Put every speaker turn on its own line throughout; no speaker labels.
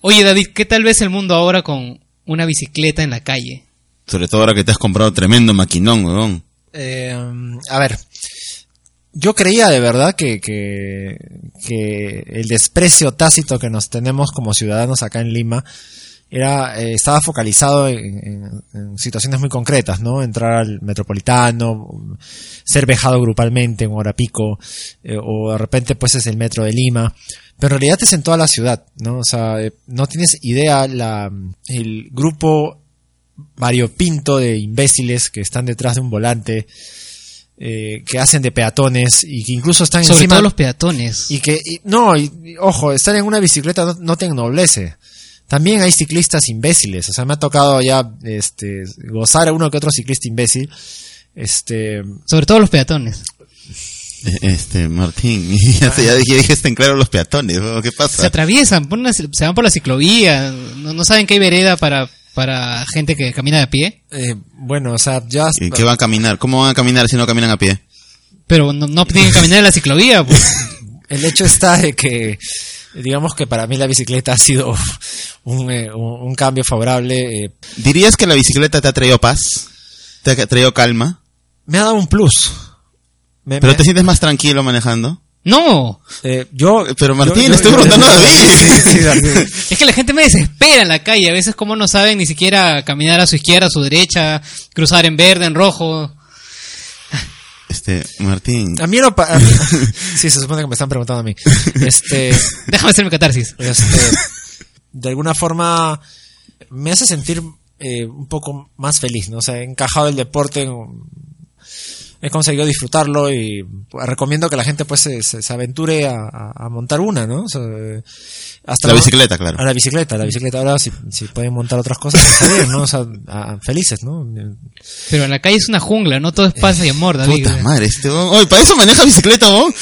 Oye, David, ¿qué tal ves el mundo ahora con una bicicleta en la calle?
Sobre todo ahora que te has comprado tremendo maquinón, weón.
Eh, a ver, yo creía de verdad que, que, que el desprecio tácito que nos tenemos como ciudadanos acá en Lima era eh, estaba focalizado en, en- en situaciones muy concretas, ¿no? Entrar al metropolitano, ser vejado grupalmente en hora pico, eh, o de repente pues es el metro de Lima. Pero en realidad es en toda la ciudad, ¿no? O sea, eh, no tienes idea la, el grupo variopinto de imbéciles que están detrás de un volante, eh, que hacen de peatones y que incluso están
Sobre
encima
todo los peatones.
y que y- no y- y, ojo estar en una bicicleta no, no te ennoblece también hay ciclistas imbéciles o sea me ha tocado ya este gozar a uno que otro ciclista imbécil este
Sobre todo los peatones.
Eh, Este, Martín, ya, ya dije, dijiste en claro los peatones, ¿qué
Se
pasa?
atraviesan, ponen una- se van por la ciclovía, no, no saben que hay vereda para, para gente que camina de a pie,
eh, bueno o sea ya
¿Y ¿Qué van a caminar? ¿Cómo van a caminar si no caminan a pie?
pero no, no tienen que caminar en la ciclovía. Pues.
el hecho está de que digamos que para mí la bicicleta ha sido un, eh, un- cambio favorable eh,
¿Dirías que la bicicleta te ha traído paz? ¿Te ha traído calma?
me ha dado un plus Me-
¿Pero
me-
te sientes más tranquilo manejando?
No,
eh, yo
Pero Martín,
yo-
le estoy
yo-
preguntando a David.
Sí, sí, David.
es que la gente me desespera en la calle, a veces como no saben ni siquiera caminar a su izquierda, a su derecha, cruzar en verde, en rojo.
Este, Martín,
A mí lo pa- a mí- sí, se supone que me están preguntando a mí. Este,
Déjame hacer mi catarsis.
este, de alguna forma me hace sentir eh, un poco más feliz, ¿no? O sea, he encajado el deporte, en- he conseguido disfrutarlo y pues, recomiendo que la gente pues se, se- se aventure a, a- a montar una, ¿no? O sea, hasta
la bicicleta, claro.
A la bicicleta, a la bicicleta. Ahora si, si pueden montar otras cosas, está bien, ¿no? O sea, a- felices, ¿no?
Pero en la calle es una jungla, no todo es paz y amor, David.
Puta madre, este. Oye, ¿para eso maneja bicicleta, vos?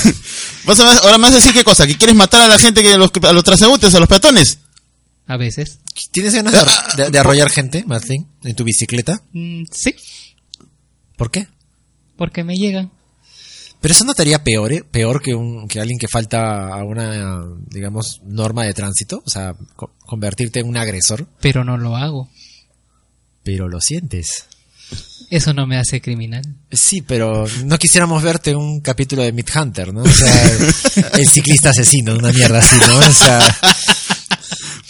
Vas a- ahora a decir qué cosa, que quieres matar a la gente, que a los, a los transeúntes, a los peatones.
A veces.
¿Tienes ganas de, de- de arrollar gente, Martín, en tu bicicleta?
Mm, sí,
¿Por qué?
Porque me llegan.
Pero eso no te haría peor, ¿eh? peor que un que alguien que falta a una, digamos, norma de tránsito, o sea, co- convertirte en un agresor,
Pero no lo hago.
pero lo sientes.
Eso no me hace criminal.
Sí, pero no quisiéramos verte en un capítulo de Meat Hunter, ¿no? O sea, el ciclista asesino, una mierda así, ¿no? O sea,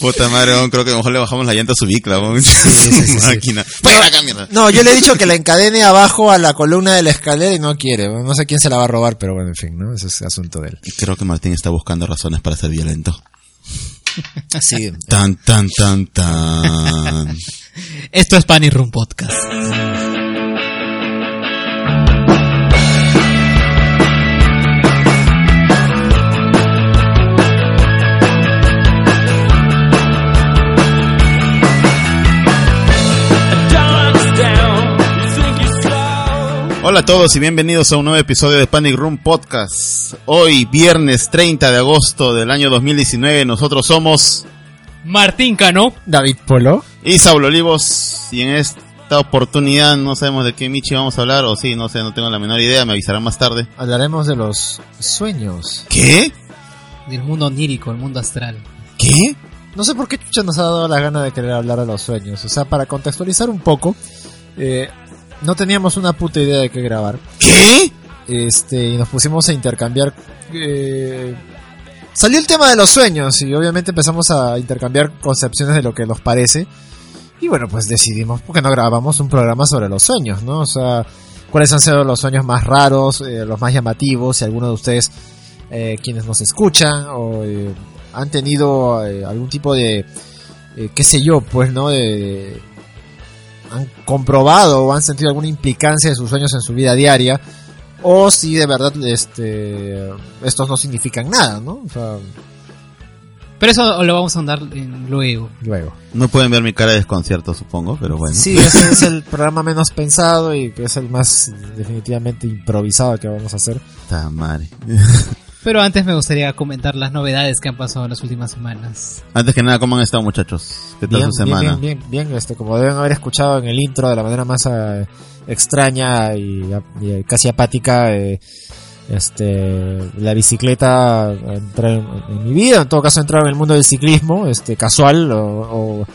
Puta madre, creo que a lo mejor le bajamos la llanta a su bicla, weón.
sí, sí, sí.
Máquina. Fuera acá, mierda.
no, yo le he dicho que la encadene abajo a la columna de la escalera y no quiere. No sé quién se la va a robar, pero bueno, en fin, ¿no? Ese es asunto de él.
Creo que Martín está buscando razones para ser violento.
Sí,
Tan, tan, tan, tan.
Esto es Panic Room Podcast.
Hola a todos y bienvenidos a un nuevo episodio de Panic Room Podcast. Hoy, viernes 30 de agosto del año 2019, nosotros somos
Martín Cano.
David Polo.
y Saulo Olivos y en esta oportunidad no sabemos de qué Michi vamos a hablar o sí, no sé, no tengo la menor idea, me avisarán más tarde.
Hablaremos de los sueños.
¿Qué?
Del mundo onírico, el mundo astral.
¿Qué?
No sé por qué Chucha nos ha dado la gana de querer hablar de los sueños. O sea, para contextualizar un poco, eh, no teníamos una puta idea de qué grabar.
¿Qué?
Este, y nos pusimos a intercambiar. eh, salió el tema de los sueños y obviamente empezamos a intercambiar concepciones de lo que nos parece. Y bueno, pues decidimos, porque no grabamos un programa sobre los sueños, ¿no? O sea, cuáles han sido los sueños más raros, eh, los más llamativos, si alguno de ustedes, eh, quienes nos escuchan, o eh, han tenido eh, algún tipo de, eh, qué sé yo, pues, ¿no? De, han comprobado o han sentido alguna implicancia de sus sueños en su vida diaria, o si de verdad este, estos no significan nada, ¿no? O sea,
Pero eso lo vamos a andar en luego.
luego.
No pueden ver mi cara de desconcierto, supongo, pero bueno.
Sí, ese es el programa menos pensado y que es el más definitivamente improvisado que vamos a hacer.
Puta madre.
Pero antes me gustaría comentar las novedades que han pasado en las últimas semanas.
Antes que nada, ¿cómo han estado muchachos? ¿Qué tal
Bien,
su semana?
bien, bien, bien, bien, este, como deben haber escuchado en el intro de la manera más eh, extraña y, y casi apática, eh, Este, la bicicleta entra en, en mi vida, en todo caso entrar en el mundo del ciclismo, este, casual o, o-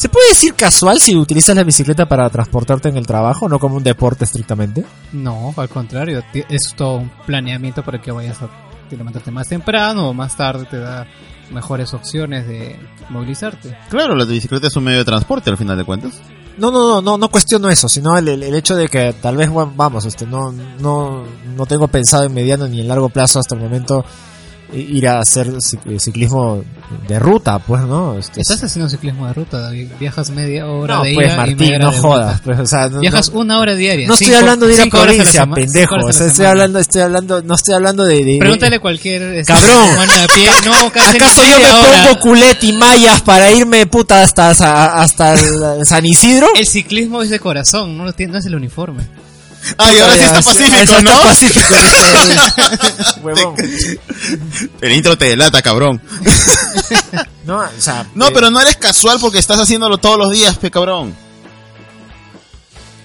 ¿Se puede decir casual si utilizas la bicicleta para transportarte en el trabajo, no como un deporte estrictamente?
No, al contrario, es todo un planeamiento para que vayas a te levantarte más temprano o más tarde te da mejores opciones de movilizarte.
Claro, la bicicleta es un medio de transporte al final de cuentas.
No, no, no, no, no cuestiono eso, sino el, el- hecho de que tal vez, bueno, vamos, este, no, no, no tengo pensado en mediano ni en largo plazo hasta el momento ir a hacer cic- ciclismo de ruta, pues, ¿no? Este,
Estás haciendo ciclismo de ruta, David. Viajas media hora
no,
de
pues
ida y
Martín,
media hora
no
de
jodas, pues, o sea, no,
Viajas
no-
una hora diaria.
no estoy hablando de ir a provincia, pendejo, o sea, estoy hablando, estoy hablando, no estoy hablando de, de-
Pregúntale cualquier este,
Cabrón.
de a pie. No, casi
¿Acaso yo me
hora.
pongo culet y mallas para irme puta hasta, hasta, hasta el San Isidro?
El ciclismo es de corazón, no, no es el uniforme.
Ah, y ahora sí está pacífico,
está
¿no?
pacífico, dice, huevón.
El intro te delata, cabrón.
No, o sea,
No,
eh,
pero no eres casual porque estás haciéndolo todos los días, pe cabrón.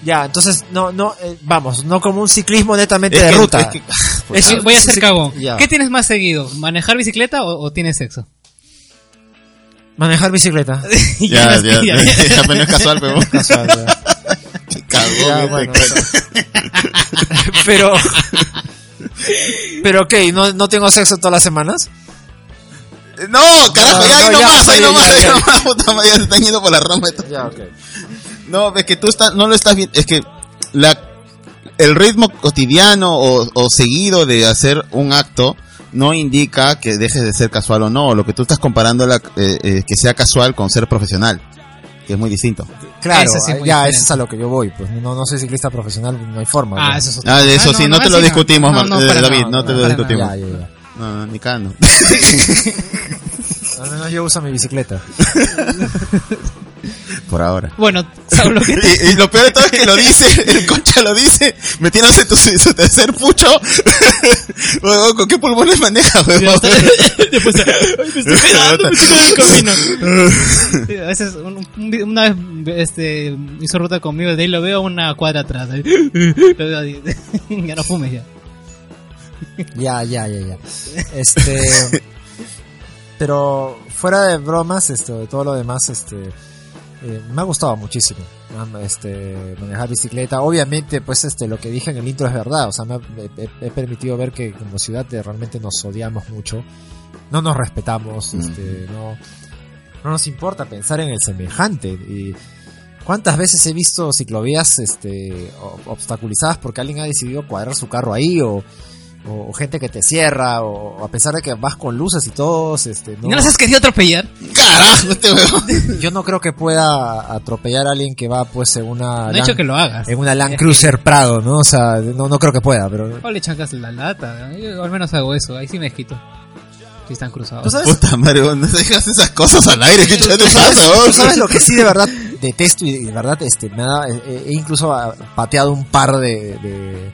Ya, entonces, no, no, eh, vamos, no como un ciclismo netamente
Es
de
que-
ruta.
es que-
Es
Voy- a ser cagón.
ya.
¿Qué tienes más seguido? ¿Manejar bicicleta o, o tienes sexo?
Manejar bicicleta.
ya,
Ya,
ya,
ya,
ya,
ya.
ya, no es casual, pero
Casual, ya. Ya, bueno. Pero, pero ok, ¿no, no tengo sexo todas las semanas.
No, carajo,
No,
ya, ahí
no, ya,
nomás, ahí nomás, ahí nomás, puta madre, ya se están yendo por la rama.
Ya, ok.
No, es que tú estás, no lo estás viendo, es que la, el ritmo cotidiano o, o seguido de hacer un acto no indica que dejes de ser casual o no. Lo que tú estás comparando la, eh, eh, que sea casual con ser profesional, que es muy distinto.
Claro,
Eso sí es muy
ya,
diferente.
eso es a lo que yo voy. Pues no, no soy ciclista profesional, no hay forma.
Ah,
¿no?
eso es otro
Ah, de eso
Ah,
sí, no, te lo discutimos,
No, no,
eh, David, no te lo discutimos.
Ya, ya, ya.
No, no, ni cano.
Al menos yo uso mi bicicleta.
Por ahora.
Bueno, Saulo, ¿qué te-
Y, y lo peor de todo es que lo dice, el concha lo dice, metiéndose tu, su tercer pucho. ¿Con qué pulmones maneja, huevón?
Después, ay, me estoy quedando, me estoy quedando en el camino. Sí, a veces, un- un- una vez este, hizo ruta conmigo, de ahí lo veo una cuadra atrás. ahí. Lo veo ahí. ya no fumes ya.
Ya, ya, ya, ya. Este. pero fuera de bromas, esto, de todo lo demás, este. Eh, me ha gustado muchísimo este manejar bicicleta. Obviamente pues este lo que dije en el intro es verdad o sea me ha, he- permitido ver que como ciudad realmente nos odiamos mucho no nos respetamos
Mm.
este no no nos importa pensar en el semejante. Y cuántas veces he visto ciclovías este obstaculizadas porque alguien ha decidido cuadrar su carro ahí o o gente que te cierra, o, a pesar de que vas con luces y todos, este,
¿Y no las has querido atropellar?
Carajo, este huevón.
yo no creo que pueda atropellar a alguien que va pues en una
No he dicho que lo hagas.
en una Land Cruiser Prado, ¿no? O sea, no, no creo que pueda, pero
O le chancas la lata. Yo al menos hago eso. Ahí sí me quito. Si están cruzados.
¿Tú sabes?
Puta madre, no dejas esas cosas al aire, ¿qué te pasa,
¿Tú sabes lo que sí de verdad detesto y de verdad este me he, he incluso pateado un par de, de-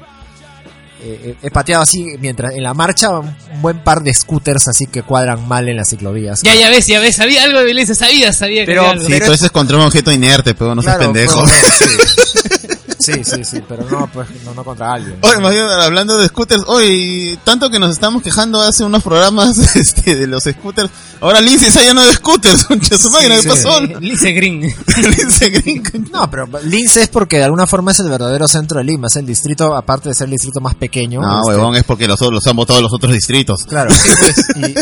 eh, he pateado así mientras en la marcha un, buen par de scooters así que cuadran mal en las ciclovías.
Ya, ya ves, ya ves. Sabía algo de violencia. Sabía, sabía que
Pero-
había algo.
Sí, pero ese es contra un objeto inerte, pero no seas
Claro,
pendejo.
bueno, sí. sí, sí, sí, pero no, pues no, no contra alguien.
Oye, más bien, hablando de scooters, hoy tanto que nos estamos quejando hace unos programas este, de los scooters. Ahora Lindsay está lleno de scooters, concha su máquina, ¿qué
sí.
pasó?
Lince Green.
No, pero Lince es porque de alguna forma es el verdadero centro de Lima, es el distrito, aparte de ser el distrito más pequeño.
No,
este,
huevón, es porque los, los han votado los otros distritos.
Claro,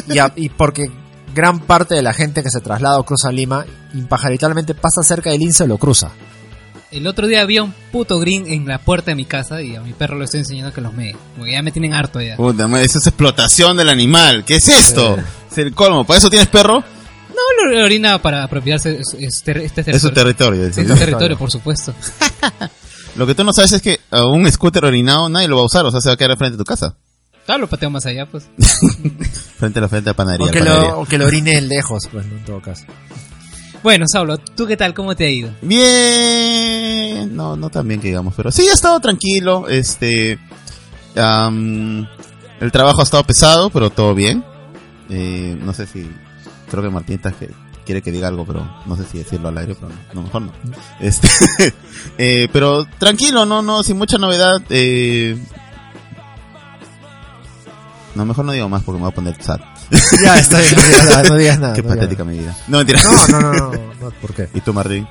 y, y a- y porque gran parte de la gente que se traslada o cruza Lima, impajaritalmente pasa cerca del Lince o lo cruza.
El otro día había un puto green en la puerta de mi casa y a mi perro le estoy enseñando que los mee. Porque ya me tienen harto ya.
Puta madre, eso es explotación del animal. ¿Qué es esto? Es el colmo. ¿Para eso tienes perro?
No lo orina para apropiarse es- es ter- este
Es su territorio. Dice.
Este territorio, por supuesto.
Lo que tú no sabes es que a un scooter orinado nadie lo va a usar, o sea, se va a quedar frente a tu casa.
Claro, lo pateo más allá, pues.
Frente a la frente a panadería.
O que,
panadería.
lo, o que lo orine lejos, pues, ¿no? en todo caso.
Bueno, Saulo, ¿tú qué tal? ¿Cómo te ha ido?
Bien, no, no tan bien que digamos, pero sí ha estado tranquilo, este, el trabajo ha estado pesado, pero todo bien. Eh, no sé si, creo que Martín quiere que diga algo, pero no sé si decirlo al aire, pero no, no, mejor no. Este, eh, pero tranquilo, no, no, sin mucha novedad. Eh, No, mejor no digo más porque me voy a poner sad.
Ya, está bien, no digas nada. No digas nada
Qué
no digas
patética mi vida. No, mentira.
nada. No, no, no, no, no, ¿por qué?
¿Y tú, Martín?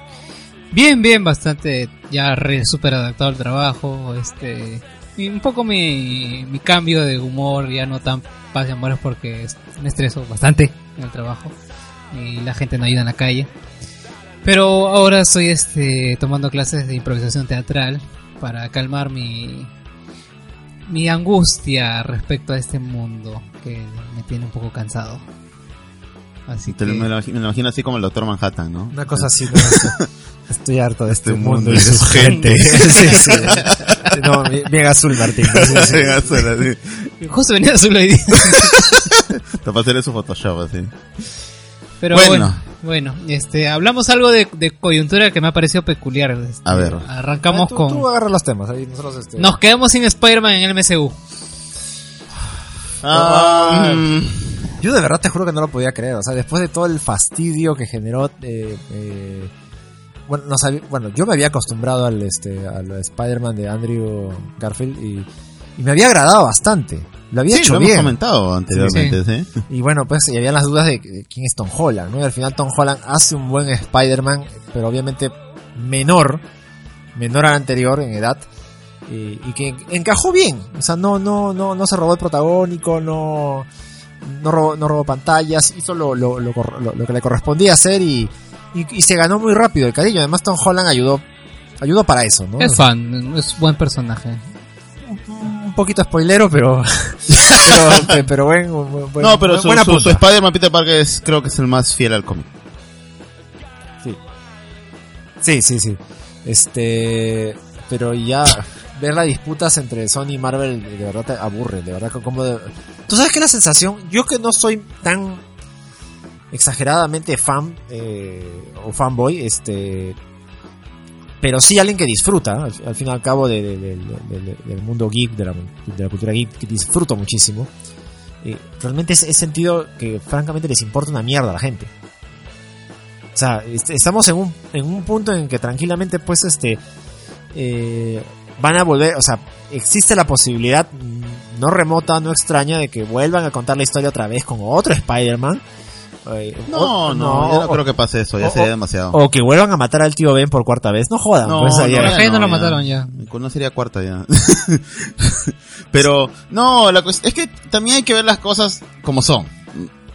Bien, bien, bastante ya re super adaptado al trabajo, este y un poco mi, mi cambio de humor, ya no tan paz y amores porque es- me estreso bastante en el trabajo y la gente no ayuda en la calle. Pero ahora estoy este tomando clases de improvisación teatral para calmar mi mi angustia respecto a este mundo que me tiene un poco cansado. Así que
me, lo, imagino- me lo imagino así como el Doctor Manhattan, ¿no?
Una cosa así, ¿no? Estoy harto de este,
Este
mundo
mundo
y su gente. sí, sí. No, bien bien azul, Martín. Sí, sí.
Venga, suena así.
justo venía azul hoy día.
Te va a hacer su Photoshop así.
Pero
Bueno.
bueno, bueno, este, hablamos algo de, de coyuntura que me ha parecido peculiar. este,
A ver.
Arrancamos
Ah, tú,
con...
Tú agarra los temas, ahí nosotros este...
Nos quedamos sin Spider-Man en el MCU.
Ah, mm,
Yo de verdad te juro que no lo podía creer. O sea, después de todo el fastidio que generó. eh, eh, bueno, no sabía- bueno, yo me había acostumbrado al, este, al Spider-Man de Andrew Garfield y, y me había agradado bastante. Lo había
sí,
hecho
lo hemos
bien.
comentado anteriormente, ¿sí?
Y bueno, pues y había las dudas de, de quién es Tom Holland, ¿no? Y al final Tom Holland hace un buen Spider-Man, pero obviamente menor, menor al anterior en edad, y, y que encajó bien. O sea, no, no, no, no se robó el protagónico, no, no robó, no robó pantallas, hizo lo, lo, lo, cor- lo- lo que le correspondía hacer y, y, y se ganó muy rápido el cariño. Además Tom Holland ayudó, ayudó para eso, ¿no?
Es fan, es buen personaje.
un poquito spoilero, pero, pero, pero buen, buen-
No, pero su,
buena
su, su. Spider-Man Peter Parker es, creo que es el más fiel al cómic.
Sí, sí, sí. Este, pero ya ver las disputas entre Sony y Marvel de verdad te aburre, de verdad como de... Tú sabes que la sensación, yo que no soy tan exageradamente fan eh, o fanboy, este, pero sí alguien que disfruta, al, al fin y al cabo de- de- de- de- de- del mundo geek, de la, la cultura geek, que disfruto muchísimo. eh, realmente he sentido que francamente les importa una mierda a la gente. O sea, est- estamos en un, en un punto en que tranquilamente, pues, este, eh, van a volver, o sea, existe la posibilidad no remota, no extraña, de que vuelvan a contar la historia otra vez con otro Spider-Man.
No,
o-
no, yo no
o-
creo que pase eso, ya
o-
sería demasiado.
O que vuelvan a matar al tío Ben por cuarta vez. No jodan,
No,
pues,
no, ya
no lo
ya.
mataron ya.
No sería cuarta ya. Pero, no, la cuestión es que también hay que ver las cosas como son.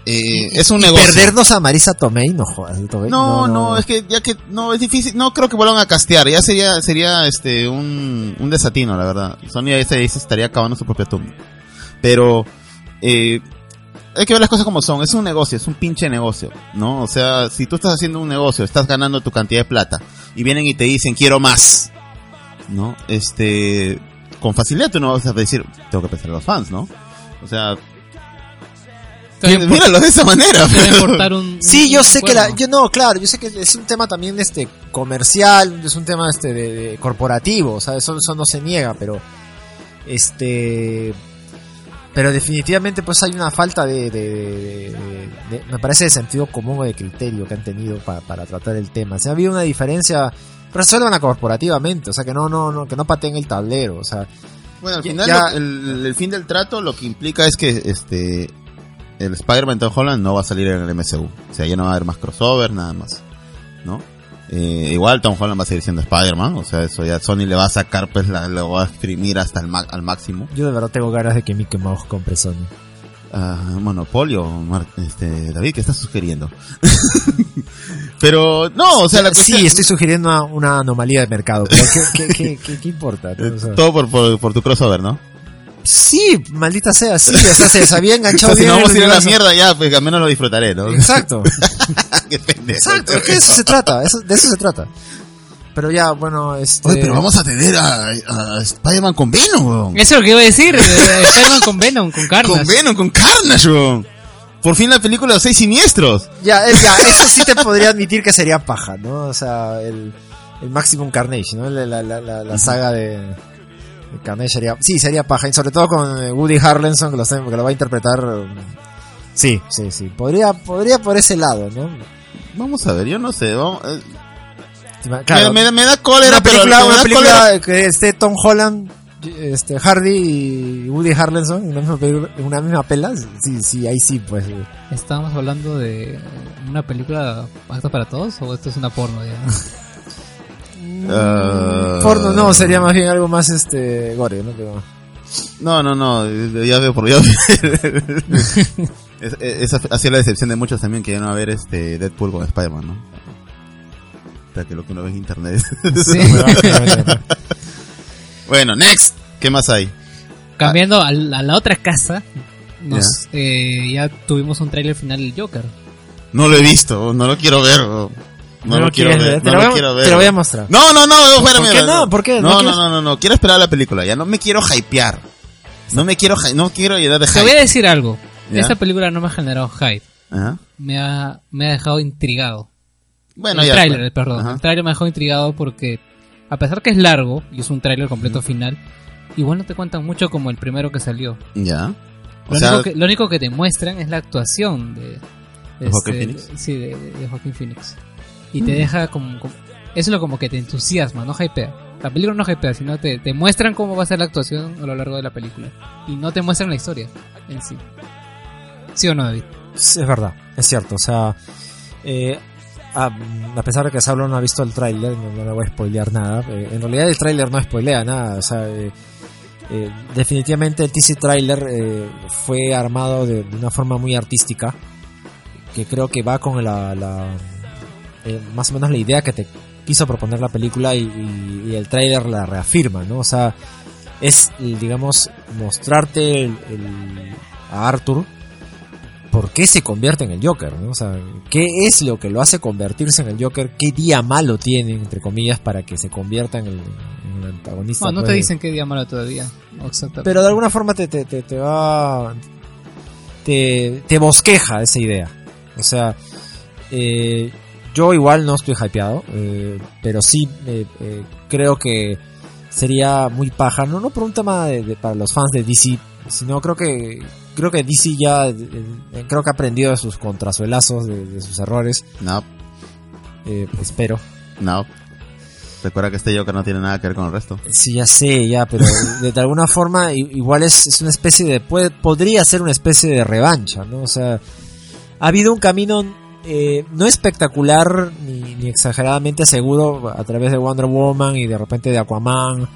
Eh, es un
y
negocio.
perdernos a Marisa Tomei, no jodas. Tomei,
No, no, es que ya que no es difícil, no creo que vuelvan a castear, ya sería sería este un, un desatino, la verdad. Sony ahí se, se estaría acabando su propia tumba. Pero eh, hay que ver las cosas como son, es un negocio, es un pinche negocio, ¿no? O sea, si tú estás haciendo un negocio, estás ganando tu cantidad de plata y vienen y te dicen, "Quiero más." ¿No? Este con facilidad tú no vas a decir, "Tengo que pensar en los fans", ¿no? O sea, Míralo de esa manera.
un...
Sí,
un-
yo
un
sé que la, yo no, claro, yo sé que es un tema también este comercial, es un tema este de, de corporativo, o sea, eso, eso no se niega, pero este pero definitivamente pues hay una falta de, de- de- de- de- me parece de sentido común o de criterio que han tenido para, para tratar el tema. Si ha habido una diferencia, resuelvan corporativamente, o sea, que no no no que no pateen el tablero, o sea,
Bueno, al final
ya-
lo- el, el fin del trato lo que implica es que este el Spider-Man Tom Holland no va a salir en el MCU. O sea, ya no va a haber más crossover, nada más. ¿No? Eh, igual Tom Holland va a seguir siendo Spider-Man. O sea, eso ya Sony le va a sacar, pues la, lo va a exprimir hasta el ma- al máximo.
yo de verdad tengo ganas de que Mickey Mouse compre Sony.
Ah, monopolio, Mar- este, David, ¿qué estás sugiriendo? Pero, no, o sea, la cuestión...
Sí, estoy sugiriendo una, una anomalía de mercado, pero ¿qué, qué, qué, qué- qué importa? no? O sea,
Todo por, por, por tu crossover, ¿no?
Sí, maldita sea, sí, o sea, se, se había
O
enganchado
sea, si
bien
no vamos a ir a la mierda ya, pues al menos lo disfrutaré, ¿no?
Exacto,
Qué pendejo.
exacto, es que de eso se trata, eso- de eso se trata. Pero ya, bueno, este...
Oye, pero vamos a tener a, a Spider-Man con Venom, weón.
Eso es lo que iba a decir. Spider-Man con Venom, con Carnage.
Con Venom, con Carnage, weón. Por fin la película de los seis siniestros.
Ya, es- ya, eso sí te podría admitir que sería paja, ¿no? O sea, el, el Maximum Carnage, ¿no? La, la, la, la- la saga de, de Carnage sería... Sí, sería paja, y sobre todo con eh, Woody Harrelson, que lo, que lo va a interpretar... um, Sí, sí, sí. Podría, podría por ese lado, ¿no?
Vamos a ver, yo no sé. vamos- eh,
Claro,
me, me- me da cólera,
una película,
pero me
una
da
película
cólera.
que esté Tom Holland este, Hardy y Woody Harrelson en una misma, pelu- en una misma pela, sí, sí, ahí sí, pues. eh.
¿Estábamos hablando de una película apta para todos o esto es una porno ya?
Ah.
Porno no, sería más bien algo más este gore, ¿no? Pero-
No, no, no, ya veo por ya veo. es, esa ha sido la decepción de muchos también que ya no va a ver este Deadpool con Spider-Man, ¿no? O sea, que lo que uno ve en internet.
Sí.
bueno, next. ¿Qué más hay?
Cambiando a la, a la otra casa, nos, eh, ya tuvimos un tráiler final del Joker.
No lo he visto, no lo quiero ver. No,
¿No
lo quiero ver,
Te
no
lo voy
quiero ver.
Te lo voy a mostrar.
No, no, no,
¿Por
espérame.
qué no? ¿Por qué? ¿No
No, no, no, no, no, quiero esperar a la película, ya no me quiero hypear. No me quiero, no quiero llenar de
Te voy a
hype.
decir algo.
¿Ya?
Esta película no me ha generado hype.
Ajá.
Me ha, me ha dejado intrigado.
Bueno,
el
ya.
tráiler,
pues.
perdón.
Ajá.
El tráiler me dejó intrigado porque, a pesar que es largo y es un tráiler completo final, igual no te cuentan mucho como el primero que salió.
Ya. O
Lo,
sea,
único, que, lo único que te muestran es la actuación de,
¿De
este,
Phoenix?
Sí, de, de Joaquín Phoenix. Y te deja como, Eso es lo como que te entusiasma, no hypea. La película no hypea, sino te, te muestran cómo va a ser la actuación a lo largo de la película. Y no te muestran la historia en sí. ¿Sí o no, David?
Sí, es verdad, es cierto. O sea, eh, a, pesar de que Saulo no ha visto el tráiler, no, le voy a spoilear nada. eh, en realidad el tráiler no spoilea nada. O sea, eh, eh, definitivamente el TC tráiler eh, fue armado de, de una forma muy artística, que creo que va con la, la, eh, más o menos la idea que te quiso proponer la película y, y- y el tráiler la reafirma, ¿no? O sea, es, digamos, mostrarte el- el- a Arthur por qué se convierte en el Joker, ¿no? O sea, qué es lo que lo hace convertirse en el Joker, qué día malo tiene, entre comillas, para que se convierta en el, en el antagonista.
No, no
pues,
te dicen qué día malo todavía. Exactamente.
Pero de alguna forma te, te, te, te va... Te, te bosqueja esa idea. O sea, eh, yo igual no estoy hypeado, eh, pero sí eh, eh, creo que sería muy paja, no, no por un tema de, de- para los fans de DC, sino creo que creo que DC ya eh, creo que ha aprendido de sus contrasuelazos, de, de sus errores,
no,
eh, espero.
no. Recuerda que este Joker no tiene nada que ver con el resto.
Sí, ya sé, ya, pero de, de alguna forma igual es, es una especie de... Puede, podría ser una especie de revancha, ¿no? O sea, ha habido un camino eh, no espectacular ni, ni exageradamente seguro a través de Wonder Woman y de repente de Aquaman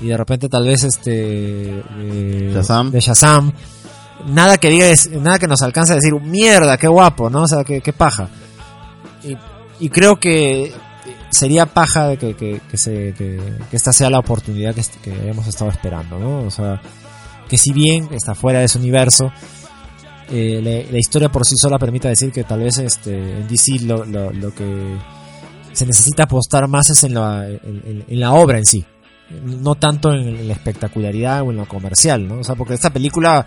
y de repente tal vez este... eh,
Shazam.
De Shazam. Nada que diga, es- nada que nos alcance a decir, mierda, qué guapo, ¿no? O sea, qué, qué paja. Y, y creo que sería paja de que, que, que se, que, esta sea la oportunidad que hemos estado esperando, ¿no? O sea, que si bien está fuera de ese universo, eh, la, la historia por sí sola permite decir que tal vez este, en DC lo, que se necesita apostar más es en la, en, la obra en sí, no tanto en, la espectacularidad o en lo comercial, ¿no? O sea, porque esta película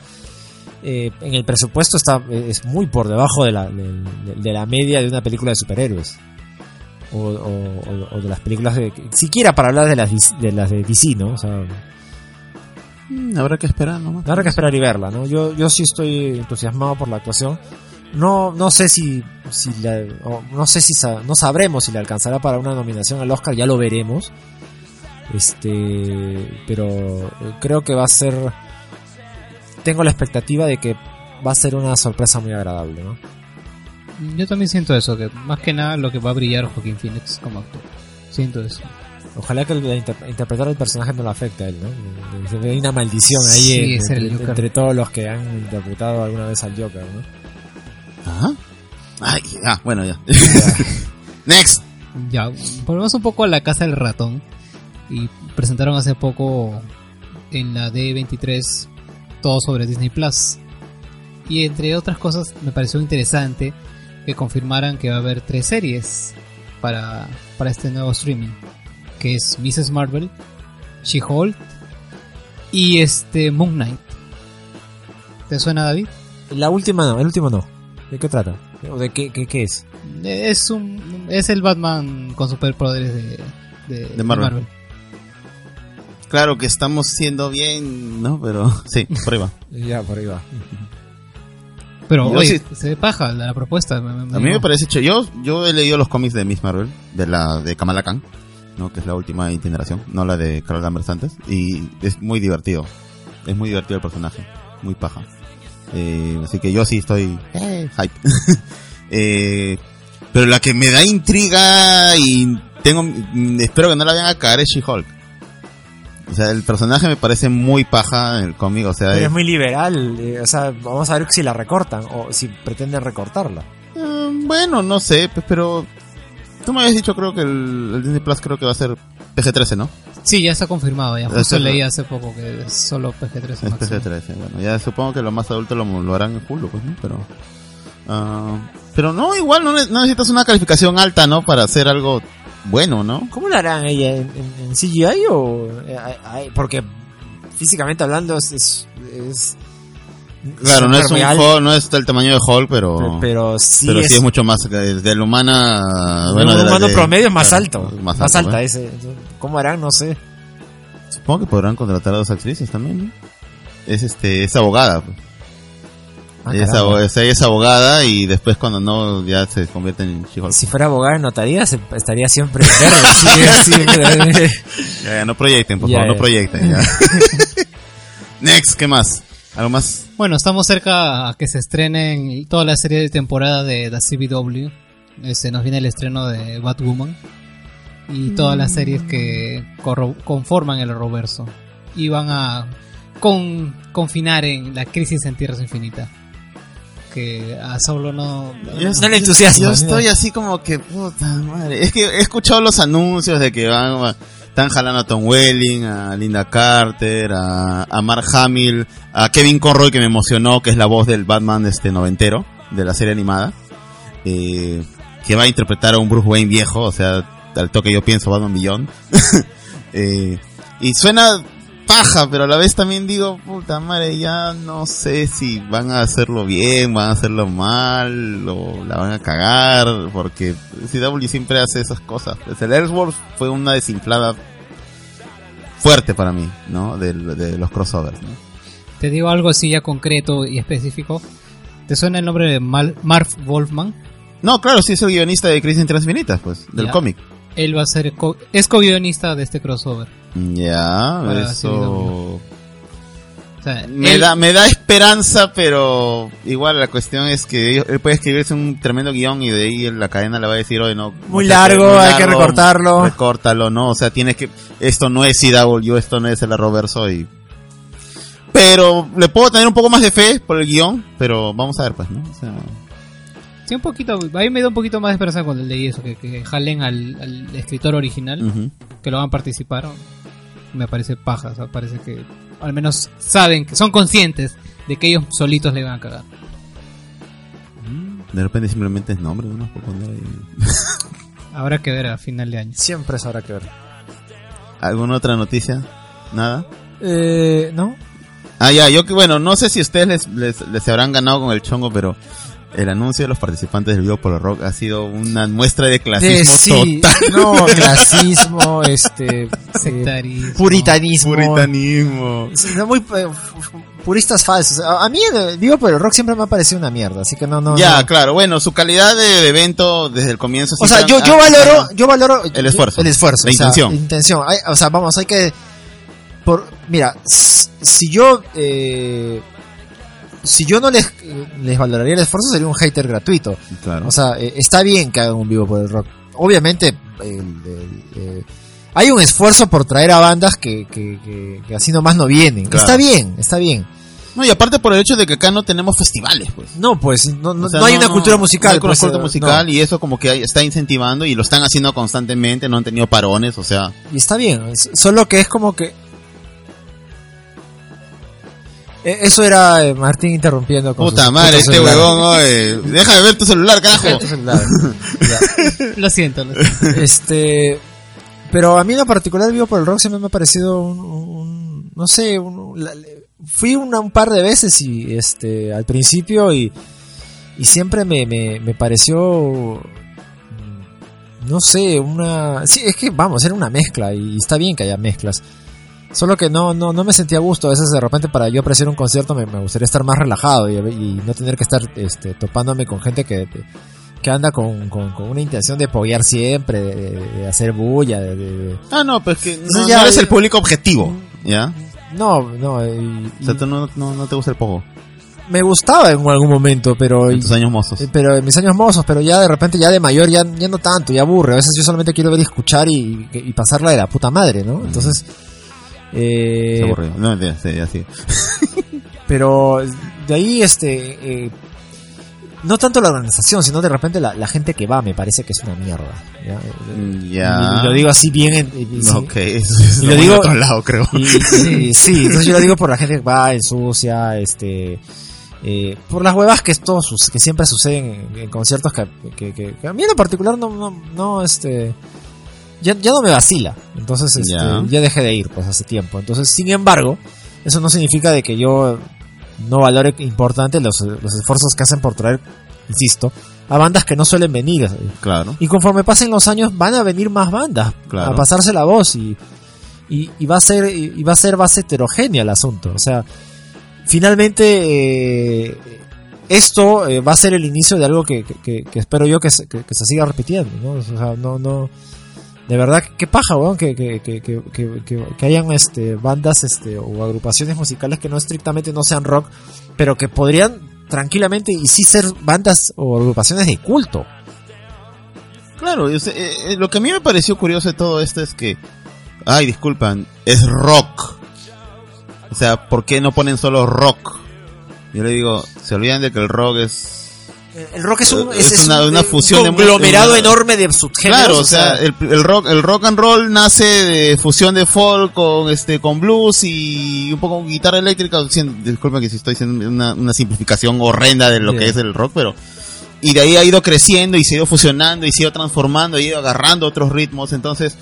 eh, en el presupuesto está es muy por debajo de la, de, la media de una película de superhéroes o, o- de las películas de siquiera para hablar de las de las de DC no
habrá que esperar nomás.
habrá que esperar y verla no yo yo sí estoy entusiasmado por la actuación no no sé si si la, o no sé si sa- no sabremos si le alcanzará para una nominación al Oscar ya lo veremos este pero eh, creo que va a ser tengo la expectativa de que va a ser una sorpresa muy agradable no
Yo también siento eso, que más que nada lo que va a brillar Joaquín Phoenix como actor. Siento eso.
Ojalá que inter- interpretar el personaje no lo afecte a él, ¿no? Ve una maldición ahí
Sí,
en-
es el
entre,
Joker.
entre todos los que han interpretado alguna vez al Joker, ¿no?
Ajá. Ay, ah, bueno, ya. Next.
Ya, volvemos un poco a la casa del ratón. Y presentaron hace poco en la D23 todo sobre Disney Plus. Y entre otras cosas, me pareció interesante que confirmaran que va a haber tres series para, para este nuevo streaming: que es Mrs. Marvel, She-Hulk y este Moon Knight. ¿Te suena, David?
La última no, el último no. ¿De qué trata? ¿O de qué, qué, qué es?
Es un es el Batman con superpoderes de, de, de
Marvel. Claro que estamos siendo bien, ¿no? Pero sí, por ahí va.
Ya, por ahí va.
Pero
Yo
oye,
sí-
se ve paja la, la propuesta. me- me-
A mí me parece hecho. Yo, yo he leído los cómics de Miss Marvel, de la de Kamala Khan. ¿No? Que es la última generación, no la de Carol Danvers antes. Y es muy divertido. Es muy divertido el personaje. Muy paja. Eh, así que yo sí estoy eh, hype. Eh, pero la que me da intriga y tengo mm, espero que no la vayan a caer es She-Hulk. O sea, el personaje me parece muy paja en el cómic, o sea,
Pero
es-
muy liberal, eh, o sea, vamos a ver si la recortan o si pretenden recortarla.
Eh, bueno, no sé, pues, pero tú me habías dicho creo que el, el Disney Plus creo que va a ser PG-13, ¿no?
Sí, ya está confirmado. Ya justo leí hace poco que es solo PG-13
Es
máximo.
PG-13, bueno, ya supongo que los más adultos lo, lo harán en Hulu, pues, ¿no? Pero, ah, pero no, igual no, no necesitas una calificación alta, ¿no? Para hacer algo bueno, ¿no?
¿Cómo la harán ella? ¿En, en- en CGI o...? eh, porque físicamente hablando es... es, es-
Claro, no es un Hulk, no es del tamaño de Hulk, pero,
pero, pero sí
pero
es...
sí es mucho más, eh, de la humana, bueno, de
humano
de-
promedio es más
claro,
alto.
Más,
Más,
alto,
alta
¿eh?
ese. ¿Cómo harán? No sé.
Supongo que podrán contratar a dos actrices también, ¿no? Es este, es abogada, pues.
Ah,
ella, es ella abogada y después cuando no, ya se convierte en She-Hulk.
Si fuera abogada notaría, se- estaría siempre verde.
Ya, ya, no proyecten, por
Ya,
favor, no proyecten. ya. Next, ¿qué más? ¿Algo más?
Bueno, estamos cerca a que se estrenen toda la serie de temporada de la CBW. Este, nos viene el estreno de Batwoman. Y todas las series que conforman el Roverso. Y van a con, confinar en la crisis en Tierras Infinitas. Que a Saulo no...
Yo-
No le entusiasma.
Yo estoy así como que, puta madre. Es que he escuchado los anuncios de que van, a- están jalando a Tom Welling, a Linda Carter, a, a Mark Hamill, a Kevin Conroy que me emocionó, que es la voz del Batman este noventero, de la serie animada. Eh, que va a interpretar a un Bruce Wayne viejo, o sea, al toque yo pienso Batman Beyond. Eh, y suena paja, pero a la vez también digo, puta madre, ya no sé si van a hacerlo bien, van a hacerlo mal, o la van a cagar, porque CW siempre hace esas cosas. Pues el Ellsworth fue una desinflada fuerte para mí, ¿no? De, de los crossovers, ¿no?
Te digo algo así ya concreto y específico. ¿Te suena el nombre de Mal- Marv Wolfman?
No, claro, sí es el guionista de Crisis en Tierras Infinitas, pues, del cómic.
Él va a ser co- es co-guionista de este crossover.
Ya,
Para
eso...
CW. O sea,
Me
él-
da, me da esperanza, pero igual la cuestión es que él puede escribirse un tremendo guion y de ahí la cadena le va a decir, oye, no.
Muy largo, hay que recortarlo.
Recórtalo, ¿no? O sea, tienes que, esto no es CW, esto no es el Arrowverso y... Pero le puedo tener un poco más de fe por el guion, pero vamos a ver, pues, ¿no? O sea,
Sí, un poquito. A mí me da un poquito más de esperanza cuando leí eso, que, que jalen al, al escritor original, que lo van a participar. Me parece paja, o sea, parece que al menos saben, que son conscientes de que ellos solitos le van a cagar.
De repente simplemente es nombre, ¿no? Por poner ahí.
Habrá que ver a final de año.
Siempre eso habrá que ver.
¿Alguna otra noticia? ¿Nada?
Eh, ¿no?
Ah, ya, yo que bueno, no sé si ustedes les, les, les habrán ganado con el chongo, pero el anuncio de los participantes del Vivo Polo Rock ha sido una muestra de clasismo
De- sí,
total.
No, clasismo, este... eh,
Sectarismo.
puritanismo.
Puritanismo.
Sí, no, muy eh, puristas falsos. A, mí, eh, digo, pero el rock siempre me ha parecido una mierda, así que no, no.
ya,
no.
claro, bueno, su calidad de, evento desde el comienzo.
O sea, yo, yo valoro, yo valoro
El esfuerzo.
el esfuerzo,
La
o sea,
intención.
intención. Hay- o sea, vamos, hay que, por, mira, si yo, eh, si yo no les, les valoraría el esfuerzo sería un hater gratuito.
Claro.
O sea, eh, está bien que hagan un vivo por el rock. Obviamente, el- el- eh, hay un esfuerzo por traer a bandas que, que, que- que así nomás no vienen.
Claro.
Está bien, está bien.
no, y aparte por el hecho de que acá no tenemos festivales, pues.
No, pues no, no,
O sea,
no hay una cultura musical.
No hay
pues,
cultura
eh,
musical
no.
y eso como que está incentivando y lo están haciendo constantemente, no han tenido parones, o sea.
Y está bien, solo que es como que... Eh, Eso era eh, Martín interrumpiendo con
Puta madre, este
celular.
huevón, oye. Deja de ver tu celular, carajo.
Tu celular. Ya.
Lo siento. lo siento.
Este, pero a mí en lo particular vivo por el rock siempre me ha parecido un, un- no sé, un- la- fui una- un par de veces y este al principio y y siempre me, me, me pareció mm, no sé, una sí, es que vamos, era una mezcla y está bien que haya mezclas. Solo que no, no, no me sentía a gusto. A veces de repente para yo apreciar un concierto me, me gustaría estar más relajado y, y no tener que estar este, topándome con gente que, que anda con, con, con una intención de poguear siempre, de, hacer bulla, de, de- de-
Ah, no, pues que no,
ya-
no eres el público objetivo, ¿ya?
No, no, y-
O sea, tú no, no, no te gusta el pogo
me gustaba en algún momento, pero...
en tus años mozos.
Eh, Pero en mis años mozos, pero ya de repente, ya de mayor, ya, ya no tanto, ya aburre. A veces yo solamente quiero ver y escuchar y, y pasarla de la puta madre, ¿no? Entonces, eh,
aburrido. No, mentira, sí, ya sí.
pero de ahí, este, eh, no tanto la organización, sino de repente la, la gente que va me parece que es una mierda. ¿ya?
Mm.
Y, y lo digo así bien. en- y- sí.
Ok, eso es
Y lo digo-
otro lado, creo.
Y- sí, entonces yo lo digo por la gente que va, ensucia, este, eh, por las huevas que sus- que siempre suceden en, en conciertos que, que, que- que a mí en particular no, no, no, este, ya, ya no me vacila. Entonces, este,
Ya.
ya. dejé de ir, pues, hace tiempo. Entonces, sin embargo, eso no significa de que yo no valore importante los, los esfuerzos que hacen por traer, insisto, a bandas que no suelen venir.
Claro.
Y conforme pasen los años van a venir más bandas
Claro.
a pasarse la voz y, y, y va a ser y, va a ser más heterogénea el asunto. O sea, finalmente eh, esto eh, va a ser el inicio de algo que- que espero yo que se, que- que se siga repitiendo, ¿no? O sea, no, no, de verdad, qué paja, weón, que, que, que, que, hayan este, bandas este, o agrupaciones musicales que no estrictamente no sean rock, pero que podrían tranquilamente y sí ser bandas o agrupaciones de culto.
Claro, eh, eh, lo que a mí me pareció curioso de todo esto es que, ay, disculpan, es rock. O sea, ¿por qué no ponen solo rock? Yo le digo, se olvidan de que el rock es...
El rock es un,
Es
es, es
una-
un-
una
un
fusión de
conglomerado
una-
enorme de subgéneros.
Claro, o sea, el, el rock, el rock and roll nace de fusión de folk con este, con blues y un poco con guitarra eléctrica. Disculpen que si estoy haciendo una, una simplificación horrenda de lo que es el rock, pero y de ahí ha ido creciendo y se ha ido fusionando y se ha ido transformando y ha ido agarrando otros ritmos. Entonces,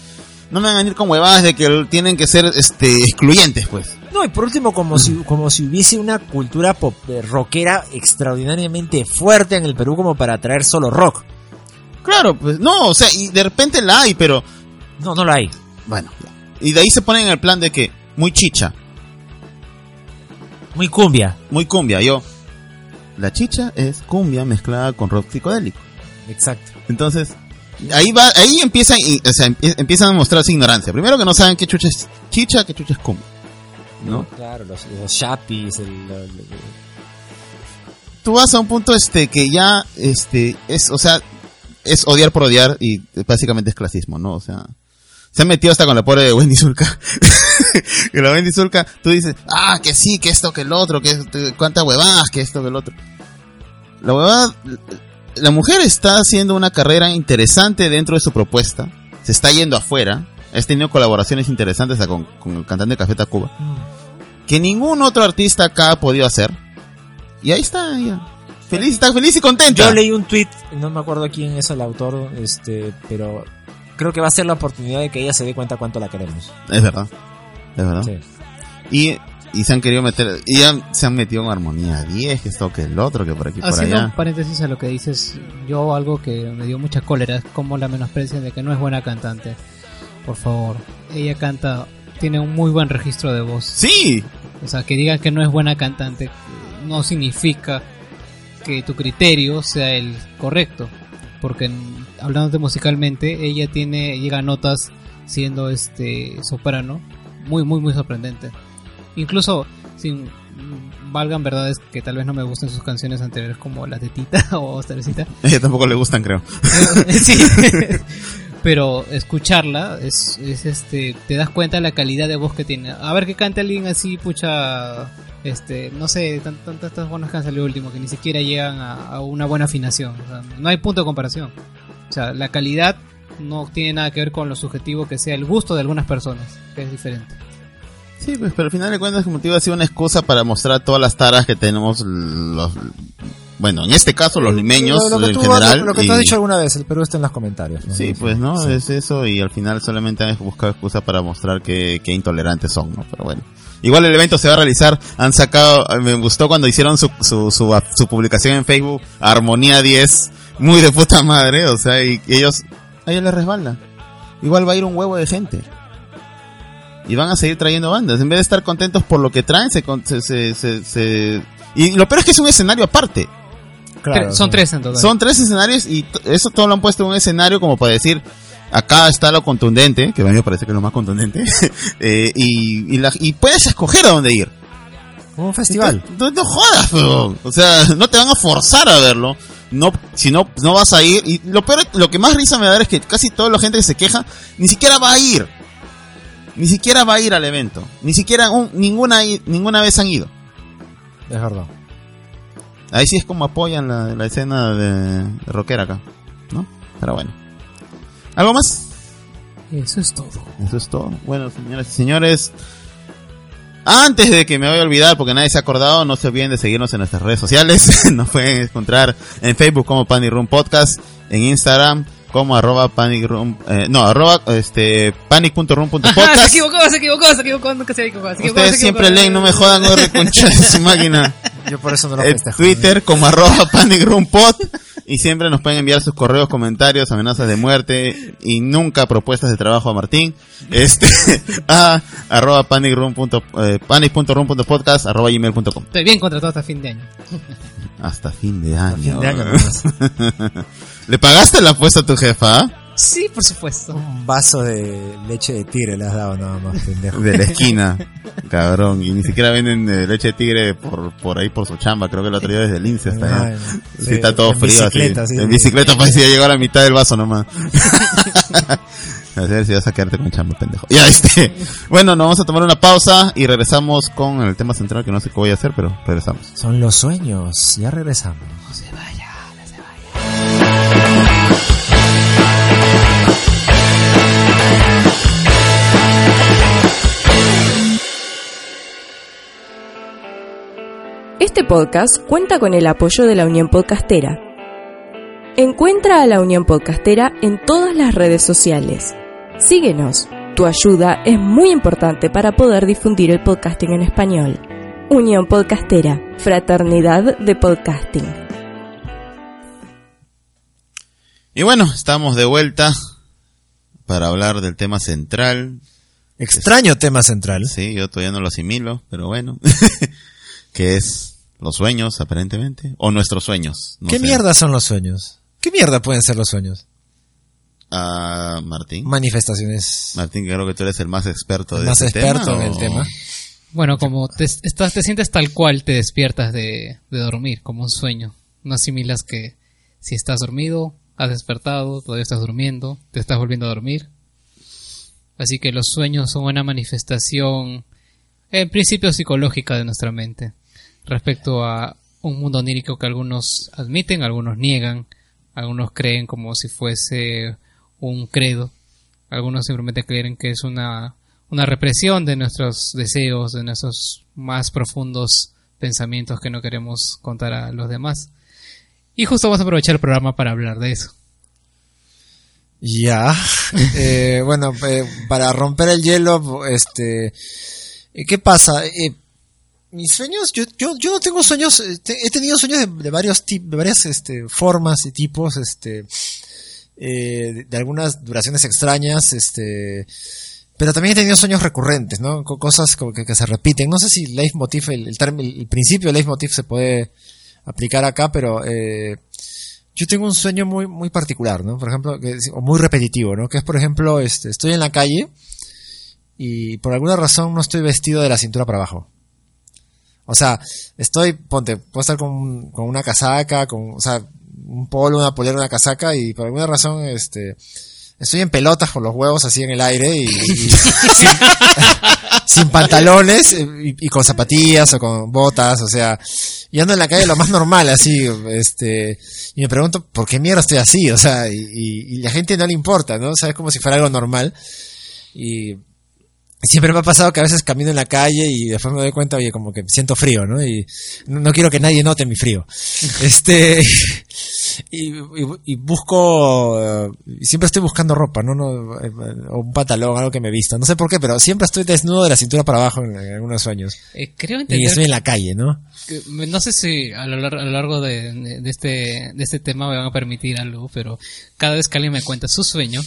no me van a venir con huevadas de que tienen que ser este excluyentes, pues.
No, y por último, como si, como si hubiese una cultura pop, eh, rockera extraordinariamente fuerte en el Perú como para traer solo rock.
Claro, pues no, o sea, y de repente la hay, pero
No, no lo hay.
bueno. Y de ahí se ponen en el plan de que muy chicha,
Muy cumbia.
muy cumbia. Yo, la chicha es cumbia mezclada con rock psicodélico.
Exacto.
Entonces, ahí va, ahí empiezan, o sea, empie- empiezan a mostrarse ignorancia. Primero que no saben qué chucha es chicha, qué chucha es cumbia. ¿No?
Claro, los, los chapis, el, el-
Tú vas a un punto este que ya, este, es, o sea, es odiar por odiar y básicamente es clasismo, ¿no? O sea, se han metido hasta con la pobre de Wendy Zulka. que la Wendy Zulka, tú dices, ah, que sí, que esto, que el otro, que cuánta huevadas, que esto, que el otro. La huevada, la mujer está haciendo una carrera interesante dentro de su propuesta, se está yendo afuera, ha tenido colaboraciones interesantes con, con el cantante de Café Tacuba, que ningún otro artista acá ha podido hacer. Y ahí está ella. Feliz, está feliz y contenta.
Yo leí un tweet, no me acuerdo quién es el autor, este, pero creo que va a ser la oportunidad de que ella se dé cuenta cuánto la queremos.
Es verdad. Es verdad.
Sí.
Y, y se han querido meter, y se han metido en armonía 10, que esto, que el otro, que por aquí, por
Haciendo
allá.
un paréntesis a lo que dices, yo algo que me dio mucha cólera es como la menosprecian de que no es buena cantante. Por favor, ella canta, tiene un muy buen registro de voz.
Sí,
O sea, que digan que no es buena cantante no significa que tu criterio sea el correcto. Porque hablándote musicalmente, ella tiene, llega a notas siendo este soprano muy, muy, muy sorprendente. Incluso, sin valgan verdades que tal vez no me gusten sus canciones anteriores como las de Tita o Cerecita.
a ella tampoco le gustan, creo.
sí. Pero escucharla es, es este te das cuenta de la calidad de voz que tiene. A ver que cante alguien así, pucha, este, no sé, tan- tantas estas buenas que han salido último que ni siquiera llegan a, a una buena afinación. O sea, no hay punto de comparación. O sea, la calidad no tiene nada que ver con lo subjetivo que sea el gusto de algunas personas, que es diferente.
Sí, pues, pero al final de cuentas, como te iba a sido una excusa para mostrar todas las taras que tenemos los, bueno, en este caso los limeños
Lo, lo que
en
tú,
general.
lo, lo que
y-
tú has dicho alguna vez, el Perú está en los comentarios. ¿no?
Sí, pues no,
Sí.
es eso y al final solamente han buscado excusa para mostrar que, que intolerantes son, ¿no? Pero bueno. Igual el evento se va a realizar, han sacado, me gustó cuando hicieron su, su, su, su publicación en Facebook, Armonía 10, muy de puta madre, o sea, y, y ellos, a ellos les resbala. Igual va a ir un huevo de gente. Y van a seguir trayendo bandas. En vez de estar contentos por lo que traen, se, con- se, se, se- se- Y lo peor es que es un escenario aparte.
claro.
Son tres en total.
Son tres escenarios y eso todo lo han puesto en un escenario como para decir, acá está lo contundente, que a mí me parece que es lo más contundente, eh, y, y, la- y puedes escoger a dónde ir.
Como un festival.
No, no jodas, weón. o sea, no te van a forzar a verlo. No, si no, no vas a ir. Y lo peor, lo que más risa me da es que casi toda la gente que se queja ni siquiera va a ir. Ni siquiera va a ir al evento. Ni siquiera un- ninguna, i- ninguna vez han ido.
Es verdad.
Ahí sí es como apoyan la, la escena de, de rockera acá, ¿no? Pero bueno. ¿Algo más?
Eso es todo.
Eso es todo. Bueno, señoras y señores, antes de que me vaya a olvidar, porque nadie se ha acordado, no se olviden de seguirnos en nuestras redes sociales. Nos pueden encontrar en Facebook como Panic Room Podcast, en Instagram como arroba Panic Room, eh, no, arroba este,
Ah, se
panic.room.podcast.
equivocó, se equivocó, se equivocó, nunca se equivocó. Se equivocó,
Ustedes
se
siempre leen, no me jodan, no reconcha de su máquina.
Yo por eso no lo
En
festejo.
Twitter como arroba Panic Room Pod. Y siempre nos pueden enviar sus correos, comentarios, amenazas de muerte y nunca propuestas de trabajo a Martín. Este, a arroba panicroom punto- eh, panic.room.podcast arroba gmail.com.
Estoy bien contratado hasta fin de año.
Hasta fin de año.
Fin de año nomás.
¿Le pagaste la apuesta a tu jefa?
Sí, por supuesto.
Un vaso de leche de tigre le has dado nada más, pendejo.
De la esquina. Cabrón. Y ni siquiera venden eh, leche de tigre por, por ahí por su chamba. Creo que otro día desde el INSE hasta allá. Sí, está todo
en
frío
bicicleta,
así.
sí.
en bicicleta parecía llegar a la mitad del vaso nomás. a ver si vas a quedarte con chamba, pendejo. Ya, este. Bueno, nos vamos a tomar una pausa y regresamos con el tema central que no sé qué voy a hacer, pero regresamos.
Son los sueños. Ya regresamos.
Este podcast cuenta con el apoyo de la Unión Podcastera. Encuentra a la Unión Podcastera en todas las redes sociales. Síguenos. Tu ayuda es muy importante para poder difundir el podcasting en español. Unión Podcastera, Fraternidad de Podcasting.
Y bueno, estamos de vuelta para hablar del tema central.
Extraño tema central.
Sí, yo todavía no lo asimilo, pero bueno. que es los sueños, aparentemente. O nuestros sueños. no
¿Qué
sé.
mierda son los sueños? ¿Qué mierda pueden ser los sueños?
Ah, Martín.
Manifestaciones.
Martín, creo que tú eres el más experto de
Más
este
experto
tema,
en el tema.
Bueno, como te, estás, te sientes tal cual te despiertas de, de dormir, como un sueño. No asimilas que si estás dormido, has despertado, todavía estás durmiendo, te estás volviendo a dormir. Así que los sueños son una manifestación, en principio psicológica de nuestra mente, respecto a un mundo onírico que algunos admiten, algunos niegan, algunos creen como si fuese un credo, algunos simplemente creen que es una, una represión de nuestros deseos, de nuestros más profundos pensamientos que no queremos contar a los demás. Y justo vamos a aprovechar el programa para hablar de eso.
Ya. Eh, bueno, eh, para romper el hielo, este, ¿qué pasa? Eh, mis sueños, yo, yo, yo no tengo sueños, eh, te- he tenido sueños de, varios tipos, de varias este, formas y tipos, este, eh, de, algunas duraciones extrañas, este, pero también he tenido sueños recurrentes, ¿no? Co- Cosas como que, se repiten. No sé si leitmotiv, el, el, término- el principio de leitmotiv se puede aplicar acá, pero eh, yo tengo un sueño muy, muy particular, ¿no? Por ejemplo, o muy repetitivo, ¿no? Que es, por ejemplo, este, estoy en la calle y por alguna razón no estoy vestido de la cintura para abajo. O sea, estoy, ponte, puedo estar con, con una casaca, con, o sea, un polo, una polera, una casaca y por alguna razón, este, estoy en pelotas con los huevos así en el aire y, sin, sin pantalones eh, y, y con zapatillas o con botas, o sea, y ando en la calle lo más normal, así, este, y me pregunto, ¿por qué mierda estoy así? O sea, y, y, y la gente no le importa, ¿no? O sea, es como si fuera algo normal. Y siempre me ha pasado que a veces camino en la calle y después me doy cuenta, oye, como que siento frío, ¿no? Y no, no quiero que nadie note mi frío. Este, y, y, y busco, eh, siempre estoy buscando ropa, ¿no? no eh, o un pantalón, algo que me vista. No sé por qué, pero siempre estoy desnudo de la cintura para abajo en, en algunos sueños.
Eh, creo
Y estoy en la calle, ¿no?
que- no sé si a lo, a lo largo de, de este, de este tema me van a permitir algo, pero cada vez que alguien me cuenta su sueño,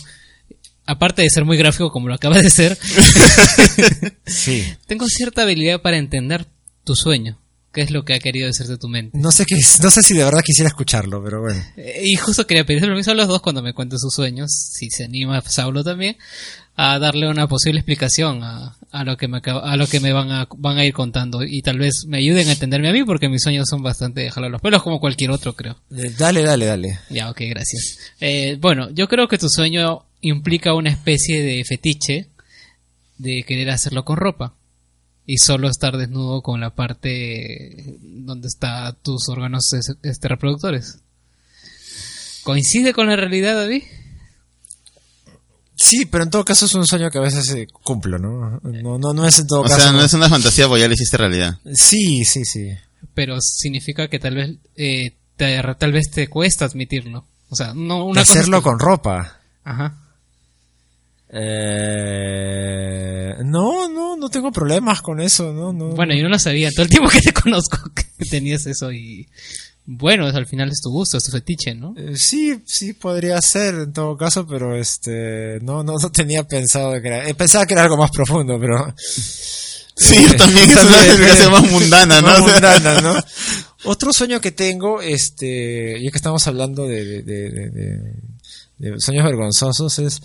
aparte de ser muy gráfico como lo acaba de ser,
Sí.
tengo cierta habilidad para entender tu sueño. ¿Qué es lo que ha querido decirte tu mente?
No sé qué, no sé si de verdad quisiera escucharlo, pero bueno.
Eh, Y justo quería pedirle permiso a los dos cuando me cuenten sus sueños, si se anima Saulo también, a darle una posible explicación a, a lo que me acaba- a lo que me van a, van a ir contando y tal vez me ayuden a entenderme a mí porque mis sueños son bastante de jalar los pelos como cualquier otro creo.
Eh, Dale, dale, dale.
Ya, ok, gracias. Eh, bueno, yo creo que tu sueño implica una especie de fetiche de querer hacerlo con ropa y solo estar desnudo con la parte donde está tus órganos es- este, reproductores. ¿Coincide con la realidad, David?
Sí, pero en todo caso es un sueño que a veces eh, cumplo, ¿no? No, no, no es en todo
O
caso.
sea, no es una fantasía, pues ya lo hiciste realidad.
Sí, sí, sí.
Pero significa que tal vez eh, te, tal vez te cuesta admitirlo. O sea, no
De
una
hacerlo
que-
con ropa.
Ajá.
Eh, no, no, no tengo problemas con eso, no, no.
Bueno, yo no lo sabía. Todo el tiempo que te conozco que tenías eso y... Bueno, al final es tu gusto, es tu fetiche, ¿no?
Eh, sí, sí podría ser en todo caso, pero este, no, no, no tenía pensado que era, eh, pensaba que era algo más profundo, pero
Sí, yo también, es una explicación más mundana, ¿no?
más mundana, ¿no? Otro sueño que tengo, este, ya que estamos hablando de, de, de, de- de- de sueños vergonzosos, es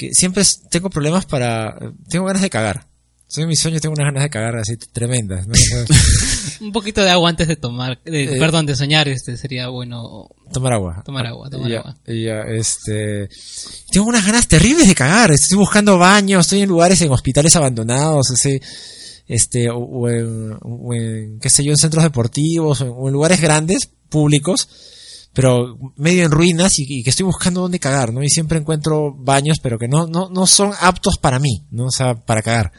que siempre tengo problemas para, tengo ganas de cagar. Soy en mis sueños tengo unas ganas de cagar así tremendas,
Un poquito de agua antes de tomar, de-
Eh.
perdón, de soñar, este sería bueno
tomar agua.
tomar agua, tomar
ya,
agua.
ya, este, tengo unas ganas terribles de cagar. Estoy buscando baños, estoy en lugares, en hospitales abandonados, ese, este, o, o en, o en, qué sé yo, en centros deportivos, o en, o en lugares grandes, públicos, pero medio en ruinas y, que estoy buscando dónde cagar, ¿no? Y siempre encuentro baños, pero que no, no, no son aptos para mí, ¿no? O sea, para cagar.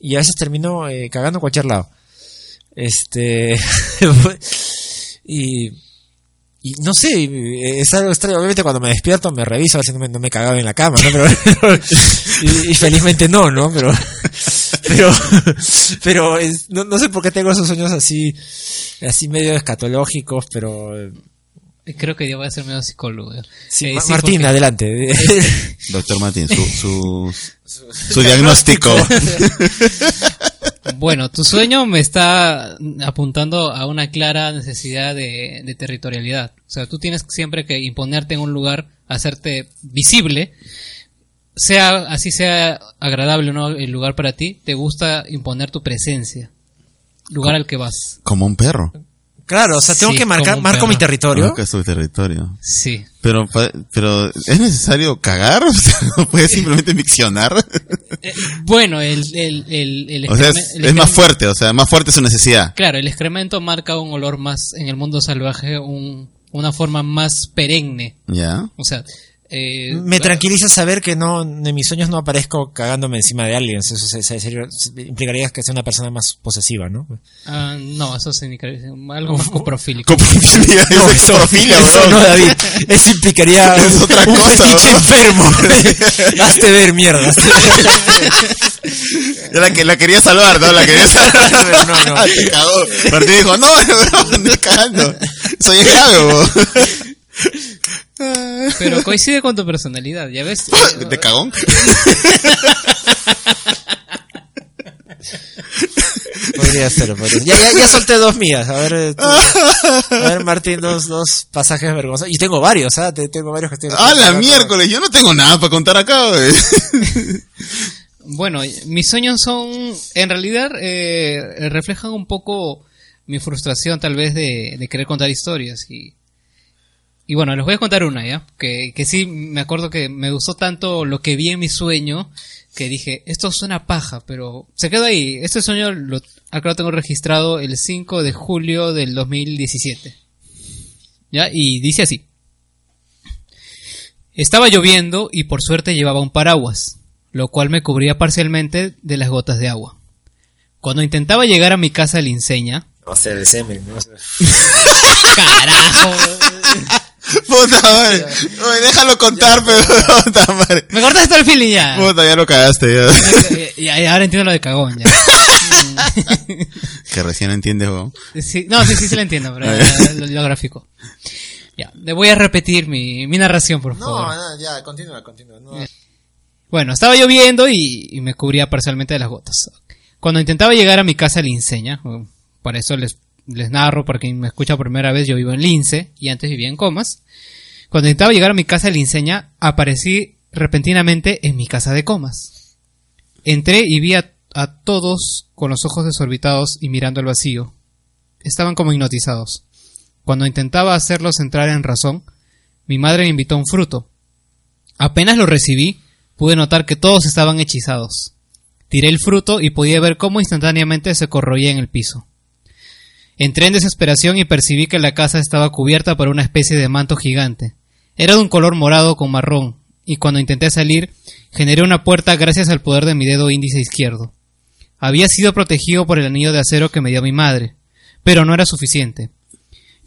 Y a veces termino eh, cagando en cualquier lado. Este, y, y no sé, eh, es algo extraño. Obviamente cuando me despierto me reviso a ver si no me, no me en la cama, ¿no? Pero, y, felizmente no, ¿no? Pero, pero, pero no, no sé por qué tengo esos sueños así, así medio escatológicos, pero... eh,
Creo que yo voy a ser medio psicólogo.
Sí,
Eh,
Ma-
sí,
Martín,
porque-
adelante.
Doctor Martín, su, su, su diagnóstico.
Bueno, tu sueño me está apuntando a una clara necesidad de, de territorialidad. O sea, tú tienes siempre que imponerte en un lugar, hacerte visible, sea así sea agradable o no el lugar para ti, te gusta imponer tu presencia, lugar al que vas.
Como un perro.
Claro, o sea, tengo
Sí,
que marcar, marco
perro.
mi territorio.
Marca su territorio.
Sí.
Pero, pero, ¿es necesario cagar? O sea, ¿no puedes simplemente miccionar?
Eh, bueno, el, el, el, el
O sea,
excremen-
es,
el
es más fuerte, o sea, más fuerte su necesidad.
Claro, el excremento marca un olor más en el mundo salvaje, un, una forma más perenne.
¿Ya?
O sea, eh,
Me tranquiliza saber que no, en mis sueños no aparezco cagándome encima de alguien. Eso se- se- sería- implicaría que sea una persona más posesiva, ¿no?
Ah, no, eso significa algo más coprofílico.
Coprofilia,
No, eso no, David. Eso implicaría
Es
un,
otra
un
cosa,
fetiche
¿no?
enfermo. hazte ver, mierda. hazte ver.
Ya la, que, la quería salvar, ¿no? La quería salvar.
No, no.
Te cagó. Martín dijo, no, no, no, cagando. Soy grave.
Pero coincide con tu personalidad, ¿ya ves?
¿De cagón?
Podría ser, podría. Ya, ya, ya solté dos mías. A ver, eh, tú. a ver Martín, dos, dos pasajes vergonzosos. Y tengo varios, ¿ah? Te- Tengo varios que estoy...
¡Ah, la miércoles! Yo no tengo nada para contar acá, güey.
Bueno, mis sueños son, en realidad, eh, reflejan un poco mi frustración tal vez de, de querer contar historias y y bueno, les voy a contar una ya, que, que sí me acuerdo que me gustó tanto lo que vi en mi sueño que dije, esto suena paja, pero se quedó ahí. Este sueño lo, acá lo tengo registrado el 5 de julio del 2017. ¿Ya? Y dice así. Estaba lloviendo y por suerte llevaba un paraguas, lo cual me cubría parcialmente de las gotas de agua. Cuando intentaba llegar a mi casa linceña,
Va a ser el semen, ¿no?
carajo,
Puta madre. Oye, déjalo contar, pero puta madre.
me cortaste todo el feeling ya.
Puta, ya lo cagaste, ya.
Y y ahora entiendo lo de cagón ya.
Que recién entiendes, weón.
Sí, no, sí, sí, sí lo entiendo, pero eh, lo, lo gráfico. Ya, le voy a repetir mi, mi narración, por favor.
no, ya, continúa, continúa. No.
Bueno, estaba lloviendo y, y me cubría parcialmente de las gotas. Cuando intentaba llegar a mi casa linceña, para eso les les narro, para quien me escucha por primera vez, yo vivo en Lince y antes vivía en Comas. Cuando intentaba llegar a mi casa de Linceña, aparecí repentinamente en mi casa de Comas. Entré y vi a, todos con los ojos desorbitados y mirando al vacío. Estaban como hipnotizados. Cuando intentaba hacerlos entrar en razón, mi madre me invitó un fruto. Apenas lo recibí, pude notar que todos estaban hechizados. Tiré el fruto y podía ver cómo instantáneamente se corroía en el piso. Entré en desesperación y percibí que la casa estaba cubierta por una especie de manto gigante. Era de un color morado con marrón, y cuando intenté salir, generé una puerta gracias al poder de mi dedo índice izquierdo. Había sido protegido por el anillo de acero que me dio mi madre, pero no era suficiente,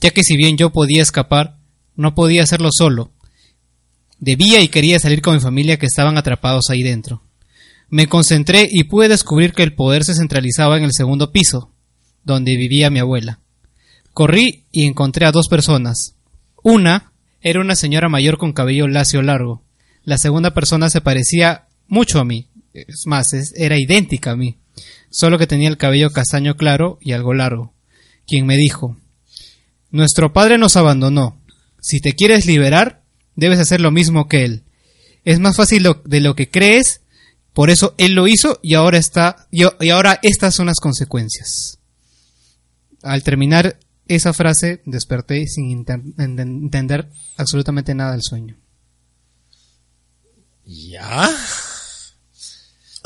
ya que si bien yo podía escapar, no podía hacerlo solo. Debía y quería salir con mi familia que estaban atrapados ahí dentro. Me concentré y pude descubrir que el poder se centralizaba en el segundo piso, donde vivía mi abuela. Corrí y encontré a dos personas. Una era una señora mayor con cabello lacio largo. La segunda persona se parecía mucho a mí. Es más, es- era idéntica a mí. Solo que tenía el cabello castaño claro y algo largo. Quien me dijo, Nuestro padre nos abandonó. Si te quieres liberar, debes hacer lo mismo que él. Es más fácil lo- de lo que crees, por eso él lo hizo y ahora está y, y ahora estas son las consecuencias. Al terminar esa frase desperté sin entender absolutamente nada del sueño.
¿Ya?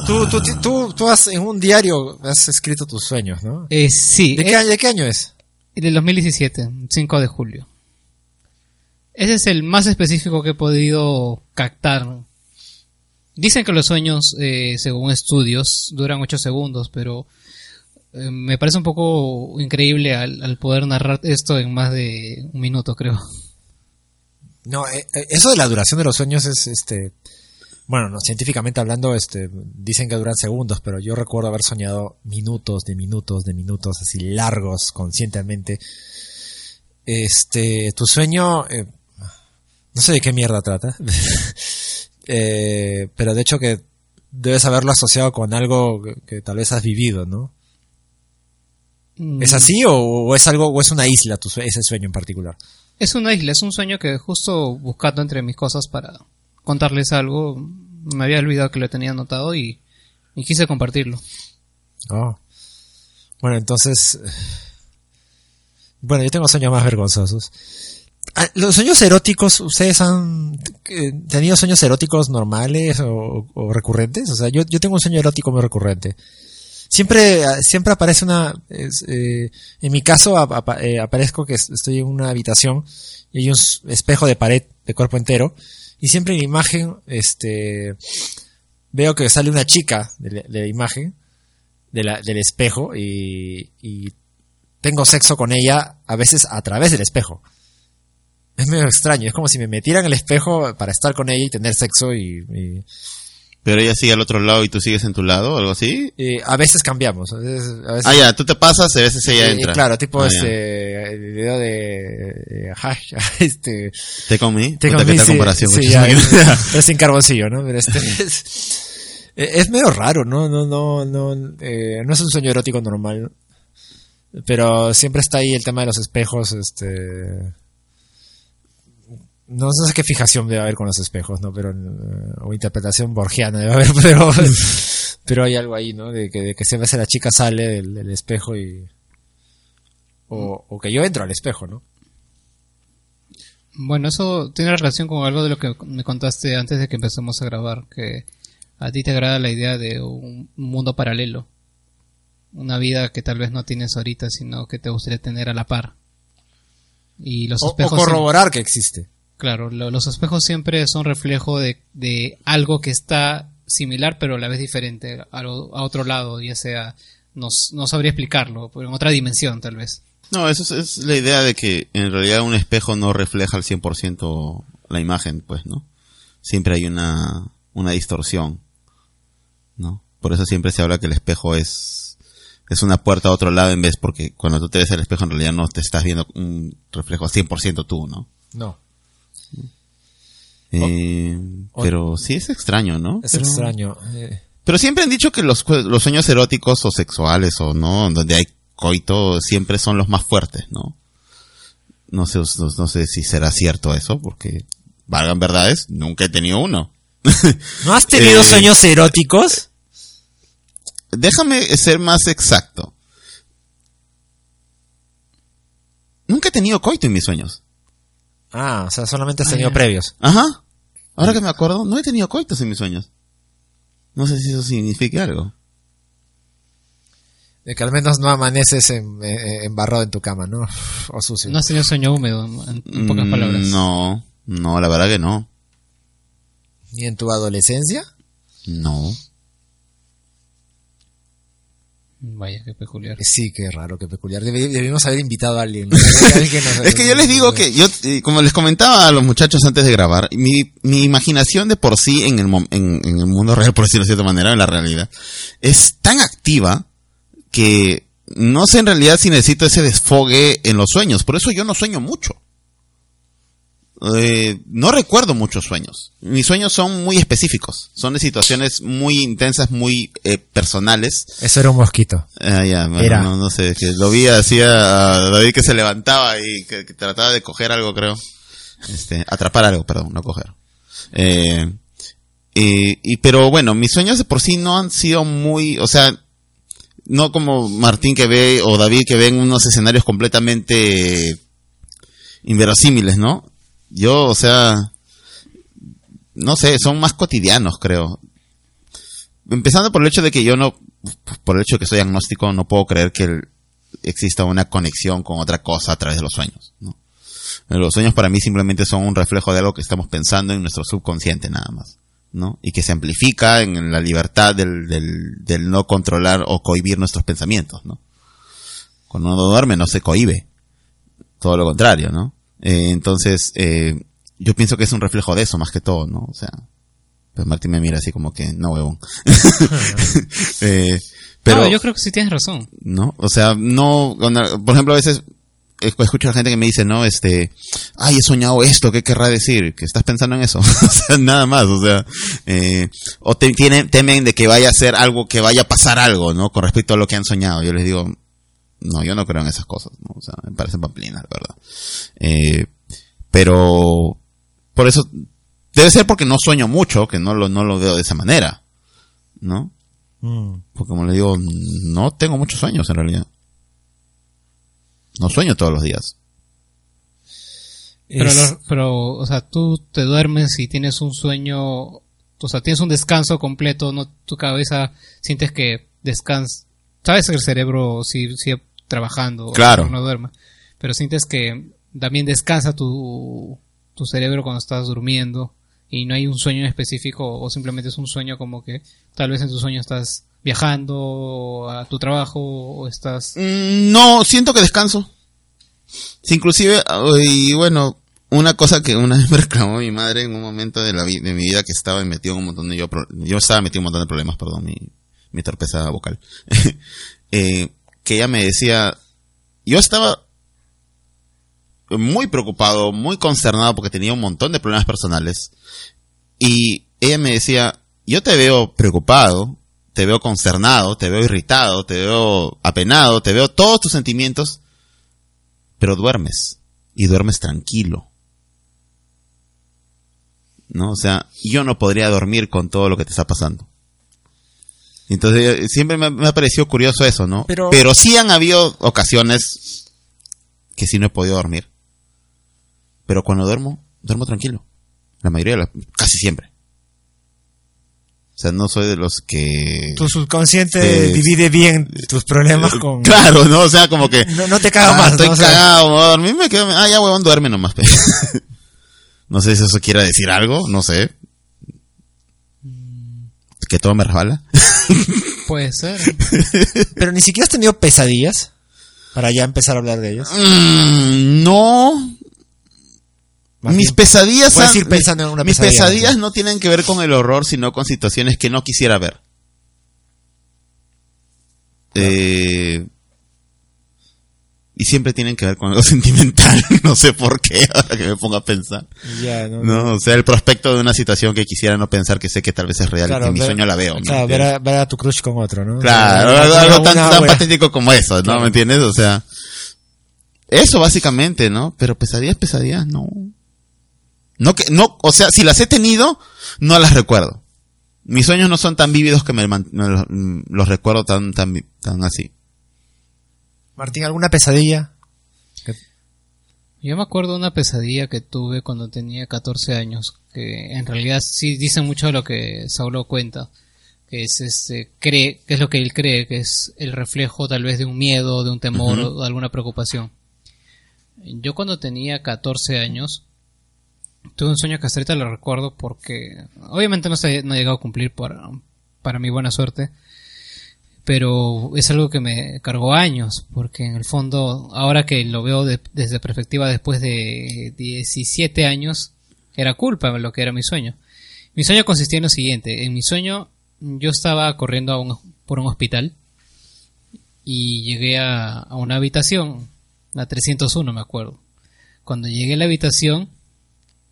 Tú, tú, tú, tú has, en un diario has escrito tus sueños, ¿no?
Eh, sí,
¿De qué,
es
año, ¿De qué año es?
del 2017, 5 de julio. Ese es el más específico que he podido captar. Dicen que los sueños, eh, según estudios, duran 8 segundos, pero eh, me parece un poco increíble al, al poder narrar esto en más de un minuto, creo.
No, eh, eh, eso de la duración de los sueños es, este, bueno, no, científicamente hablando, este, dicen que duran segundos, pero yo recuerdo haber soñado minutos, de minutos, de minutos, así largos, conscientemente. Este, tu sueño, no sé de qué mierda trata, pero de hecho que debes haberlo asociado con algo que tal vez has vivido, ¿no? ¿Es
Mm,
así o, o es algo, o es una isla tu ese sueño en particular?
Es una isla, es un sueño que justo buscando entre mis cosas para contarles algo, me había olvidado que lo tenía anotado y, y quise compartirlo.
Oh. Bueno, entonces. Bueno, yo tengo sueños más vergonzosos. Ah, ¿Los sueños eróticos, ustedes han eh, tenido sueños eróticos normales o, o recurrentes? O sea, yo, yo tengo un sueño erótico muy recurrente. Siempre, siempre aparece una. eh, en mi caso, eh, aparezco que es- estoy en una habitación y hay un espejo de pared de cuerpo entero. Y siempre en la imagen, este. Veo que sale una chica de la- imagen del espejo y, tengo sexo con ella a veces a través del espejo. Es medio extraño, es como si me metieran el espejo para estar con ella y tener sexo y-
Pero ella sigue al otro lado y tú sigues en tu lado, algo así.
y a veces cambiamos. A veces, a veces-
Ah, ya, tú te pasas a veces ella entra.
claro, tipo
Ah, ya.
este el video de eh, ajá, este
¿Te comí?
Te comí,
¿qué tal
sí,
comparación?
sí, ya, es, pero sin carboncillo, ¿no? Pero este es, es medio raro, ¿no? No, no, no, eh, no es un sueño erótico normal. Pero siempre está ahí el tema de los espejos, este... No sé qué fijación debe haber con los espejos, ¿no? Pero, eh, o interpretación borgiana debe haber, pero, pero hay algo ahí, ¿no? De que, de que siempre la chica sale del, del espejo y... O, o que yo entro al espejo, ¿no?
Bueno, eso tiene relación con algo de lo que me contaste antes de que empecemos a grabar, que a ti te agrada la idea de un mundo paralelo, una vida que tal vez no tienes ahorita, sino que te gustaría tener a la par. Y los
O, o
espejos,
corroborar que existe.
Claro, lo- los espejos siempre son reflejo de, de algo que está similar, pero a la vez diferente, a, lo- a otro lado, ya sea, no, no sabría explicarlo, pero en otra dimensión tal vez.
No, eso es, es la idea de que en realidad un espejo no refleja al 100% la imagen, pues, ¿no? Siempre hay una, una distorsión, ¿no? Por eso siempre se habla que el espejo es, es una puerta a otro lado en vez porque cuando tú te ves al espejo en realidad no te estás viendo un reflejo 100% tú, ¿no?
No.
Eh,
o-
pero sí es extraño, ¿no?
Es
Pero-
extraño. eh,
Pero siempre han dicho que los, los sueños eróticos o sexuales o no, donde hay coito siempre son los más fuertes, ¿no? No sé, no, no sé si será cierto eso, porque valgan verdades, nunca he tenido uno.
¿No has tenido
Eh,
sueños eróticos?
Déjame ser más exacto. Nunca he tenido coito en mis sueños.
Ah, o sea, solamente has tenido previos.
Ajá. Ahora que me acuerdo, no he tenido coitos en mis sueños. No sé si eso signifique algo.
De que al menos no amaneces en- eh, embarrado en tu cama, ¿no? O sucio.
No has tenido sueño húmedo, en, en pocas
Mm,
palabras.
No, no, la verdad que no.
¿Ni en tu adolescencia?
No.
Vaya, qué peculiar.
Sí, qué raro, qué peculiar. Deb- debimos haber invitado a alguien.
Es que yo les digo que yo, eh, como les comentaba a los muchachos antes de grabar, mi, mi imaginación de por sí en el, mom- en, en el mundo real, por decirlo de cierta manera, en la realidad, es tan activa que no sé en realidad si necesito ese desfogue en los sueños. Por eso yo no sueño mucho. Eh, no recuerdo muchos sueños. Mis sueños son muy específicos. Son de situaciones muy intensas, muy eh, personales.
Eso era un mosquito.
Ah, ya, bueno,
Era.
No, no sé, que lo vi así a David que se levantaba y que, que trataba de coger algo, creo. Este, atrapar algo, perdón, no coger. Eh, y, pero bueno, mis sueños de por sí no han sido muy, o sea, no como Martín que ve o David que ven unos escenarios completamente inverosímiles, ¿no? Yo, o sea, no sé, son más cotidianos, creo. Empezando por el hecho de que yo no, por el hecho de que soy agnóstico, no puedo creer que exista una conexión con otra cosa a través de los sueños, ¿no? Los sueños para mí simplemente son un reflejo de algo que estamos pensando en nuestro subconsciente nada más, ¿no? Y que se amplifica en la libertad del, del, del no controlar o cohibir nuestros pensamientos, ¿no? Cuando uno duerme no se cohibe, todo lo contrario, ¿no? Eh, entonces, eh, yo pienso que es un reflejo de eso más que todo, ¿no? O sea, pues Martín me mira así como que, no huevón. eh, pero,
No, yo creo que sí tienes razón.
¿no? O sea, no, por ejemplo, a veces escucho a gente que me dice, no, este, ay, he soñado esto, ¿qué querrá decir? Que estás pensando en eso. o sea, nada más, o sea, eh, o te, tienen, temen de que vaya a ser algo, que vaya a pasar algo, ¿no? Con respecto a lo que han soñado. Yo les digo, no, yo no creo en esas cosas, ¿no? O sea, me parecen pamplinas, la verdad. Eh, pero, por eso, debe ser porque no sueño mucho, que no lo, no lo veo de esa manera, ¿no?
Mm.
Porque como le digo, no tengo muchos sueños en realidad. No sueño todos los días.
Pero, lo- pero, o sea, tú te duermes y tienes un sueño, o sea, tienes un descanso completo, no, tu cabeza sientes que descansa. Sabes que el cerebro sigue, sigue trabajando,
Claro.
aunque no duerma, pero sientes que también descansa tu, tu cerebro cuando estás durmiendo y no hay un sueño en específico o simplemente es un sueño como que tal vez en tu sueño estás viajando a tu trabajo o estás
Mm, No, siento que descanso. Sí, inclusive, y bueno, una cosa que una vez me reclamó mi madre en un momento de, la vi- de mi vida que estaba metido en un montón de yo, yo estaba metido en un montón de problemas, perdón, mi, mi torpeza vocal. Eh, que ella me decía, yo estaba muy preocupado, muy consternado porque tenía un montón de problemas personales. Y ella me decía, yo te veo preocupado, te veo consternado, te veo irritado, te veo apenado, te veo todos tus sentimientos, pero duermes y duermes tranquilo. ¿No? O sea, yo no podría dormir con todo lo que te está pasando. Entonces, eh, siempre me, me ha parecido curioso eso, ¿no?
Pero-
pero sí han habido ocasiones que sí no he podido dormir. Pero cuando duermo, duermo tranquilo. La mayoría, de las- casi siempre. O sea, no soy de los que...
Tu subconsciente divide bien tus problemas con...
Claro, ¿no? O sea, como que...
No, no te caga
ah,
más,
Estoy
¿no?
Cagado, voy a dormir, me quedo... Ah, ya, huevón, duerme nomás. no sé si eso quiera decir algo, no sé. Que todo me resbala.
puede ser
Pero ni siquiera has tenido pesadillas para ya empezar a hablar de ellos.
Mm, no,
Más
mis
bien,
pesadillas han-
ir pensando en una
mis
pesadilla,
pesadillas
¿no?
no tienen que ver con el horror sino con situaciones que no quisiera ver Eh, y siempre tienen que ver con algo sentimental. no sé por qué, ahora que me pongo a pensar.
Ya, no,
No, o sea, el prospecto de una situación que quisiera no pensar que sé que tal vez es real y que en mi
ver-
sueño la veo. ¿me
Claro, ver a, ver a tu crush con otro, ¿no?
Claro,
O sea,
algo, tan, patético como eso, ¿no?
Claro.
¿Me entiendes? O sea, eso básicamente, ¿no? Pero pesadillas, pesadillas, no. No que, no, o sea, si las he tenido, no las recuerdo. Mis sueños no son tan vívidos que me, los, mm, los recuerdo tan, tan, tan así.
Martín, ¿alguna pesadilla?
Yo me acuerdo de una pesadilla que tuve cuando tenía 14 años, que en realidad sí dice mucho de lo que Saulo cuenta, que es este, cree, que es lo que él cree, que es el reflejo tal vez de un miedo, de un temor o de alguna preocupación. Yo cuando tenía 14 años, tuve un sueño que hasta ahorita lo recuerdo porque obviamente no se no he llegado a cumplir para, para mi buena suerte, pero es algo que me cargó años, porque en el fondo, ahora que lo veo de- desde perspectiva después de 17 años, era culpa lo que era mi sueño. Mi sueño consistía en lo siguiente, en mi sueño yo estaba corriendo a un- por un hospital y llegué a, a una habitación, la 301 me acuerdo. Cuando llegué a la habitación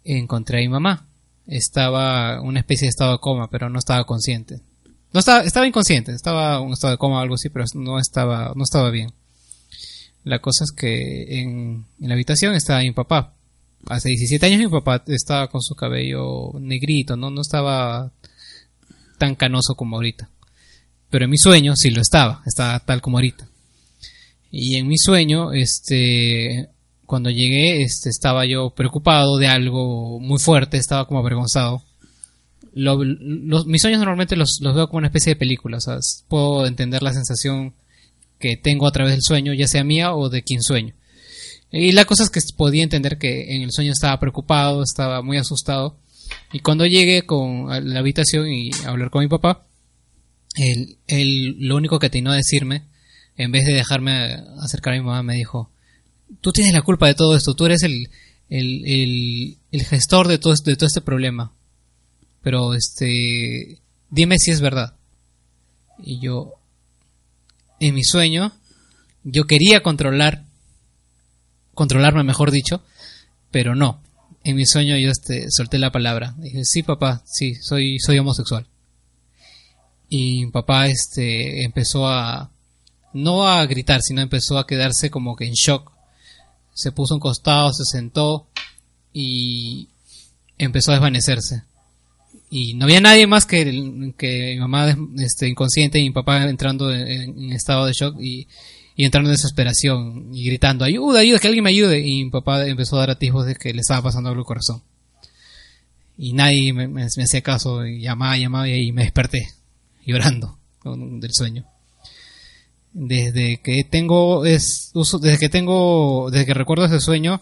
encontré a mi mamá. Estaba en una especie de estado de coma, pero no estaba consciente. No estaba, estaba inconsciente, estaba en un estado de coma o algo así, pero no estaba, no estaba bien. La cosa es que en, en la habitación estaba mi papá. Hace 17 años mi papá estaba con su cabello negrito, no, no estaba tan canoso como ahorita. Pero en mi sueño sí lo estaba, estaba tal como ahorita. Y en mi sueño, este, cuando llegué, este, estaba yo preocupado de algo muy fuerte, estaba como avergonzado. Lo- los- mis sueños normalmente los, los veo como una especie de película, o sea, puedo entender la sensación que tengo a través del sueño, ya sea mía o de quien sueño. Y la cosa es que podía entender que en el sueño estaba preocupado, estaba muy asustado. Y cuando llegué con, a la habitación y a hablar con mi papá, él, él lo único que atinó a decirme, en vez de dejarme acercar a mi mamá, me dijo, tú tienes la culpa de todo esto, tú eres el, el, el, el gestor de todo, de todo este problema. Pero este, dime si es verdad. Y yo, en mi sueño, yo quería controlar, controlarme mejor dicho, pero no. En mi sueño yo este, solté la palabra. Dije, sí papá, sí, soy, soy homosexual. Y mi papá este, empezó a, no a gritar, sino empezó a quedarse como que en shock. Se puso un costado, se sentó y empezó a desvanecerse. Y no había nadie más que, el- que mi mamá este, inconsciente y mi papá entrando en, estado de shock y, y entrando en desesperación y gritando, ayuda, ayuda, que alguien me ayude. Y mi papá empezó a dar atisbos de que le estaba pasando algo al corazón. Y nadie me, me- hacía caso, y llamaba, llamaba y me desperté, llorando del sueño. Desde que tengo, es, uso, desde que tengo, desde que recuerdo ese sueño,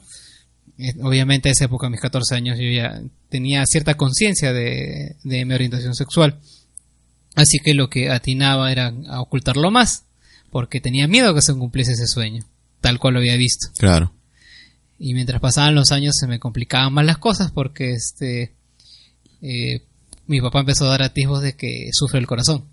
obviamente a esa época, a mis 14 años, yo ya tenía cierta conciencia de, de mi orientación sexual. Así que lo que atinaba era a ocultarlo más, porque tenía miedo que se cumpliese ese sueño, tal cual lo había visto.
Claro.
Y mientras pasaban los años se me complicaban más las cosas porque este eh, mi papá empezó a dar atisbos de que sufre el corazón.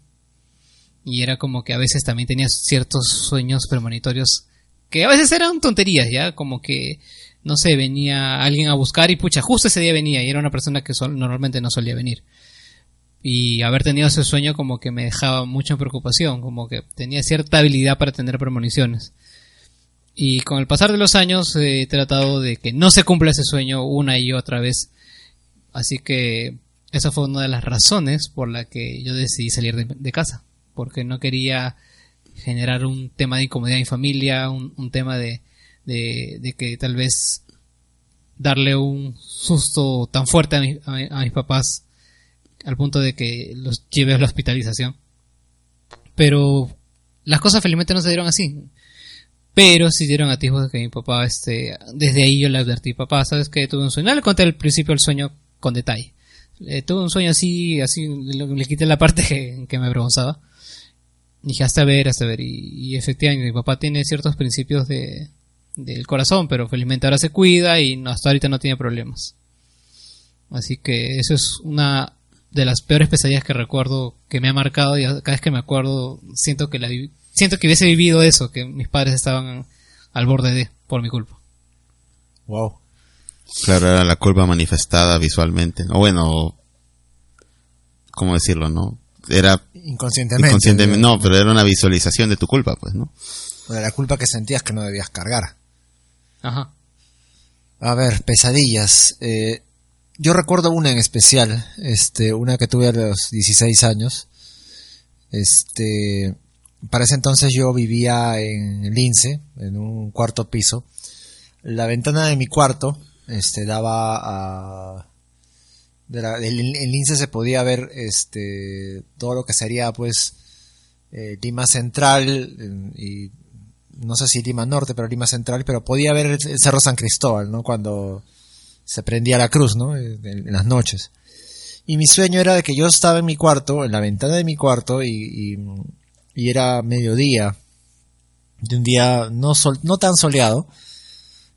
Y era como que a veces también tenía ciertos sueños premonitorios que a veces eran tonterías, ya como que no sé, venía alguien a buscar y pucha, justo ese día venía y era una persona que normalmente no solía venir. Y haber tenido ese sueño como que me dejaba mucha preocupación, como que tenía cierta habilidad para tener premoniciones. Y con el pasar de los años he tratado de que no se cumpla ese sueño una y otra vez. Así que esa fue una de las razones por la que yo decidí salir de, casa. Porque no quería generar un tema de incomodidad en mi familia, un tema de, de, de que tal vez darle un susto tan fuerte a, mi- a a mis papás al punto de que los lleve a la hospitalización. Pero las cosas felizmente no se dieron así. Pero sí dieron atisbos de que mi papá, este, desde ahí yo le advertí, papá, sabes que tuve un sueño. No le conté al principio el sueño con detalle. Eh, tuve un sueño así, así, le, le quité la parte que, que me avergonzaba. Dije, hasta ver, hasta ver. Y, y efectivamente, mi papá tiene ciertos principios de, del corazón, pero felizmente ahora se cuida y no, hasta ahorita no tiene problemas. Así que eso es una de las peores pesadillas que recuerdo que me ha marcado y cada vez que me acuerdo siento que la siento que hubiese vivido eso, que mis padres estaban al borde de, por mi culpa.
Wow.
Claro, era la culpa manifestada visualmente. O bueno, ¿cómo decirlo, no? Era
Inconscientemente.
inconscientemente, no, pero era una visualización de tu culpa, pues, ¿no?
De la culpa que sentías que no debías cargar.
Ajá.
A ver, pesadillas. Eh, yo recuerdo una en especial, este, una que tuve a los 16 años. Este, para ese entonces yo vivía en Lince, en un cuarto piso. La ventana de mi cuarto, este, daba a, en Lince se podía ver, este, todo lo que sería, pues, eh, Lima Central y no sé si Lima Norte, pero Lima Central, pero podía ver el, Cerro San Cristóbal, ¿no? Cuando se prendía la cruz, ¿no? En, las noches. Y mi sueño era de que yo estaba en mi cuarto, en la ventana de mi cuarto, y, y, era mediodía, de un día no, sol, no tan soleado,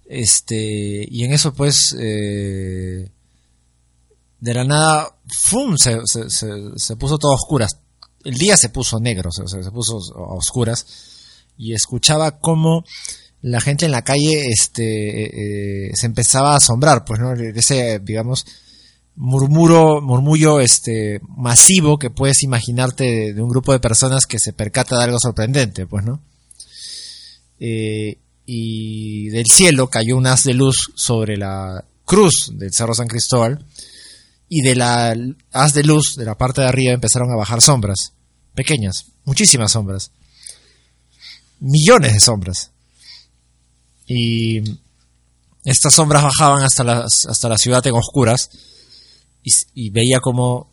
este, y en eso pues, eh, de la nada, ¡fum! Se, se, se, puso todo a oscuras. El día se puso negro, se puso a oscuras y escuchaba cómo la gente en la calle este eh, eh, se empezaba a asombrar pues no ese digamos murmuro murmullo este masivo que puedes imaginarte de, de un grupo de personas que se percata de algo sorprendente pues no Eh, y del cielo cayó un haz de luz sobre la cruz del Cerro San Cristóbal y de la haz de luz de la parte de arriba empezaron a bajar sombras pequeñas muchísimas sombras millones de sombras. Y estas sombras bajaban hasta la, hasta la ciudad en oscuras y, veía como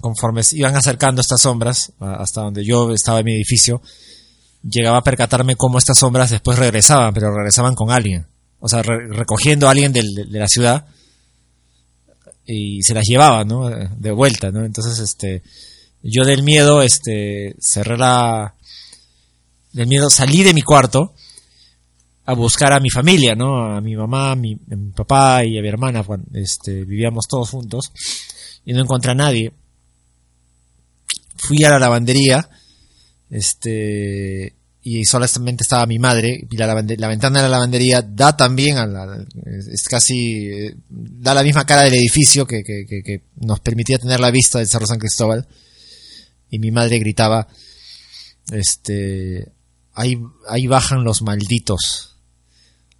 conforme se iban acercando estas sombras hasta donde yo estaba en mi edificio, llegaba a percatarme cómo estas sombras después regresaban, pero regresaban con alguien. O sea, re- recogiendo a alguien de la ciudad y se las llevaba, ¿no? De vuelta, ¿no? Entonces, este, yo del miedo, este, cerré la, del miedo salí de mi cuarto a buscar a mi familia, ¿no? A mi mamá, a mi, a mi papá y a mi hermana, cuando, este, vivíamos todos juntos y no encontré a nadie. Fui a la lavandería, este, y solamente estaba mi madre, y la, la ventana de la lavandería da también a la, es, casi, eh, da la misma cara del edificio que, que, que, que nos permitía tener la vista del Cerro San Cristóbal, y mi madre gritaba, este, ahí, ahí bajan los malditos.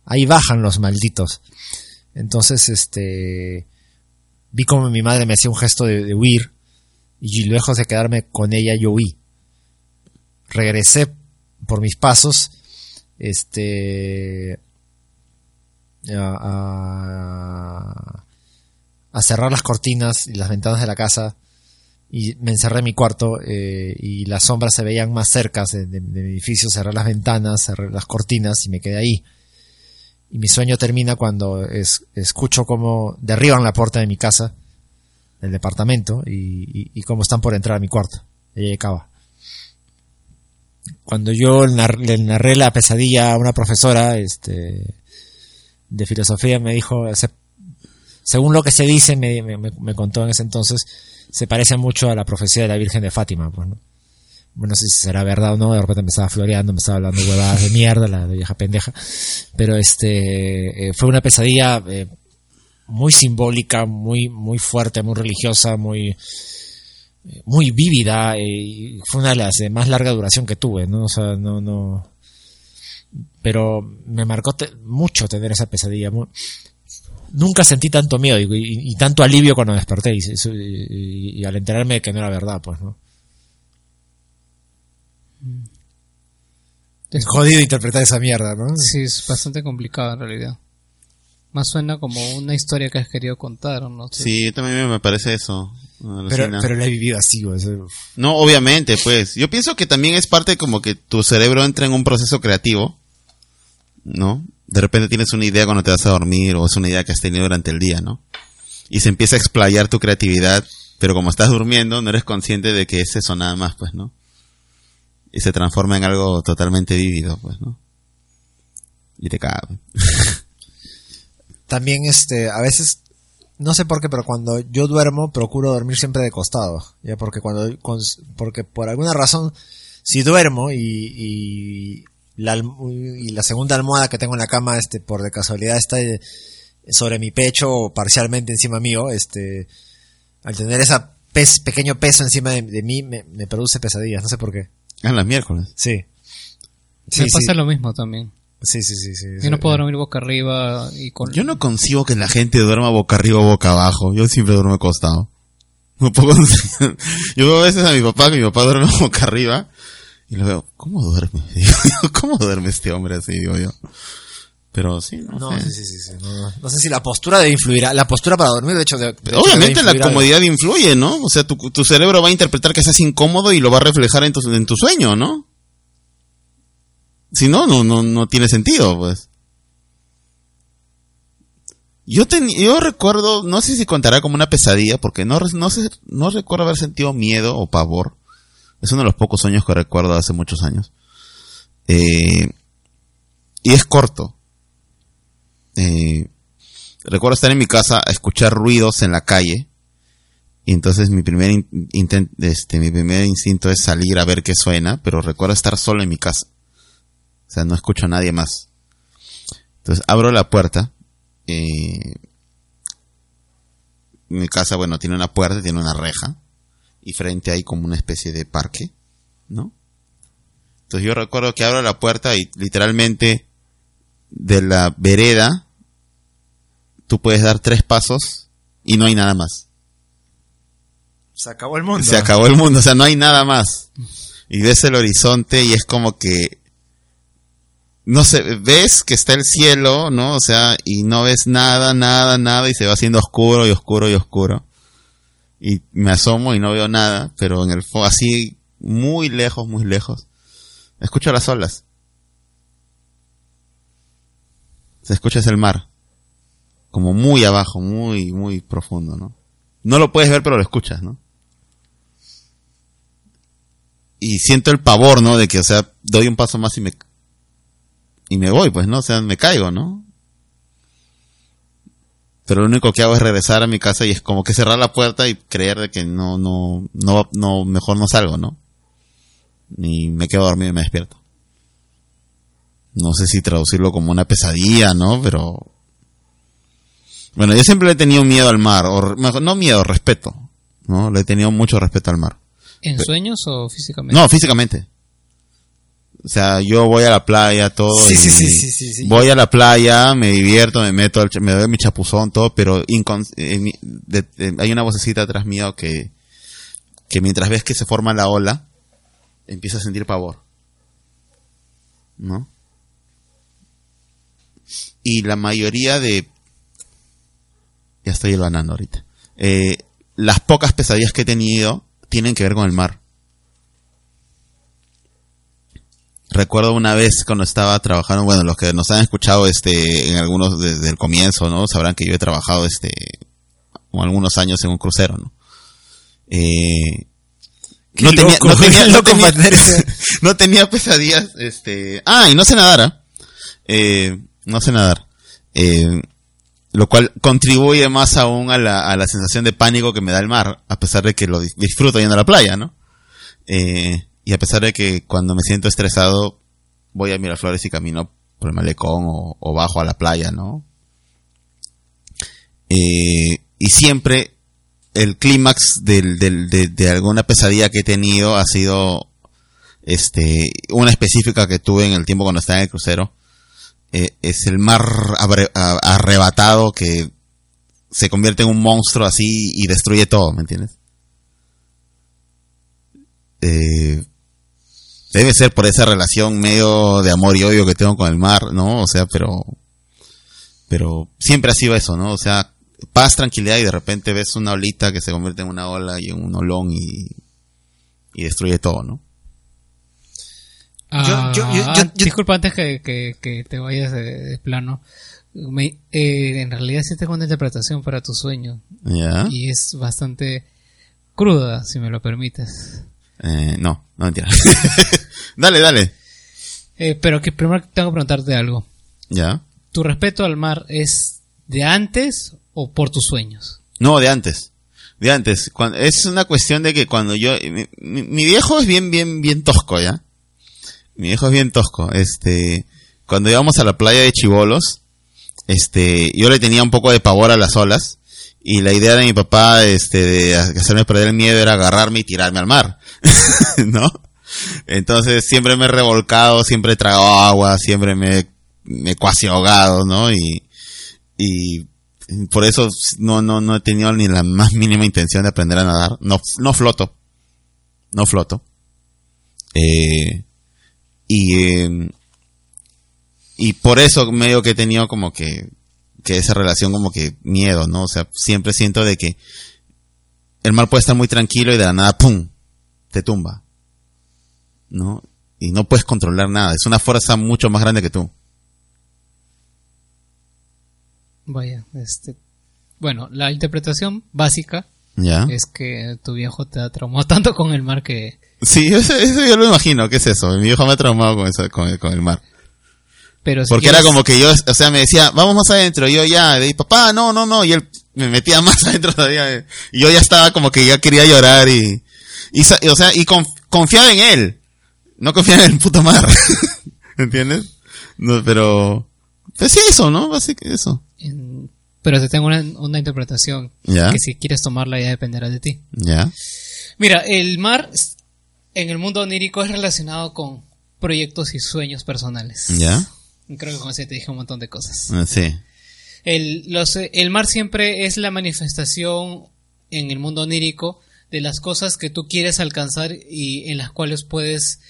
Ahí bajan los malditos. Entonces, este, vi como mi madre me hacía un gesto de, huir y lejos de quedarme con ella, yo huí. Regresé por mis pasos, este, a cerrar las cortinas y las ventanas de la casa y me encerré en mi cuarto eh, y las sombras se veían más cercas de, mi edificio, cerré las ventanas, cerré las cortinas y me quedé ahí. Y mi sueño termina cuando es- escucho cómo derriban la puerta de mi casa, del departamento, y, cómo están por entrar a mi cuarto. Ahí acaba. Cuando yo le narré la pesadilla a una profesora este, de filosofía, me dijo, se- según lo que se dice, me- me contó en ese entonces, se parece mucho a la profecía de la Virgen de Fátima, pues, ¿no? Bueno, no sé si será verdad o no, de repente me estaba floreando, me estaba hablando huevadas de mierda, la de vieja pendeja, pero este, eh, fue una pesadilla eh, muy simbólica, muy, muy fuerte, muy religiosa, muy, eh, muy vívida, y fue una de las de más larga duración que tuve, ¿no? O sea, no, no, pero me marcó mucho tener esa pesadilla, mu- nunca sentí tanto miedo y, y- y tanto alivio cuando desperté y, y- y- y al enterarme de que no era verdad, pues, ¿no? Es jodido interpretar esa mierda, ¿no?
Sí, es bastante complicado en realidad. Más suena como una historia que has querido contar, ¿no?
Sí, también me parece eso.
Pero, pero lo he vivido así, güey. eso-
No, obviamente, pues. Yo pienso que también es parte como que tu cerebro entra en un proceso creativo, ¿no? De repente tienes una idea cuando te vas a dormir o es una idea que has tenido durante el día, ¿no? Y se empieza a explayar tu creatividad, pero como estás durmiendo no eres consciente de que es eso nada más, pues, ¿no? Y se transforma en algo totalmente vívido, pues, ¿no? Y te cabe.
También, este, a veces, no sé por qué, pero cuando yo duermo, procuro dormir siempre de costado. Ya, porque cuando, porque por alguna razón, si duermo y, la y la segunda almohada que tengo en la cama, este, por de casualidad está eh, sobre mi pecho o parcialmente encima mío, este, al tener esa pez, pequeño peso encima de, de mí, me, me produce pesadillas, no sé por qué.
Ah, las miércoles.
Sí. Sí,
Me
sí.
pasa lo mismo también.
Sí, sí, sí, sí.
Yo no puedo dormir boca arriba y con...
Yo no concibo que la gente duerma boca arriba o boca abajo. Yo siempre duermo acostado. No puedo. Yo veo a veces a mi papá, que mi papá duerme boca arriba. Y lo veo, ¿cómo duerme? Digo yo, ¿Cómo duerme este hombre así? Digo yo. Pero sí, no,
No,
sé.
sí, sí, sí, no, sé si la postura debe influir. La postura para dormir, de hecho, de- de hecho,
Obviamente la
algo.
comodidad influye, ¿no? O sea, tu, tu cerebro va a interpretar que estás incómodo y lo va a reflejar en tu, en tu sueño, ¿no? Si no, no, no, no tiene sentido, pues. Yo ten- yo recuerdo, no sé si contará como una pesadilla, porque no, re- no sé, no recuerdo haber sentido miedo o pavor. Es uno de los pocos sueños que recuerdo hace muchos años. Eh, y es corto. Eh, recuerdo estar en mi casa a escuchar ruidos en la calle. Y entonces mi primer este, mi primer instinto es salir a ver qué suena, pero recuerdo estar solo en mi casa. O sea, no escucho a nadie más. Entonces abro la puerta. eh, mi casa, bueno, tiene una puerta, tiene una reja. Y frente hay como una especie de parque, ¿no? Entonces yo recuerdo que abro la puerta y literalmente de la vereda tú puedes dar tres pasos y no hay nada más.
Se acabó el mundo.
Se acabó el mundo, o sea, no hay nada más. Y ves el horizonte y es como que no sé, ves que está el cielo, ¿no? O sea, y no ves nada, nada, nada y se va haciendo oscuro y oscuro y oscuro. Y me asomo y no veo nada, pero en el así muy lejos, muy lejos. Escucho las olas. Se escucha es el mar. Como muy abajo, muy, muy profundo, ¿no? No lo puedes ver, pero lo escuchas, ¿no? Y siento el pavor, ¿no? De que, o sea, doy un paso más y me, y me voy, pues, ¿no? O sea, me caigo, ¿no? Pero lo único que hago es regresar a mi casa y es como que cerrar la puerta y creer de que no, no, no, no, mejor no salgo, ¿no? Y me quedo dormido y me despierto. No sé si traducirlo como una pesadilla, ¿no? Pero... Bueno, yo siempre le he tenido miedo al mar, o mejor, no miedo, respeto, ¿no? Le he tenido mucho respeto al mar.
¿En sueños o físicamente?
No, físicamente. O sea, yo voy a la playa, todo.
Sí,
y
sí, sí, sí, sí, sí.
Voy a la playa, me divierto, me meto, al me doy mi chapuzón, todo, pero eh, mi- de- de- hay una vocecita atrás mío que, que mientras ves que se forma la ola, empieza a sentir pavor. ¿No? Y la mayoría de... Ya estoy ganando ahorita. Eh, las pocas pesadillas que he tenido tienen que ver con el mar. Recuerdo una vez cuando estaba trabajando, bueno, los que nos han escuchado este en algunos desde el comienzo, ¿no? Sabrán que yo he trabajado este algunos años en un crucero, ¿no? Eh, no, tenía,
loco,
no, tenía, no, no pesadillas, este, ah, y no sé nadar, ¿ah? Eh, no sé nadar, eh, lo cual contribuye más aún a la, a la sensación de pánico que me da el mar, a pesar de que lo dis- disfruto yendo a la playa, ¿no? Eh, y a pesar de que cuando me siento estresado voy a Miraflores y camino por el malecón o, bajo a la playa, ¿no? Eh, y siempre el clímax del, de, de alguna pesadilla que he tenido ha sido este una específica que tuve en el tiempo cuando estaba en el crucero. Eh, es el mar arrebatado que se convierte en un monstruo así y destruye todo, ¿me entiendes? Eh, debe ser por esa relación medio de amor y odio que tengo con el mar, ¿no? O sea, pero pero siempre ha sido eso, ¿no? O sea, paz, tranquilidad y de repente ves una olita que se convierte en una ola y en un olón y, y destruye todo, ¿no?
Ah,
Yo- yo- yo-
ah,
yo- yo-
Disculpa antes que, que, que te vayas de, de plano. Me- eh, en realidad sí tengo una interpretación para tu sueño
¿Ya?
y es bastante cruda, si me lo permites.
Eh, no, no mentira. dale, dale.
Eh, pero que primero tengo que preguntarte algo.
¿Ya?
¿Tu respeto al mar es de antes o por tus sueños?
No, de antes. De antes. Cuando, es una cuestión de que cuando yo... Mi, mi- mi viejo es bien, bien, bien tosco, ¿ya? Mi viejo es bien tosco. Este, cuando íbamos a la playa de Chibolos, este, yo le tenía un poco de pavor a las olas. Y la idea de mi papá, este, de hacerme perder el miedo era agarrarme y tirarme al mar. ¿No? Entonces siempre me he revolcado, siempre he tragado agua, siempre me, he cuasi ahogado, ¿no? Y, y por eso no, no, no he tenido ni la más mínima intención de aprender a nadar. No, no floto. No floto. Eh, y, eh, y por eso medio que he tenido como que, que esa relación como que miedo, ¿no? O sea, siempre siento de que el mar puede estar muy tranquilo y de la nada, ¡pum! te tumba. ¿No? Y no puedes controlar nada. Es una fuerza mucho más grande que tú.
Vaya, este. Bueno, la interpretación básica
¿Ya?
es que tu viejo te ha traumado tanto con el mar que.
Sí, eso, eso yo lo imagino. ¿Qué es eso? Mi viejo me ha traumado con, eso, con, el, con el mar.
Pero si
Porque
quieres-
era como que yo, o sea, me decía, vamos más adentro. Y yo ya, dije, papá, no, no, no. Y él me metía más adentro todavía. Y yo ya estaba como que ya quería llorar y, y, y, o sea, y conf- confiaba en él. No confiaba en el puto mar. ¿Entiendes? No, pero, pues sí, eso, ¿no? Básicamente eso.
en- Pero te tengo una, una interpretación
Ya,
que si quieres tomarla ya dependerá de ti.
ya.
Mira, el mar en el mundo onírico es relacionado con proyectos y sueños personales.
Ya.
Creo que con eso te dije un montón de cosas.
Ah, Sí.
El, los- el mar siempre es la manifestación en el mundo onírico de las cosas que tú quieres alcanzar y en las cuales puedes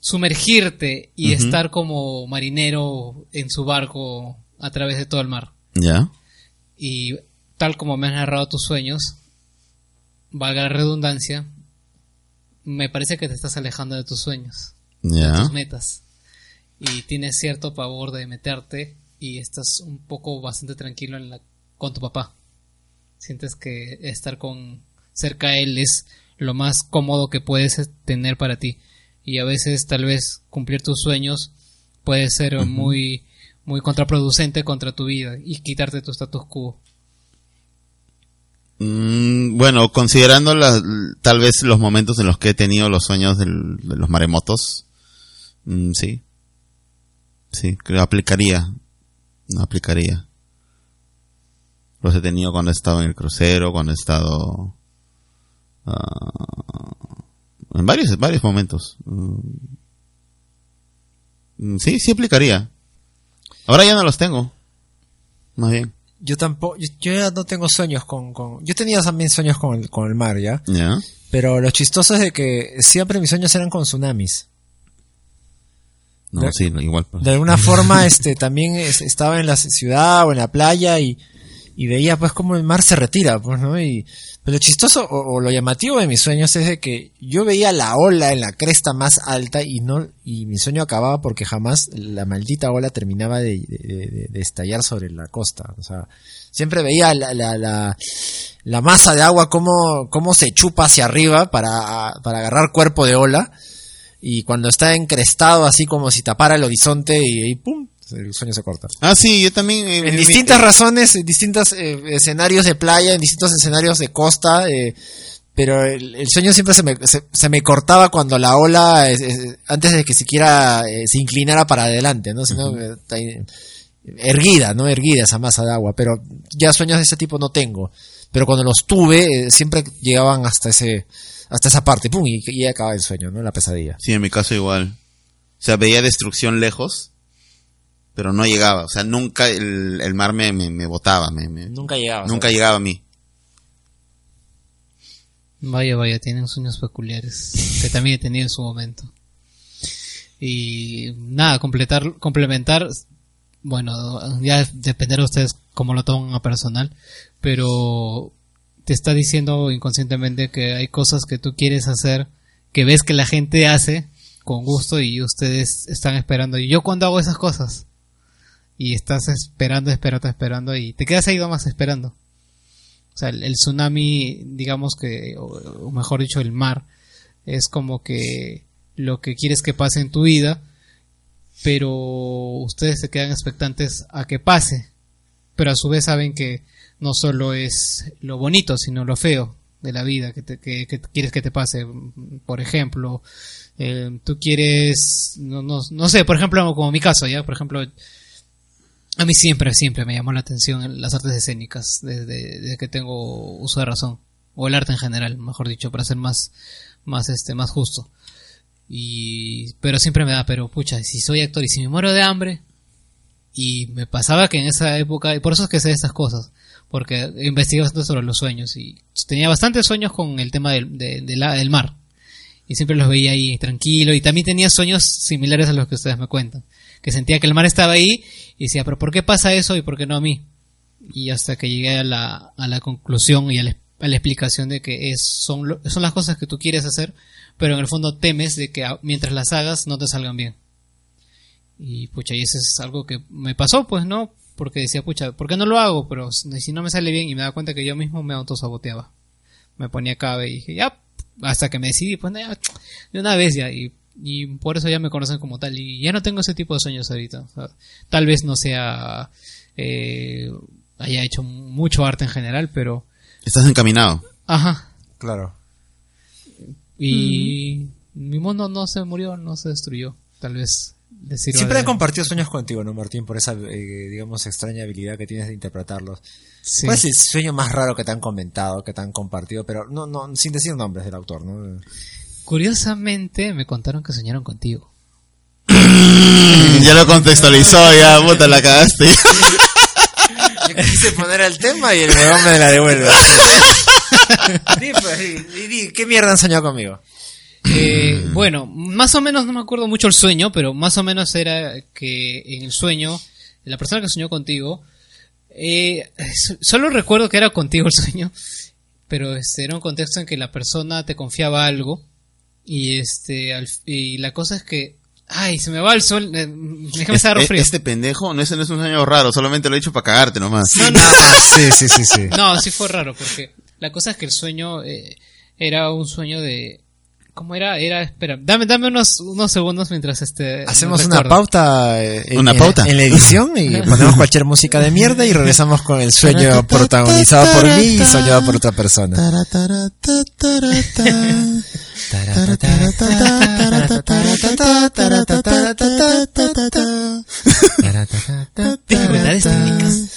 sumergirte y estar como marinero en su barco a través de todo el mar.
Ya.
Y tal como me has narrado tus sueños, valga la redundancia, me parece que te estás alejando de tus sueños, de tus metas. Y tienes cierto pavor de meterte y estás un poco bastante tranquilo en la- con tu papá. Sientes que estar con cerca a él es lo más cómodo que puedes tener para ti. Y a veces tal vez cumplir tus sueños puede ser muy muy contraproducente contra tu vida y quitarte tu status quo.
Mm, bueno, considerando la- tal vez los momentos en los que he tenido los sueños del- de los maremotos, mm, sí. Sí, creo aplicaría. No aplicaría. Los he tenido cuando he estado en el crucero, cuando he estado... ah, en varios, varios momentos. Mm. Sí, sí aplicaría. Ahora ya no los tengo. Más bien.
Yo tampoco, yo, yo ya no tengo sueños con, con, yo tenía también sueños con el, con el mar, ¿ya?
¿Ya?
Pero lo chistoso es de que siempre mis sueños eran con tsunamis.
No,
De-
sí, no, igual. pues.
De alguna forma, este, también es- estaba en la ciudad o en la playa y, y veía pues como el mar se retira, pues, ¿no? Y, pero lo chistoso o, lo llamativo de mis sueños es de que yo veía la ola en la cresta más alta y no, y mi sueño acababa porque jamás la maldita ola terminaba de, de- estallar sobre la costa. O sea, siempre veía la, la, la, la masa de agua como, cómo se chupa hacia arriba para, para agarrar cuerpo de ola y cuando está encrestado así como si tapara el horizonte y, y ¡pum! El sueño se corta.
Ah, sí, yo también... eh,
En
mi-
distintas
eh,
razones, en distintos eh, escenarios de playa, en distintos escenarios de costa, eh, pero el, el sueño siempre se me, se, se me cortaba cuando la ola, eh, eh, antes de que siquiera eh, se inclinara para adelante, ¿no? Sino, eh, está ahí, erguida, ¿no? Erguida esa masa de agua, pero ya sueños de ese tipo no tengo. Pero cuando los tuve, eh, siempre llegaban hasta ese, hasta esa parte, ¡pum! Y, y acaba el sueño, ¿no? La pesadilla.
Sí, en mi caso igual. O sea, veía destrucción lejos, pero no llegaba. O sea, nunca el, el mar me, me, me botaba, me, me-
Nunca llegaba.
nunca llegaba a mí.
Vaya, vaya, tienen sueños peculiares que también he tenido en su momento. Y nada, completar, complementar, bueno, ya dependerá de ustedes cómo lo toman a personal, pero te está diciendo inconscientemente que hay cosas que tú quieres hacer, que ves que la gente hace con gusto y ustedes están esperando. Y yo cuando hago esas cosas, y estás esperando, esperando, esperando, y te quedas ahí nomás esperando. O sea, el, tsunami, digamos que, o, o mejor dicho, el mar, es como que lo que quieres que pase en tu vida, pero ustedes se quedan expectantes a que pase. Pero a su vez saben que no solo es lo bonito, sino lo feo de la vida que, te- que, que quieres que te pase. Por ejemplo, eh, tú quieres, no, no, no sé, por ejemplo, como mi caso, ya, por ejemplo, a mí siempre, siempre me llamó la atención las artes escénicas, desde, que tengo uso de razón, o el arte en general, mejor dicho, para ser más, más, este, más justo. Y, pero siempre me da, pero pucha, si soy actor y si me muero de hambre, y me pasaba que en esa época, y por eso es que sé estas cosas, porque investigué bastante sobre los sueños y tenía bastantes sueños con el tema del, del mar. Y siempre los veía ahí tranquilo y también tenía sueños similares a los que ustedes me cuentan. Que sentía que el mar estaba ahí y decía, pero ¿por qué pasa eso y por qué no a mí? Y hasta que llegué a la, a la conclusión y a la, explicación de que es, son, son las cosas que tú quieres hacer, pero en el fondo temes de que mientras las hagas no te salgan bien. Y pucha, y eso es algo que me pasó, pues, ¿no? Porque decía, pucha, ¿por qué no lo hago? Pero si no me sale bien y me da cuenta que yo mismo me autosaboteaba. Me ponía cabe y dije, ya, hasta que me decidí, pues, ya, de una vez ya. Y por eso ya me conocen como tal. Y ya no tengo ese tipo de sueños ahorita. O sea, tal vez no sea, eh, haya hecho mucho arte en general, pero,
Estás encaminado.
ajá.
Claro.
Y mi mundo no se murió, no se destruyó. Tal vez
Siempre
de-
he compartido sueños contigo, ¿no, Martín? Por esa, eh, digamos, extraña habilidad que tienes de interpretarlos.
Sí.
¿Cuál es el sueño más raro que te han comentado, que te han compartido? Pero no, no, sin decir nombres del autor, ¿no?
Curiosamente me contaron que soñaron contigo.
ya lo contextualizó, ya, puta, la cagaste.
Yo quise poner el tema y el huevón me la devuelve. Di, pues, di, ¿Qué mierda han soñado conmigo?
Eh, bueno, más o menos no me acuerdo mucho el sueño, pero más o menos era que en el sueño, la persona que soñó contigo, eh, so- solo recuerdo que era contigo el sueño, pero este era un contexto en que la persona te confiaba algo y este al- y la cosa es que, ay, se me va el sol, eh, déjame estar
Eh,
frío.
Este pendejo no es, no es un sueño raro, solamente lo he hecho para cagarte nomás.
No, no,
Sí, sí, sí, sí.
No, sí fue raro, porque la cosa es que el sueño eh, era un sueño de... ¿Cómo era? Era, espera, dame, dame unos, unos segundos mientras este...
Hacemos una pauta, eh, en,
Una
en-
pauta.
en la edición y ponemos cualquier música de mierda y regresamos con el sueño protagonizado por mí y soñado por otra persona.
Dificultades técnicas.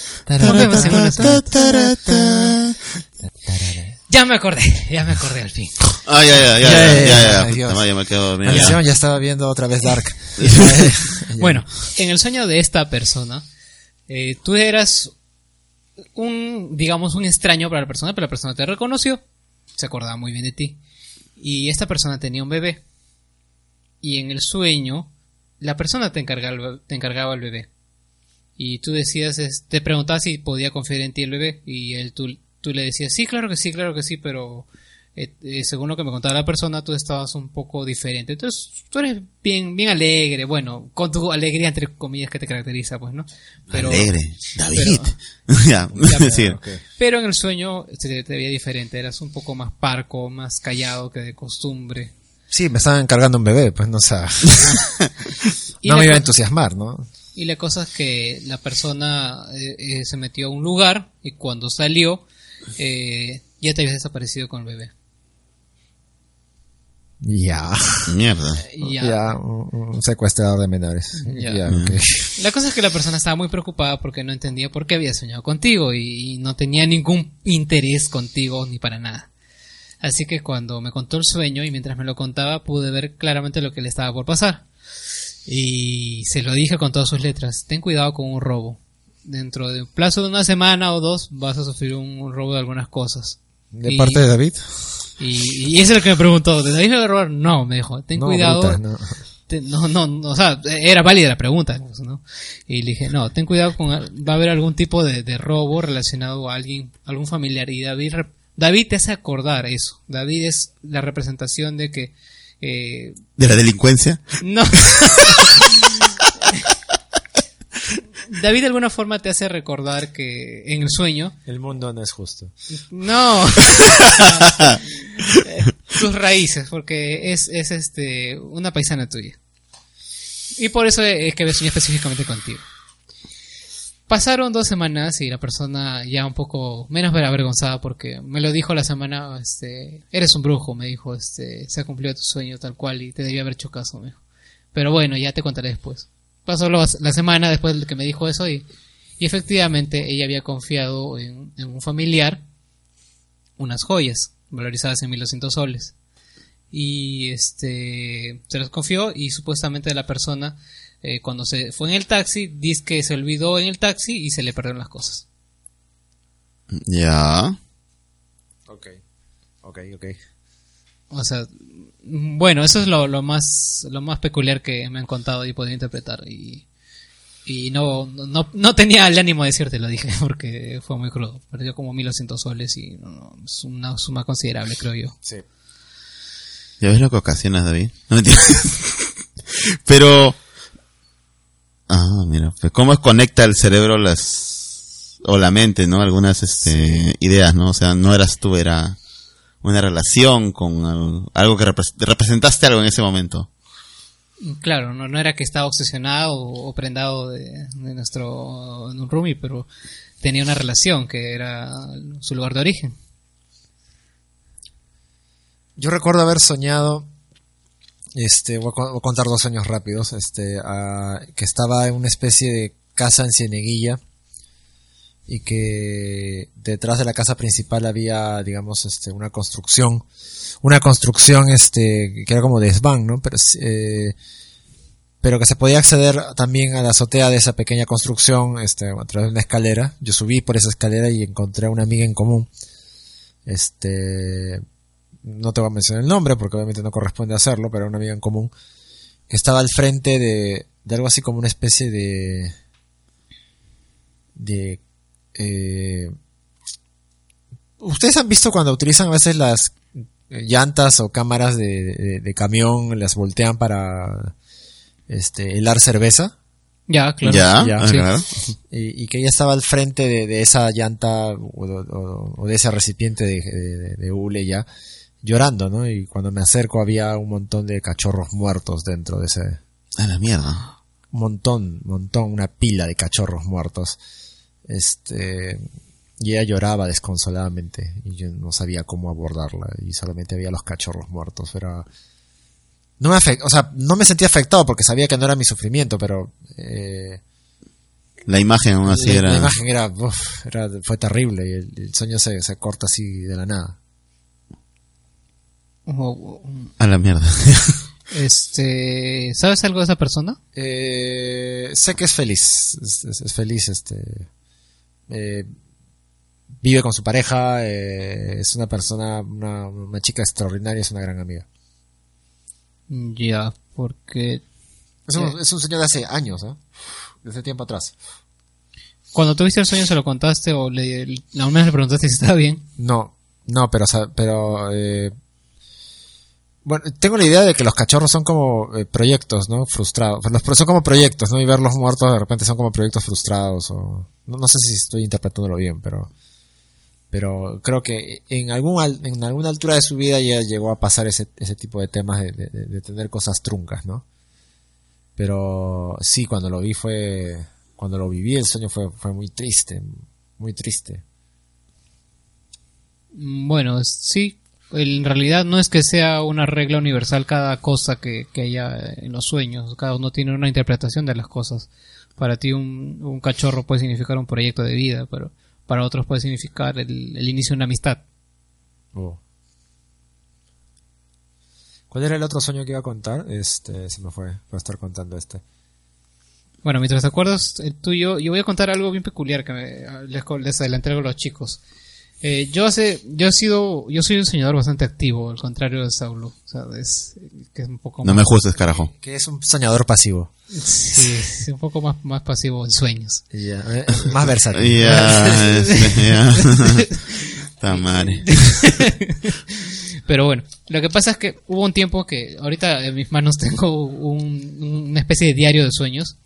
¿Cómo que hacemos una- Ya me acordé, ya me acordé al fin.
Ah, ya, ya, ya,
Ya,
ya,
ya,
ya,
ya,
me quedo
Maldición,
ya.
ya estaba viendo otra vez Dark.
Bueno, en el sueño de esta persona, eh, tú eras un, digamos, un extraño para la persona, pero la persona te reconoció, se acordaba muy bien de ti. Y esta persona tenía un bebé. Y en el sueño, la persona te encargaba, te encargaba el bebé. Y tú decías, te preguntabas si podía confiar en ti el bebé. Y él, tú, tú le decías, sí, claro que sí, claro que sí, pero eh, eh, según lo que me contaba la persona, tú estabas un poco diferente. Entonces, tú eres bien, bien alegre, bueno, con tu alegría entre comillas que te caracteriza, pues, ¿no? Pero,
Alegre, David. ya,
Ya,
sí.
pero en el sueño te, te veía diferente, eras un poco más parco, más callado que de costumbre.
Sí, me estaban encargando un bebé, pues no sé.
Y
No me iba a entusiasmar, ¿no?
Y la cosa es que la persona eh, eh, se metió a un lugar y cuando salió eh, ya te habías desaparecido con el bebé.
Ya.
Mierda.
Ya.
Ya, un, un secuestrador de menores.
Ya. La cosa es que la persona estaba muy preocupada porque no entendía por qué había soñado contigo y, y no tenía ningún interés contigo ni para nada. Así que cuando me contó el sueño y mientras me lo contaba pude ver claramente lo que le estaba por pasar. Y se lo dije con todas sus letras, ten cuidado con un robo. Dentro de un plazo de una semana o dos vas a sufrir un, un robo de algunas cosas.
¿De
Y-
parte de David?
Y, y eso es lo que me preguntó, ¿de David me va a robar? No, me dijo, ten
No,
cuidado.
bruta, no.
No, no, no, o sea, era válida la pregunta, ¿no? Y le dije, no, ten cuidado con, va a haber algún tipo de, de robo relacionado a alguien, algún familiar. Y David, David te hace acordar eso. David es la representación de que, eh,
¿De la delincuencia?
no. David de alguna forma te hace recordar que en el sueño,
El mundo no es justo.
no, Eh, tus raíces, porque es, es este, una paisana tuya. Y por eso es que soñé específicamente contigo. pasaron dos semanas y la persona ya un poco menos avergonzada porque me lo dijo la semana, este, eres un brujo, me dijo, este, se ha cumplido tu sueño tal cual y te debía haber hecho caso, me dijo. Pero bueno, ya te contaré después. Pasó los- la semana después de que me dijo eso y, y efectivamente ella había confiado en, en un familiar unas joyas valorizadas en 1200 soles. Y este se las confió y supuestamente la persona eh, cuando se fue en el taxi dice que se olvidó en el taxi y se le perdieron las cosas.
Ya.
Ok. Ok, ok.
O sea, bueno, eso es lo, lo más lo más peculiar que me han contado y podido interpretar y y no, no, no tenía el ánimo de decirte, lo dije, porque fue muy crudo. Perdió como 1200 soles y no, no, es una suma considerable, creo yo.
Sí.
¿Ya ves lo que ocasionas, David? No mentira. Pero... Ah, mira, pues cómo conecta el cerebro las... o la mente, ¿no? Algunas este, ideas, ¿no? O sea, no eras tú, era una relación con al- algo que repres- representaste algo en ese momento.
Claro, no, no era que estaba obsesionado o, prendado de, de nuestro de un roomie, pero tenía una relación que era su lugar de origen.
Yo recuerdo haber soñado, este, voy a, con- voy a contar dos sueños rápidos, este, ah, que estaba en una especie de casa en Cieneguilla y que detrás de la casa principal había, digamos, este, una construcción, una construcción, este, que era como desván, ¿no? Pero, eh, pero que se podía acceder también a la azotea de esa pequeña construcción, este, a través de una escalera. Yo subí por esa escalera y encontré a una amiga en común. Este, no te voy a mencionar el nombre porque obviamente no corresponde hacerlo, pero una amiga en común que estaba al frente de, de algo así como una especie de de eh, ustedes han visto cuando utilizan a veces las llantas o cámaras de, de- de camión las voltean para este helar cerveza
Ya, claro.
ya,
ya,
sí.
claro.
y, y que ella estaba al frente de, de esa llanta o, o- o de ese recipiente de, de- de hule ya llorando, ¿no? Y cuando me acerco había un montón de cachorros muertos dentro de ese
A la mierda.
montón, montón, una pila de cachorros muertos. Este y ella lloraba desconsoladamente y yo no sabía cómo abordarla y solamente había los cachorros muertos, era no me afect- o sea, no me sentía afectado porque sabía que no era mi sufrimiento, pero eh,
La imagen aún así
la,
era...
la imagen era, uf, era- fue terrible y el, el sueño se, se corta así de la nada.
A la mierda.
Este, ¿sabes algo de esa persona?
Eh, sé que es feliz, es, es- es feliz, este, eh, vive con su pareja, eh, es una persona, una, una chica extraordinaria, es una gran amiga.
Ya, porque
Es un, es un sueño de hace años, ¿no? Desde tiempo atrás.
cuando tuviste el sueño se lo contaste o le, la menos le preguntaste si estaba bien.
No, no, pero, pero, eh, bueno, tengo la idea de que los cachorros son como eh, proyectos, ¿no? Frustrados. Los, son como proyectos, ¿no? Y verlos muertos de repente son como proyectos frustrados o... No, sé si estoy interpretándolo bien, pero... Pero creo que en, algún, al- en alguna altura de su vida ya llegó a pasar ese, ese tipo de temas de, de- de- tener cosas truncas, ¿no? Pero sí, cuando lo vi fue... Cuando lo viví el sueño fue, fue muy triste, muy triste.
Bueno, sí, en realidad no es que sea una regla universal cada cosa que, que haya en los sueños, cada uno tiene una interpretación de las cosas. Para ti un, un cachorro puede significar un proyecto de vida, pero para otros puede significar el, el inicio de una amistad.
Oh. ¿Cuál era el otro sueño que iba a contar? Este, se me fue. Voy a estar contando este.
Bueno, mientras te acuerdas el tuyo, yo voy a contar algo bien peculiar que me, les, les adelanté a los chicos. Eh, yo hace, yo he sido, yo soy un soñador bastante activo, al contrario de Saulo. O sea, es, que es un poco
No
más,
me juzgues, carajo.
Que es un soñador pasivo.
sí, es un poco más, más pasivo en sueños.
Ya, eh, más versátil.
Ya, este, ya. Ta madre.
Pero bueno, lo que pasa es que hubo un tiempo que ahorita en mis manos tengo un- una especie de diario de sueños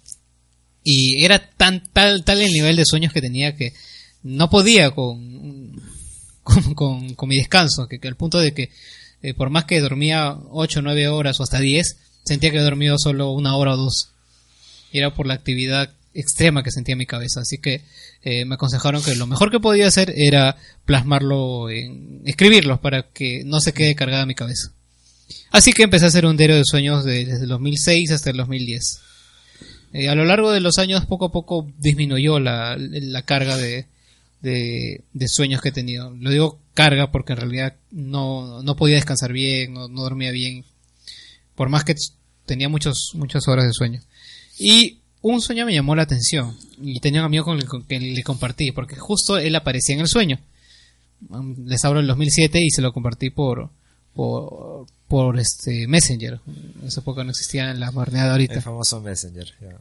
y era tan tal tal el nivel de sueños que tenía que no podía con con, con- mi descanso, que, al punto de que eh, por más que dormía 8 o 9 horas o hasta 10, sentía que había dormido solo una hora o dos. Y era por la actividad extrema que sentía en mi cabeza. Así que eh, me aconsejaron que lo mejor que podía hacer era plasmarlo en escribirlo para que no se quede cargada mi cabeza. Así que empecé a hacer un diario de sueños de- desde el 2006 hasta el 2010. Eh, a lo largo de los años poco a poco disminuyó la, la carga de, de, sueños que he tenido. Lo digo carga porque en realidad no, no podía descansar bien, no, dormía bien, por más que tenía muchos, muchas horas de sueño. Y un sueño me llamó la atención y tenía un amigo con el que le compartí, porque justo él aparecía en el sueño. Um, Les hablo del 2007 y se lo compartí por, por, este Messenger. En esa no existía la modernidad de ahorita.
El famoso Messenger. ya.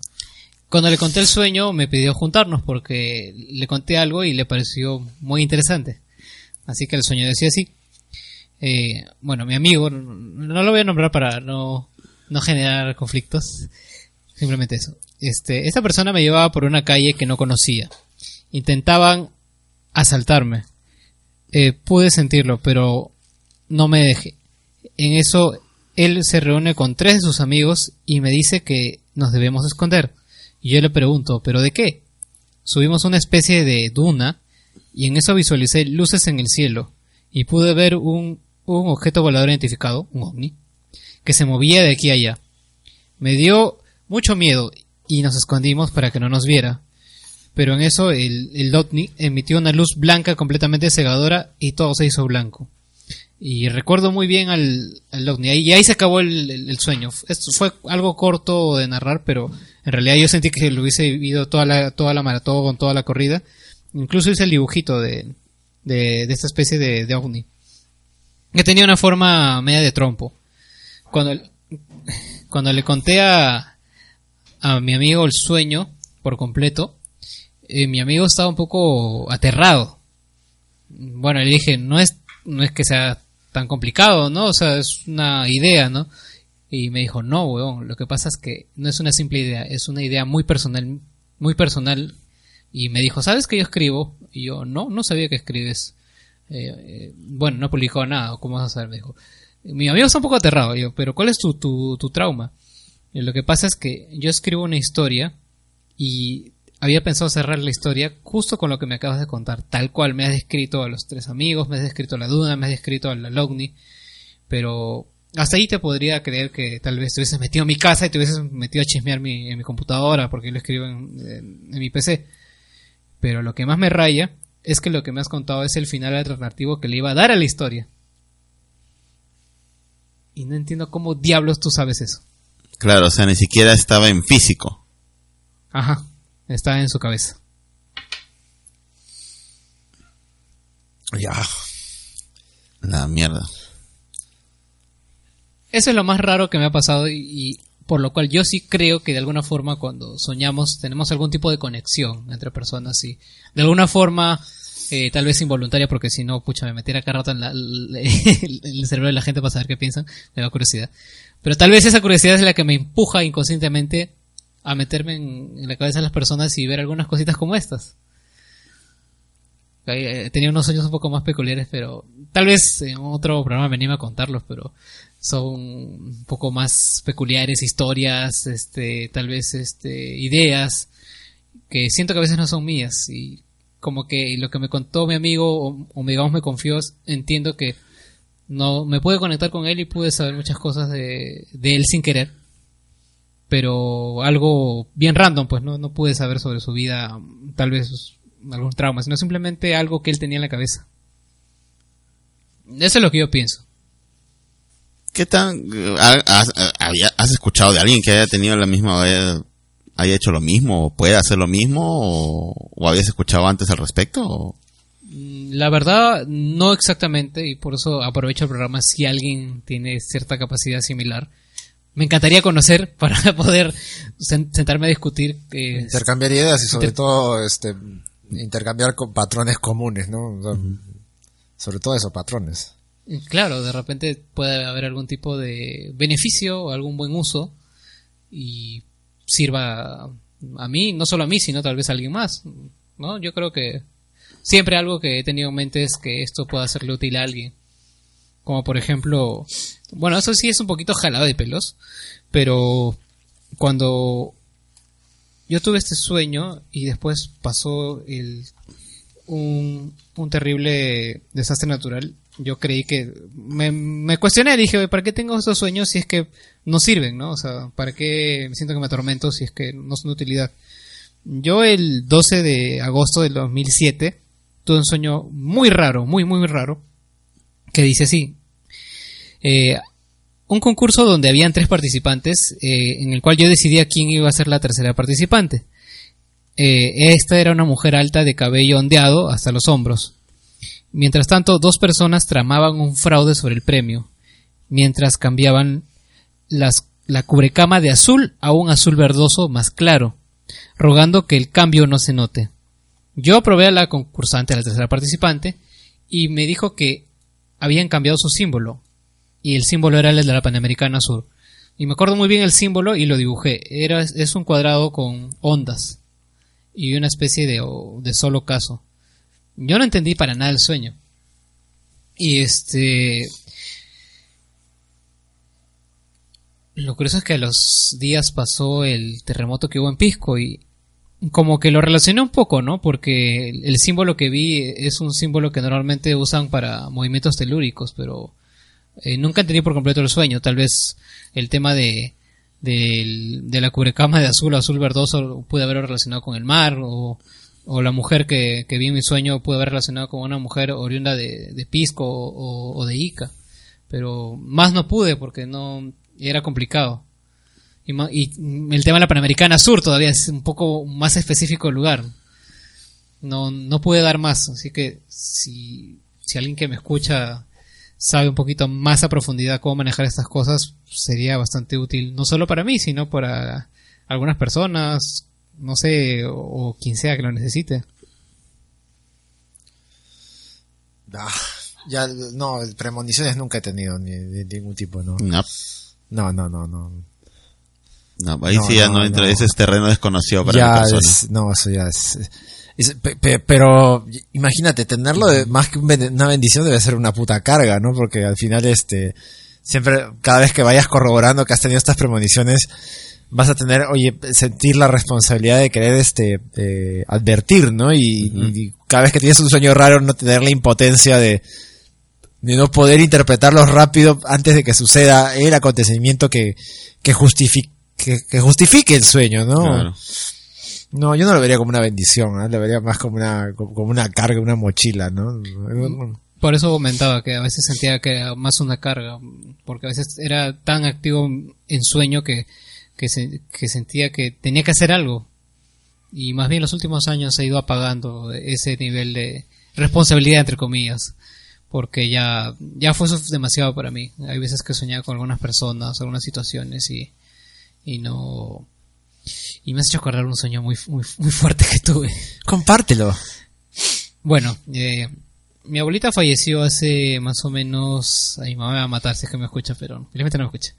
Cuando le conté el sueño, me pidió juntarnos porque le conté algo y le pareció muy interesante. Así que el sueño decía así. Eh, bueno, mi amigo, no lo voy a nombrar para no, no generar conflictos. Simplemente eso. Este, esta persona me llevaba por una calle que no conocía. Intentaban asaltarme. Eh, pude sentirlo, pero no me dejé. En eso, él se reúne con tres de sus amigos y me dice que nos debemos esconder. Y yo le pregunto, ¿pero de qué? Subimos una especie de duna y en eso visualicé luces en el cielo y pude ver un, un objeto volador identificado, un ovni, que se movía de aquí a allá. Me dio mucho miedo y nos escondimos para que no nos viera. Pero en eso el, el ovni emitió una luz blanca completamente cegadora y todo se hizo blanco. Y recuerdo muy bien al, al ovni. Y ahí se acabó el, el- el sueño. Esto fue algo corto de narrar, pero en realidad yo sentí que lo hubiese vivido toda la, toda la maratón, toda la corrida. Incluso hice el dibujito de, de, esta especie de, de ovni. Que tenía una forma media de trompo. Cuando, cuando le conté a, a mi amigo el sueño por completo, eh, mi amigo estaba un poco aterrado. Bueno, le dije, no es, no es que sea tan complicado, ¿no? O sea, es una idea, ¿no? Y me dijo, no, weón, lo que pasa es que no es una simple idea, es una idea muy personal, muy personal. Y me dijo, ¿sabes que yo escribo? Y yo, no, no sabía que escribes. Eh, eh, bueno, no publicó nada, ¿cómo vas a saber? Me dijo. Mi amigo está un poco aterrado, yo, pero ¿cuál es tu, tu, tu trauma? Y lo que pasa es que yo escribo una historia y había pensado cerrar la historia justo con lo que me acabas de contar, tal cual me has descrito a los tres amigos, me has descrito a la Duna, me has descrito a la Logni, pero hasta ahí te podría creer que tal vez te hubieses metido en mi casa y te hubieses metido a chismear mi, en mi computadora porque yo lo escribo en, en- en mi PC. Pero lo que más me raya es que lo que me has contado es el final alternativo que le iba a dar a la historia. Y no entiendo cómo diablos tú sabes eso.
Claro, o sea, ni siquiera estaba en físico.
Ajá, está en su cabeza.
Ya.
La mierda.
Eso es lo más raro que me ha pasado y, por lo cual yo sí creo que de alguna forma cuando soñamos tenemos algún tipo de conexión entre personas y de alguna forma eh, tal vez involuntaria porque si no, pucha, me metiera cada rato en, la- en el cerebro de la gente para saber qué piensan, me da curiosidad. Pero tal vez esa curiosidad es la que me empuja inconscientemente a meterme en, la cabeza de las personas y ver algunas cositas como estas. Eh, Tenía unos sueños un poco más peculiares, pero tal vez en otro programa me a contarlos, pero son un poco más peculiares, historias, este, tal vez este, ideas que siento que a veces no son mías. Y como que lo que me contó mi amigo o, o digamos me confió, entiendo que no me pude conectar con él y pude saber muchas cosas de, de él sin querer. Pero algo bien random pues no no pude saber sobre su vida tal vez algún trauma sino simplemente algo que él tenía en la cabeza. Eso es lo que yo pienso
¿Qué tan... has, había- has escuchado de alguien que haya tenido la misma... haya, haya hecho lo mismo? ¿O puede hacer lo mismo? ¿O, o habías escuchado antes al respecto? o?
Mm, La verdad, no exactamente, y por eso aprovecho el programa si alguien tiene cierta capacidad similar. Me encantaría conocer para poder sen- sentarme a discutir. eh,
Intercambiar ideas y sobre
Inter-
todo este intercambiar con patrones comunes, ¿no? O sea, Sobre todo eso, patrones.
Claro, de repente puede haber algún tipo de beneficio o algún buen uso y sirva a mí, no solo a mí, sino tal vez a alguien más. ¿no? Yo creo que siempre algo que he tenido en mente es que esto pueda serle útil a alguien. Como por ejemplo, bueno, eso sí es un poquito jalado de pelos, pero cuando yo tuve este sueño y después pasó el, un, un terrible desastre natural. Yo creí que me, me cuestioné, dije, ¿para qué tengo estos sueños si es que no sirven, no? O sea, ¿para qué me siento que me atormento si es que no son de utilidad? Yo el 12 de agosto del 2007 tuve un sueño muy raro, muy, muy raro, que dice así. Eh, un concurso donde habían tres participantes, eh, en el cual yo decidía quién iba a ser la tercera participante. Eh, esta era una mujer alta de cabello ondeado hasta los hombros. Mientras tanto, dos personas tramaban un fraude sobre el premio, mientras cambiaban la cubrecama de azul a un azul verdoso más claro, rogando que el cambio no se note. Yo probé a la concursante, a la tercera participante, y me dijo que habían cambiado su símbolo, y el símbolo era el de la Panamericana Sur. Y me acuerdo muy bien el símbolo y lo dibujé. Era, es un cuadrado con ondas y una especie de, de solo caso. Yo no entendí para nada el sueño. Y este... Lo curioso es que a los días pasó el terremoto que hubo en Pisco y como que lo relacioné un poco, ¿no? Porque el símbolo que vi es un símbolo que normalmente usan para movimientos telúricos, pero eh, nunca entendí por completo el sueño. Tal vez el tema de, de, de la cubrecama de azul o azul verdoso pude haberlo relacionado con el mar o, o la mujer que, que, vi en mi sueño pude haber relacionado con una mujer oriunda de, Pisco o, de Ica. Pero más no pude porque no era complicado. Y, y, el tema de la Panamericana Sur todavía es un poco más específico el lugar. No, no pude dar más, así que si, si alguien que me escucha sabe un poquito más a profundidad cómo manejar estas cosas, sería bastante útil, no solo para mí, sino para algunas personas, no sé, o, o quien sea que lo necesite.
Ah, ya, no, premoniciones nunca he tenido, ni de ningún tipo, ¿no?
No.
No, no, no, no.
No, ahí sí ya no, entra,
no.
ese es terreno desconocido para
ya
la persona.
es- no, eso ya es, es- pe- pe- pero imagínate, tenerlo de, más que un ben- una bendición debe ser una puta carga, ¿no? Porque al final, este, siempre, cada vez que vayas corroborando que has tenido estas premoniciones, vas a tener, oye, sentir la responsabilidad de querer, este, eh, advertir, ¿no? Y, y cada vez que tienes un sueño raro, no tener la impotencia de, de no poder interpretarlos rápido antes de que suceda el acontecimiento que, que justifique, que, que justifique el sueño, ¿no?
Claro.
No, yo no lo vería como una bendición, ¿eh? lo vería más como una, como como una carga, una mochila, ¿no?
Por eso comentaba que a veces sentía que era más una carga, porque a veces era tan activo en sueño que, que, se- que sentía que tenía que hacer algo. Y más bien los últimos años he ido apagando ese nivel de responsabilidad, entre comillas, porque ya, ya fue demasiado para mí. Hay veces que soñaba con algunas personas, algunas situaciones y, y no... Y me has hecho acordar un sueño muy, muy, muy fuerte que tuve.
Compártelo.
Bueno, eh, mi abuelita falleció hace más o menos. Ay, mi mamá me va a matar si es que me escucha, pero felizmente no me escucha.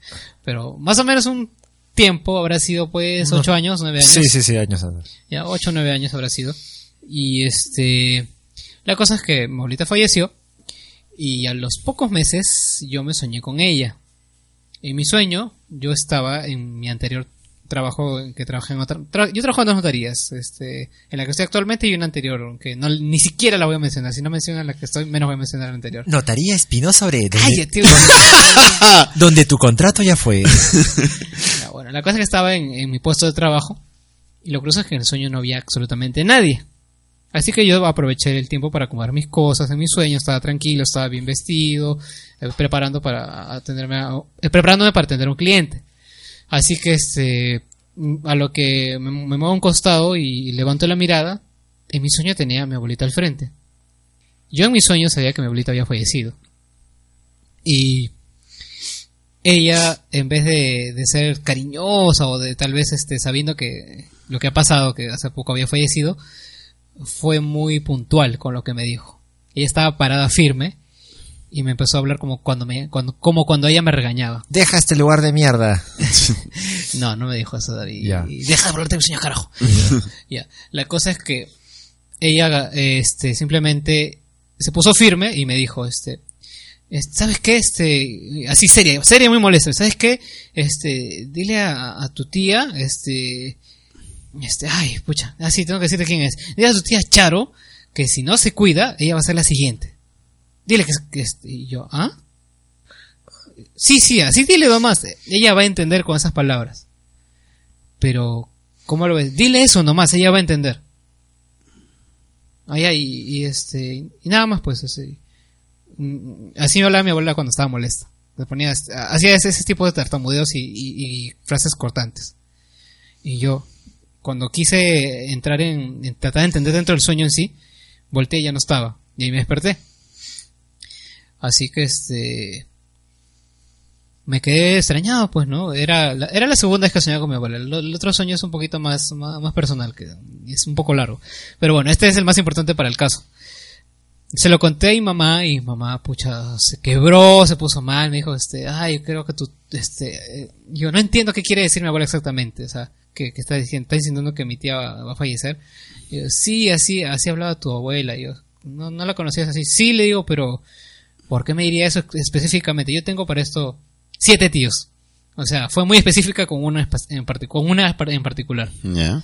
Pero más o menos un tiempo habrá sido, pues,
No.
ocho años, nueve años.
Sí, sí, sí, años atrás.
Ya, ocho o nueve años habrá sido. Y este. La cosa es que mi abuelita falleció. Y a los pocos meses yo me soñé con ella. En mi sueño, yo estaba en mi anterior trabajo que trabajé en otra. tra- yo trabajo en dos notarías, este, en la que estoy actualmente y una anterior, que no, ni siquiera la voy a mencionar. Si no mencionan la que estoy, menos voy a mencionar la anterior.
Notaría Espinosa Obrero, donde,
Cállate,
donde tu contrato ya fue.
La cosa es que estaba en, mi puesto de trabajo y lo curioso es que en el sueño no había absolutamente nadie. Así que yo aproveché el tiempo para acomodar mis cosas en mi sueño, estaba tranquilo, estaba bien vestido, eh, preparando para atenderme eh, preparándome para atender a un cliente. Así que este a lo que me, me muevo a un costado y levanto la mirada, en mi sueño tenía a mi abuelita al frente. Yo en mi sueño sabía que mi abuelita había fallecido. Y ella, en vez de, de ser cariñosa o de tal vez este, sabiendo que lo que ha pasado, que hace poco había fallecido, fue muy puntual con lo que me dijo. Ella estaba parada firme y me empezó a hablar como cuando me, cuando, como cuando ella me regañaba.
Deja este lugar de mierda.
No, no me dijo eso, David. Deja de hablarte de sueños, carajo. Ya. La cosa es que ella, este, simplemente se puso firme y me dijo, este, es- ¿sabes qué? Este, así seria, seria muy molesta. ¿Sabes qué? Este, dile a, tu tía, este, este, ay, pucha, así tengo que decirte quién es. Dile a tu tía Charo que si no se cuida, ella va a ser la siguiente. Dile que, que este, y yo, ¿ah? Sí, sí, así dile nomás. Ella va a entender con esas palabras. Pero, ¿cómo lo ves? Dile eso nomás, ella va a entender. Allá y, y este, y nada más pues, así. Mm, Así me hablaba mi abuela cuando estaba molesta. Le ponía, hacía ese, tipo de tartamudeos y, y- frases cortantes. Y yo, cuando quise entrar en, en tratar de entender dentro del sueño en sí, volteé y ya no estaba. Y ahí me desperté. Así que este. Me quedé extrañado, pues, ¿no? Era la, era la segunda vez que soñaba con mi abuela. El, el otro sueño es un poquito más, más, más personal, que es un poco largo. Pero bueno, este es el más importante para el caso. Se lo conté a mi mamá y mamá, pucha, se quebró, se puso mal, me dijo, este, ay, yo creo que tú, este, eh, yo no entiendo qué quiere decir mi abuela exactamente, o sea, que, está diciendo, está diciendo que mi tía va, va a fallecer. Y yo, sí, así, así hablaba tu abuela, yo, no, no la conocías así, sí le digo, pero, ¿por qué me diría eso específicamente? Yo tengo para esto siete tíos. O sea, fue muy específica con una en, particular.
Ya.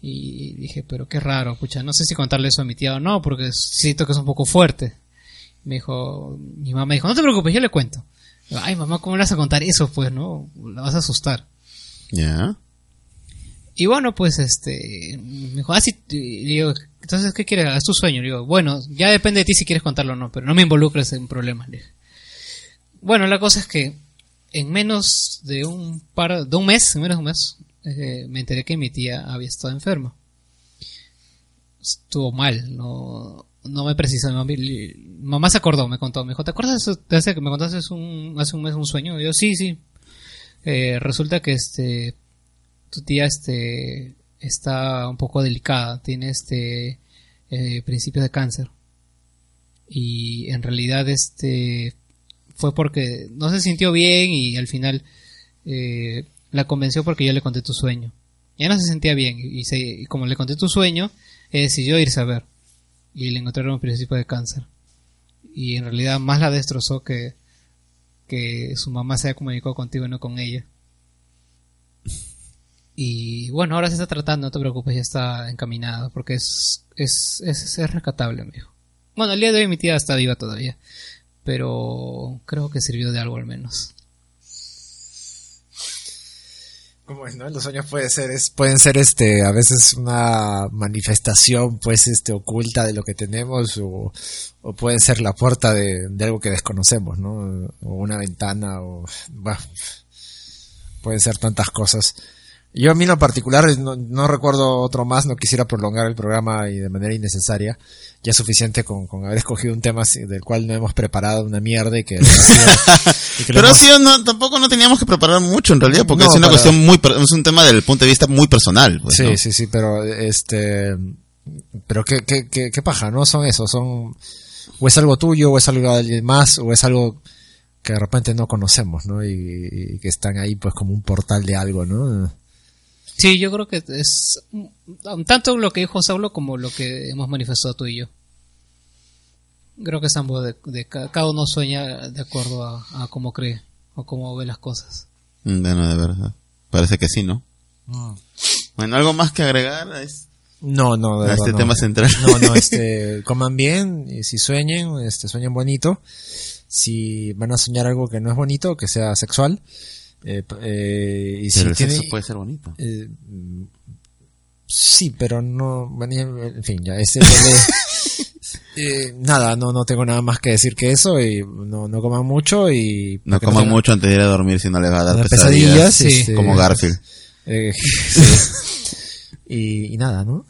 Y dije, pero qué raro, pucha, no sé si contarle eso a mi tía o no, porque siento que es un poco fuerte. Me dijo, mi mamá dijo, no te preocupes, yo le cuento. Ay, mamá, ¿cómo le vas a contar eso? Pues, ¿no? La vas a asustar.
Ya.
Y bueno, pues, este, me dijo, ah, sí, y digo, entonces, ¿qué quieres? Es tu sueño. Le digo, bueno, ya depende de ti si quieres contarlo o no, pero no me involucres en problemas. Le dije. Bueno, la cosa es que en menos de un par, de un mes, en menos de un mes, eh, me enteré que mi tía había estado enferma. Estuvo mal, no, no me precisó. Mamá, mamá se acordó, me contó. Me dijo, ¿te acuerdas de que me contaste hace un, hace un mes un sueño? Y yo, sí, sí. Eh, resulta que este, tu tía este, está un poco delicada, tiene este, eh, principios de cáncer. Y en realidad este, fue porque no se sintió bien y al final eh, la convenció porque yo le conté tu sueño. Ya no se sentía bien y, se- y como le conté tu sueño, eh, decidió irse a ver y le encontraron un principio de cáncer. Y en realidad más la destrozó que, que su mamá se haya comunicado contigo y no con ella. Y bueno, ahora se está tratando, no te preocupes, ya está encaminado porque es, es, es, es rescatable, me dijo. Bueno, el día de hoy mi tía está viva todavía, pero creo que sirvió de algo al menos.
Es, ¿no? Los sueños puede ser, es, pueden ser este, a veces una manifestación, pues, este, oculta de lo que tenemos, o, pueden ser la puerta de, de algo que desconocemos, ¿no? O una ventana, o, bueno, pueden ser tantas cosas. Yo a mí en lo particular no, no recuerdo otro más, no quisiera prolongar el programa y de manera innecesaria. Ya es suficiente con, con haber escogido un tema del cual no hemos preparado una mierda y que... y que lo
Pero
hemos-
no, tampoco no teníamos que preparar mucho en realidad, porque
No,
es una
para-
cuestión muy, es un tema del punto de vista muy personal. pues,
sí, sí, sí, pero este, pero qué, qué, qué, qué paja, ¿no? Son eso, son, o es algo tuyo, o es algo de alguien más, o es algo que de repente no conocemos, ¿no? Y, y que están ahí pues como un portal de algo, ¿no?
Sí, yo creo que es tanto lo que dijo Saulo como lo que hemos manifestado tú y yo. Creo que es ambos de, de ca- cada uno sueña de acuerdo a, a cómo cree o cómo ve las cosas.
Mm, Bueno, de verdad. Parece que sí, ¿no? Bueno, ¿algo más que agregar a es-
No, no, de
a
verdad,
este
no.
tema central?
No, no, este, coman bien, y si sueñen, este, sueñen bonito. Si van a soñar algo que no es bonito, que sea sexual, eh, eh, y
Pero el
tiene,
sexo puede ser bonito.
Eh, sí, pero no. bueno, en fin, ya. Este, le- eh, nada, no, no tengo nada más que decir que eso. Y no, no coman mucho y.
No coman mucho antes de ir a dormir si no les va a dar pesadillas.
sí.
este,
Como Garfield.
eh, sí. y, y nada, ¿no?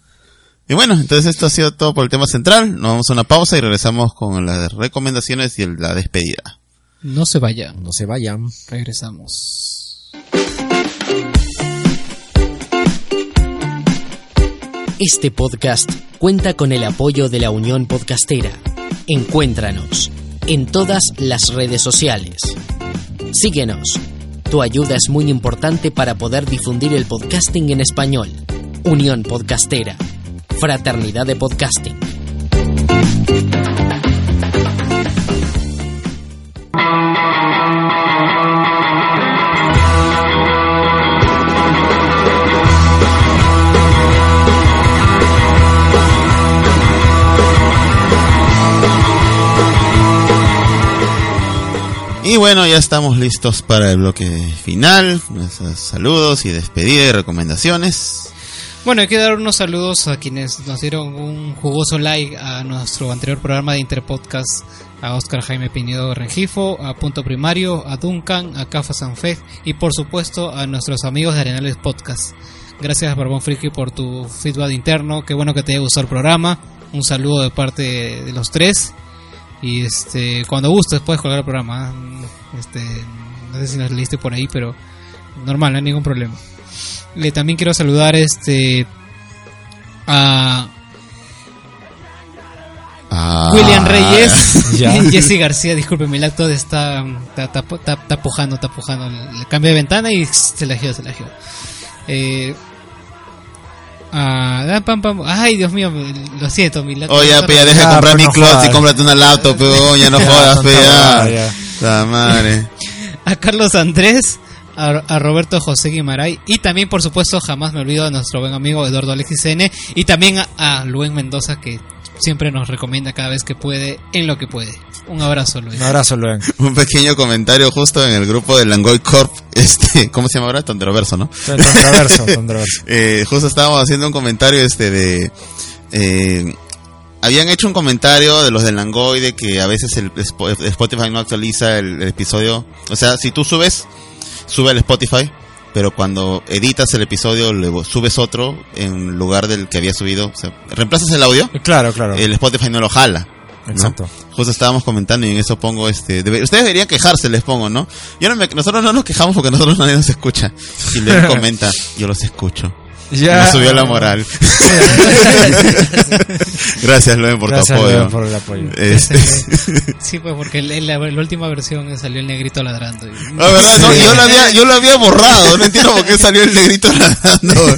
Y bueno, entonces esto ha sido todo por el tema central. Nos vamos a una pausa y regresamos con las recomendaciones y el- la despedida.
No se vayan,
No se vayan.
regresamos.
Este podcast cuenta con el apoyo de la Unión Podcastera. Encuéntranos en todas las redes sociales. Síguenos. Tu ayuda es muy importante para poder difundir el podcasting en español. Unión Podcastera. Fraternidad de Podcasting.
Y bueno, ya estamos listos para el bloque final. Nuestros saludos y despedida y recomendaciones.
Bueno, hay que dar unos saludos a quienes nos dieron un jugoso like a nuestro anterior programa de Interpodcast, a Oscar Jaime Pinedo Rengifo, a Punto Primario, a Duncan, a Cafa Sanfed y por supuesto a nuestros amigos de Arenales Podcast. Gracias Barbón Friki por tu feedback interno, qué bueno que te haya gustado el programa. Un saludo de parte de los tres. Y este, cuando gustes puedes colgar el programa. ¿eh? Este, no sé si nos leíste por ahí, pero normal, no hay ningún problema. Le también quiero saludar este a
Ah,
William Reyes
ya.
y Jesse García, disculpe, mi lacto está, está, está, está, está pujando, está pujando. Le cambié de ventana y se la gió, se la. Eh, ah, pam, pam. Ay, Dios mío, lo siento, mi lacto.
Oye, pe, ya deja de comprar mi
no
closet y cómprate una laptop, pe, ya no jodas, pe, ya. La madre.
a Carlos Andrés, a, a Roberto José Guimaray y también, por supuesto, jamás me olvido de nuestro buen amigo Eduardo Alexis N y también a, a Luen Mendoza que siempre nos recomienda cada vez que puede, en lo que puede. Un abrazo, Luis.
Un abrazo, Luen.
Un pequeño comentario justo en el grupo de Langoy Corp, este, ¿cómo se llama ahora? Tonderoverso, ¿no?
Controverso, controverso.
Eh, justo estábamos haciendo un comentario este de eh, habían hecho un comentario de los de Langoy de que a veces el Spo- Spotify no actualiza el, el episodio. O sea, si tú subes, sube el Spotify, pero cuando editas el episodio, luego subes otro en lugar del que había subido. O sea, reemplazas el audio,
Claro, claro.
el Spotify no lo jala. ¿no?
Exacto.
Justo estábamos comentando y en eso pongo este. debe- ustedes deberían quejarse, les pongo, ¿no? Yo no me- nosotros no nos quejamos porque nosotros nadie nos escucha. Y le comenta, yo los escucho.
Ya.
Me subió la moral. Gracias, Luen, por
Gracias,
tu apoyo.
Luen, por el apoyo.
Este,
Sí, pues porque en la, la última versión salió el negrito ladrando. y-
ah, ¿verdad? No, yo, lo había, yo lo había borrado. No entiendo por qué salió el negrito nadando.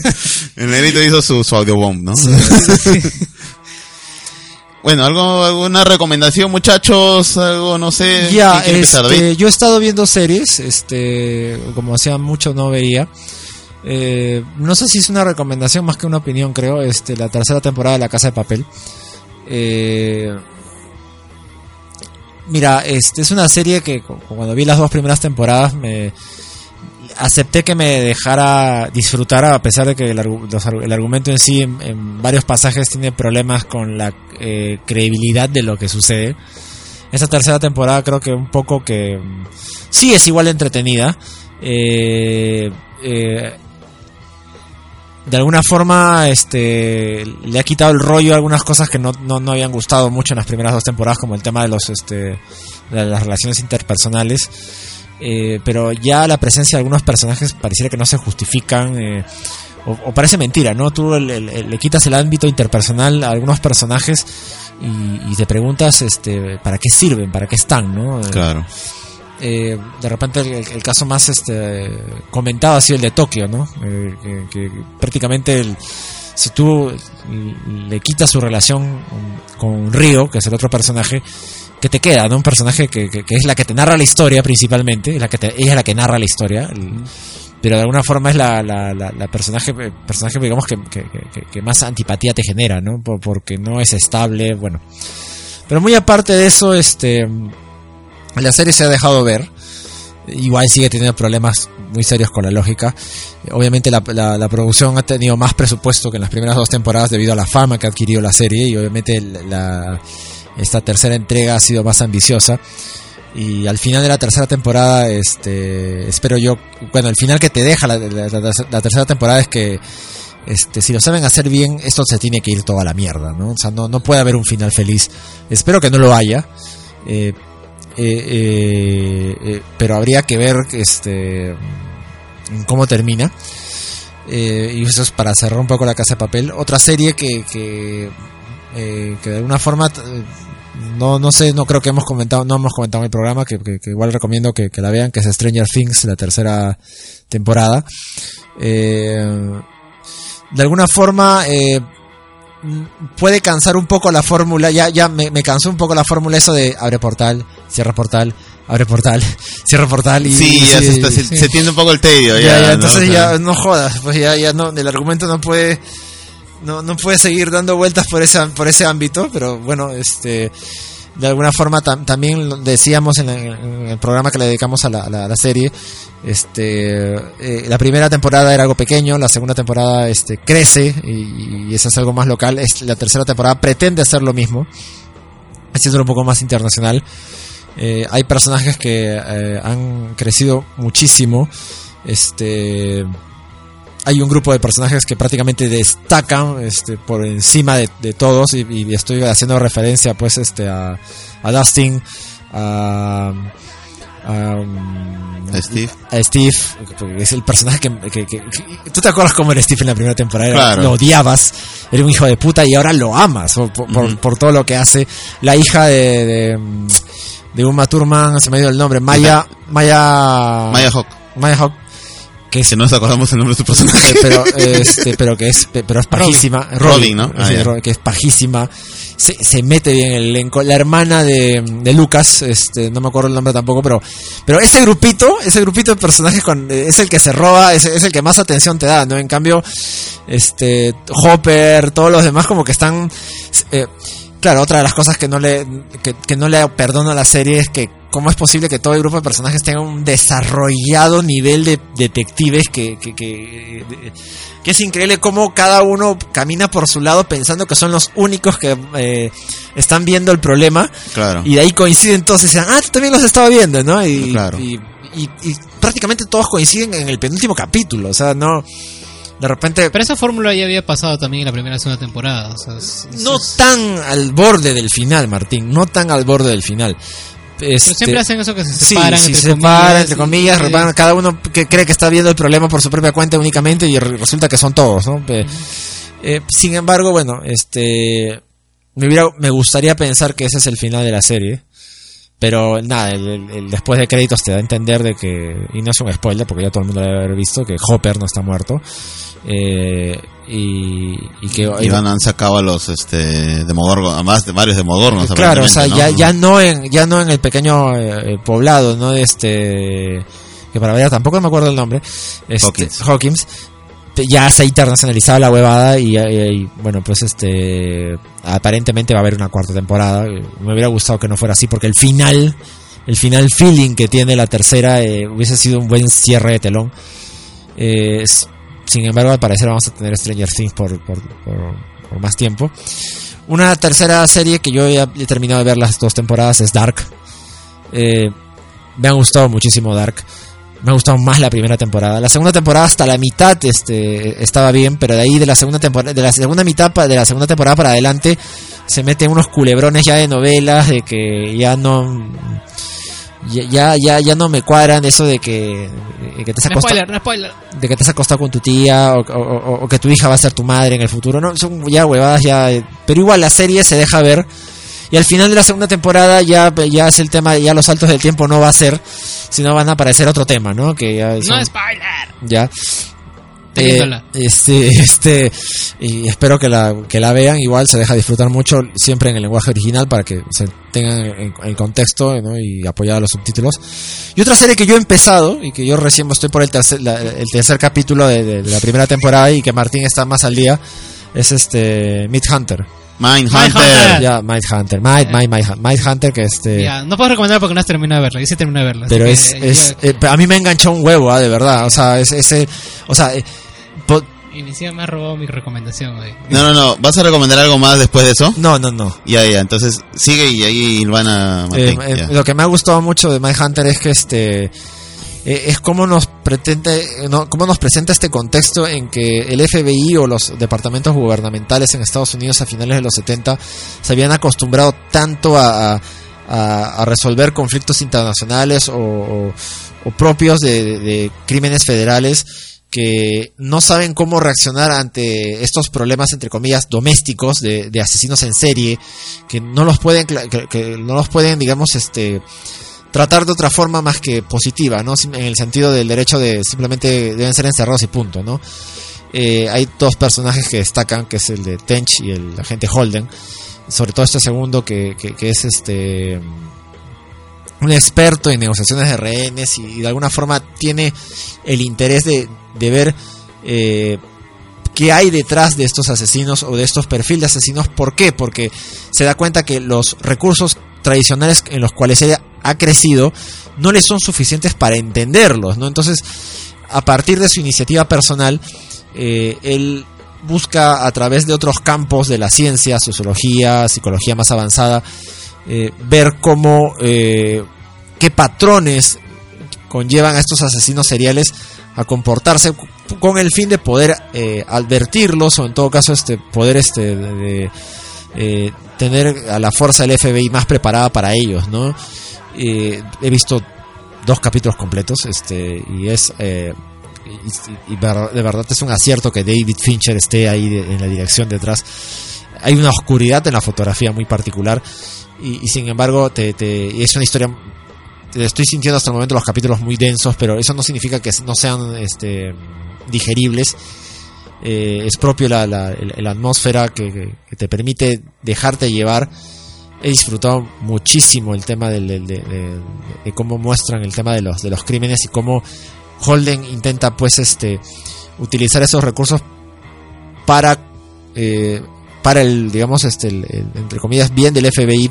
El negrito hizo su, su audio bomb, ¿no? Bueno, algo, alguna recomendación, muchachos, algo, no sé.
Ya,
¿Quién quiere empezar,
este, yo he estado viendo series, este, como hacía mucho no veía. Eh, no sé si es una recomendación más que una opinión, creo. Este, la tercera temporada de La Casa de Papel. Eh, mira, este es una serie que cu- cuando vi las dos primeras temporadas me acepté que me dejara disfrutar a pesar de que el, argumento en sí en, varios pasajes tiene problemas con la eh, credibilidad de lo que sucede. Esta tercera temporada creo que un poco que mm, sí es igual entretenida. Eh, eh, de alguna forma este le ha quitado el rollo a algunas cosas que no, no, no habían gustado mucho en las primeras dos temporadas como el tema de los este de las relaciones interpersonales. Eh, pero ya la presencia de algunos personajes pareciera que no se justifican eh, o, parece mentira no tú le, quitas el ámbito interpersonal a algunos personajes y, te preguntas este para qué sirven para qué están no Eh,
Claro.
De repente el, el caso más este comentado ha sido el de Tokio, ¿no? Eh, que, que prácticamente el- si tú le quitas su relación con Río, que es el otro personaje, que te queda, ¿no? Un personaje que, que- que es la que te narra la historia principalmente, es la que te- ella es la que narra la historia, el- pero de alguna forma es la, la, la- la personaje, eh, personaje digamos que, que- más antipatía te genera, ¿no? Por- porque no es estable, bueno. Pero muy aparte de eso, este la serie se ha dejado ver. Igual sigue teniendo problemas muy serios con la lógica. Obviamente la, producción ha tenido más presupuesto que en las primeras dos temporadas debido a la fama que ha adquirido la serie y obviamente esta tercera entrega ha sido más ambiciosa. Y al final de la tercera temporada, este, espero yo, bueno, el final que te deja la tercera temporada es que, este, si lo saben hacer bien, esto se tiene que ir toda la mierda, ¿no? O sea, no, no puede haber un final feliz. Espero que no lo haya. Eh, eh, eh, eh, pero habría que ver este cómo termina. Y eso es para cerrar un poco la casa de papel. Otra serie que que, que de alguna forma no no sé no creo que hemos comentado no hemos comentado en el programa que, igual recomiendo que, que la vean que es Stranger Things la tercera temporada. Eh, de alguna forma eh, puede cansar un poco la fórmula, ya, ya me, me cansó un poco la fórmula eso de abre portal, cierra portal, abre portal, cierra portal y
Sí, ya se, está- se,
sí.
se tiende un poco el tedio.
ya,
Ya,
entonces ya no jodas, pues ya, ya no, el argumento no puede, no, no puede seguir dando vueltas por ese, por ese ámbito, pero bueno, este, de alguna forma tam- también decíamos en, la- el programa que le dedicamos a la, la serie este eh, la primera temporada era algo pequeño la segunda temporada este crece y, y eso es algo más local es, la tercera temporada pretende hacer lo mismo haciéndolo un poco más internacional. Eh, hay personajes que eh, han crecido muchísimo este hay un grupo de personajes que prácticamente destacan este, por encima de, de todos y, y estoy haciendo referencia pues este a, a Dustin a, a, um,
Steve.
a Steve es el personaje que, que- que- que- tú te acuerdas cómo era Steve en la primera temporada
Claro.
lo odiabas era un hijo de puta y ahora lo amas por, todo lo que hace la hija de de, de Uma Thurman se me ha ido el nombre Maya Maya
Maya Hawk.
Maya Hawk que
Que no nos acordamos el nombre de su personaje.
eh, pero este pero que es pero es pajísima
Robin, ¿no? Ah,
que es pajísima. Se, se mete bien en el elenco. La hermana de, de Lucas este no me acuerdo el nombre tampoco pero pero ese grupito ese grupito de personajes con, eh, es el que se roba es, es el que más atención te da no en cambio este Hopper todos los demás como que están eh, claro otra de las cosas que no le que, que no le perdono a la serie es que cómo es posible que todo el grupo de personajes tenga un desarrollado nivel de detectives que, que, que, que es increíble cómo cada uno camina por su lado pensando que son los únicos que eh, están viendo el problema
Claro.
y de ahí coinciden todos y dicen, ah, tú también los estaba viendo, ¿no? Y,
Claro.
y, y- y prácticamente todos coinciden en el penúltimo capítulo, o sea, no... De repente...
Pero esa fórmula ya había pasado también en la primera segunda temporada. O sea, es- es-
no
es-
tan al borde del final, Martín, no tan al borde del final.
pero
Este,
siempre hacen eso que se separan.
sí,
entre
se separan, entre
y-
comillas,
y-
reparan, cada uno que cree que está viendo el problema por su propia cuenta únicamente y re- resulta que son todos, ¿no? Eh, sin embargo, bueno, este me hubiera, me gustaría pensar que ese es el final de la serie, pero nada, el, el- el después de créditos te da a entender de que y no es un spoiler porque ya todo el mundo lo debe haber visto que Hopper no está muerto eh, y, y que
Y van, han sacado a los este, Demogorgon, a más de varios Demogorgons.
Claro, o sea,
aparentemente,
ya,
¿no?
ya no en, ya no en el pequeño eh, poblado, no de este, que para ver tampoco me acuerdo el nombre, este,
Hawkins.
Hawkins, ya se ha internacionalizado la huevada y, bueno, pues este, aparentemente va a haber una cuarta temporada. Me hubiera gustado que no fuera así porque el final, el final feeling que tiene la tercera eh, hubiese sido un buen cierre de telón. Eh, sin embargo, al parecer vamos a tener Stranger Things por, por, por- por más tiempo. Una tercera serie que yo ya he terminado de ver las dos temporadas es Dark. Eh, me ha gustado muchísimo Dark. Me ha gustado más la primera temporada. La segunda temporada hasta la mitad este, estaba bien, pero de ahí de la segunda temporada, de la segunda mitad de la segunda temporada para adelante se meten unos culebrones ya de novelas de que ya no ya ya ya, no me cuadran eso de que, de que te has
No
acostado-
spoiler, no spoiler.
de que te has acostado con tu tía o, o- que tu hija va a ser tu madre en el futuro. No, son ya huevadas ya. Pero igual la serie se deja ver. Y al final de la segunda temporada ya, ya es el tema, ya los saltos del tiempo no va a ser, sino van a aparecer otro tema, ¿no? Que ya son-
No spoiler.
ya. Eh, este, este, y espero que la, que la vean. Igual se deja disfrutar mucho, siempre en el lenguaje original para que se tengan en, en contexto ¿no? y apoyar a los subtítulos. Y otra serie que yo he empezado y que yo recién estoy por el tercer, la- el tercer capítulo de, de- de la primera temporada y que Martín está más al día es este Meat Hunter.
Mindhunter.
Mindhunter.
Ya, Might Hunter, Might, Might, Might, Might Hunter que este.
Ya, no puedo recomendar porque no has terminado de verla. Yo sí terminé de verla.
Pero es,
que,
es
yo-
eh, a mí me enganchó un huevo, ah, de verdad. O sea, es ese, o sea, eh, po-
me ha robado mi recomendación, güey.
No, no, no. ¿Vas a recomendar algo más después de eso?
no, no, no.
Ya, ya. Entonces sigue y ahí van a
Eh, eh, lo que me ha gustado mucho de My Hunter es que este eh, es cómo nos pretende no, cómo nos presenta este contexto en que el FBI o los departamentos gubernamentales en Estados Unidos a finales de los 70 se habían acostumbrado tanto a, resolver conflictos internacionales o, o- propios de, crímenes federales que no saben cómo reaccionar ante estos problemas entre comillas domésticos de, asesinos en serie que no los pueden que, que no los pueden digamos este tratar de otra forma más que positiva no en el sentido del derecho de simplemente deben ser encerrados y punto no Eh, hay dos personajes que destacan que es el de Tench y el agente Holden sobre todo este segundo que, que, que es este un experto en negociaciones de rehenes y, de alguna forma tiene el interés de, de ver eh, qué hay detrás de estos asesinos o de estos perfiles de asesinos. ¿Por qué? Porque se da cuenta que los recursos tradicionales en los cuales ella ha crecido no le son suficientes para entenderlos, ¿no? Entonces, a partir de su iniciativa personal, eh, él busca a través de otros campos de la ciencia, sociología, psicología más avanzada, eh, ver cómo, eh, qué patrones conllevan a estos asesinos seriales a comportarse con el fin de poder eh, advertirlos o en todo caso este poder este de, eh, tener a la fuerza del FBI más preparada para ellos no he visto dos capítulos completos este y es eh, y, de verdad es un acierto que David Fincher esté ahí de- en la dirección detrás hay una oscuridad en la fotografía muy particular y, y sin embargo te, te- es una historia estoy sintiendo hasta el momento los capítulos muy densos, pero eso no significa que no sean este, digeribles. Eh, es propio la, la, la atmósfera que, te permite dejarte llevar. He disfrutado muchísimo el tema del, del- de, cómo muestran el tema de los, de los crímenes y cómo Holden intenta pues este utilizar esos recursos para eh, para el digamos este entre comillas bien del FBI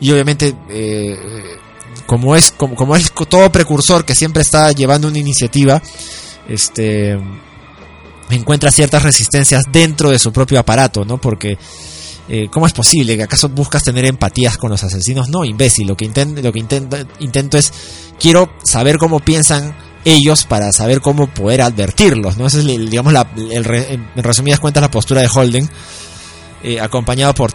y obviamente eh, como es como, como es todo precursor que siempre está llevando una iniciativa este encuentra ciertas resistencias dentro de su propio aparato no porque eh, ¿Cómo es posible? ¿Que acaso buscas tener empatías con los asesinos? No, imbécil. Lo que, intento, lo que intento, intento es, quiero saber cómo piensan ellos para saber cómo poder advertirlos. ¿no? Esa es, digamos, la, el en resumidas cuentas, la postura de Holden, eh, acompañado por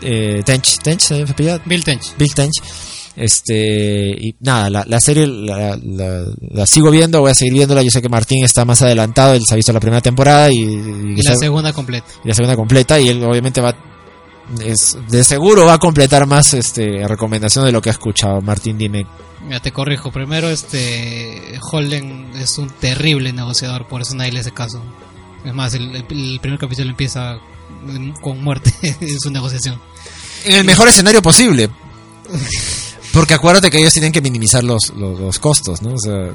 eh, Tench. ¿Tench se?
Bill Tench.
Bill Tench. Este, y nada, la, la serie la, la- la sigo viendo, voy a seguir viéndola. Yo sé que Martín está más adelantado, él se ha visto la primera temporada y, y
Y la segunda completa.
y la segunda completa y él obviamente va es, de seguro va a completar más este recomendación de lo que ha escuchado Martín dime
Mira, te corrijo. Primero, este Holden es un terrible negociador, por eso nadie le hace caso. Es más, el, el- el primer capítulo empieza con muerte en su negociación.
en el mejor escenario posible porque acuérdate que ellos tienen que minimizar los, los, los costos no o sea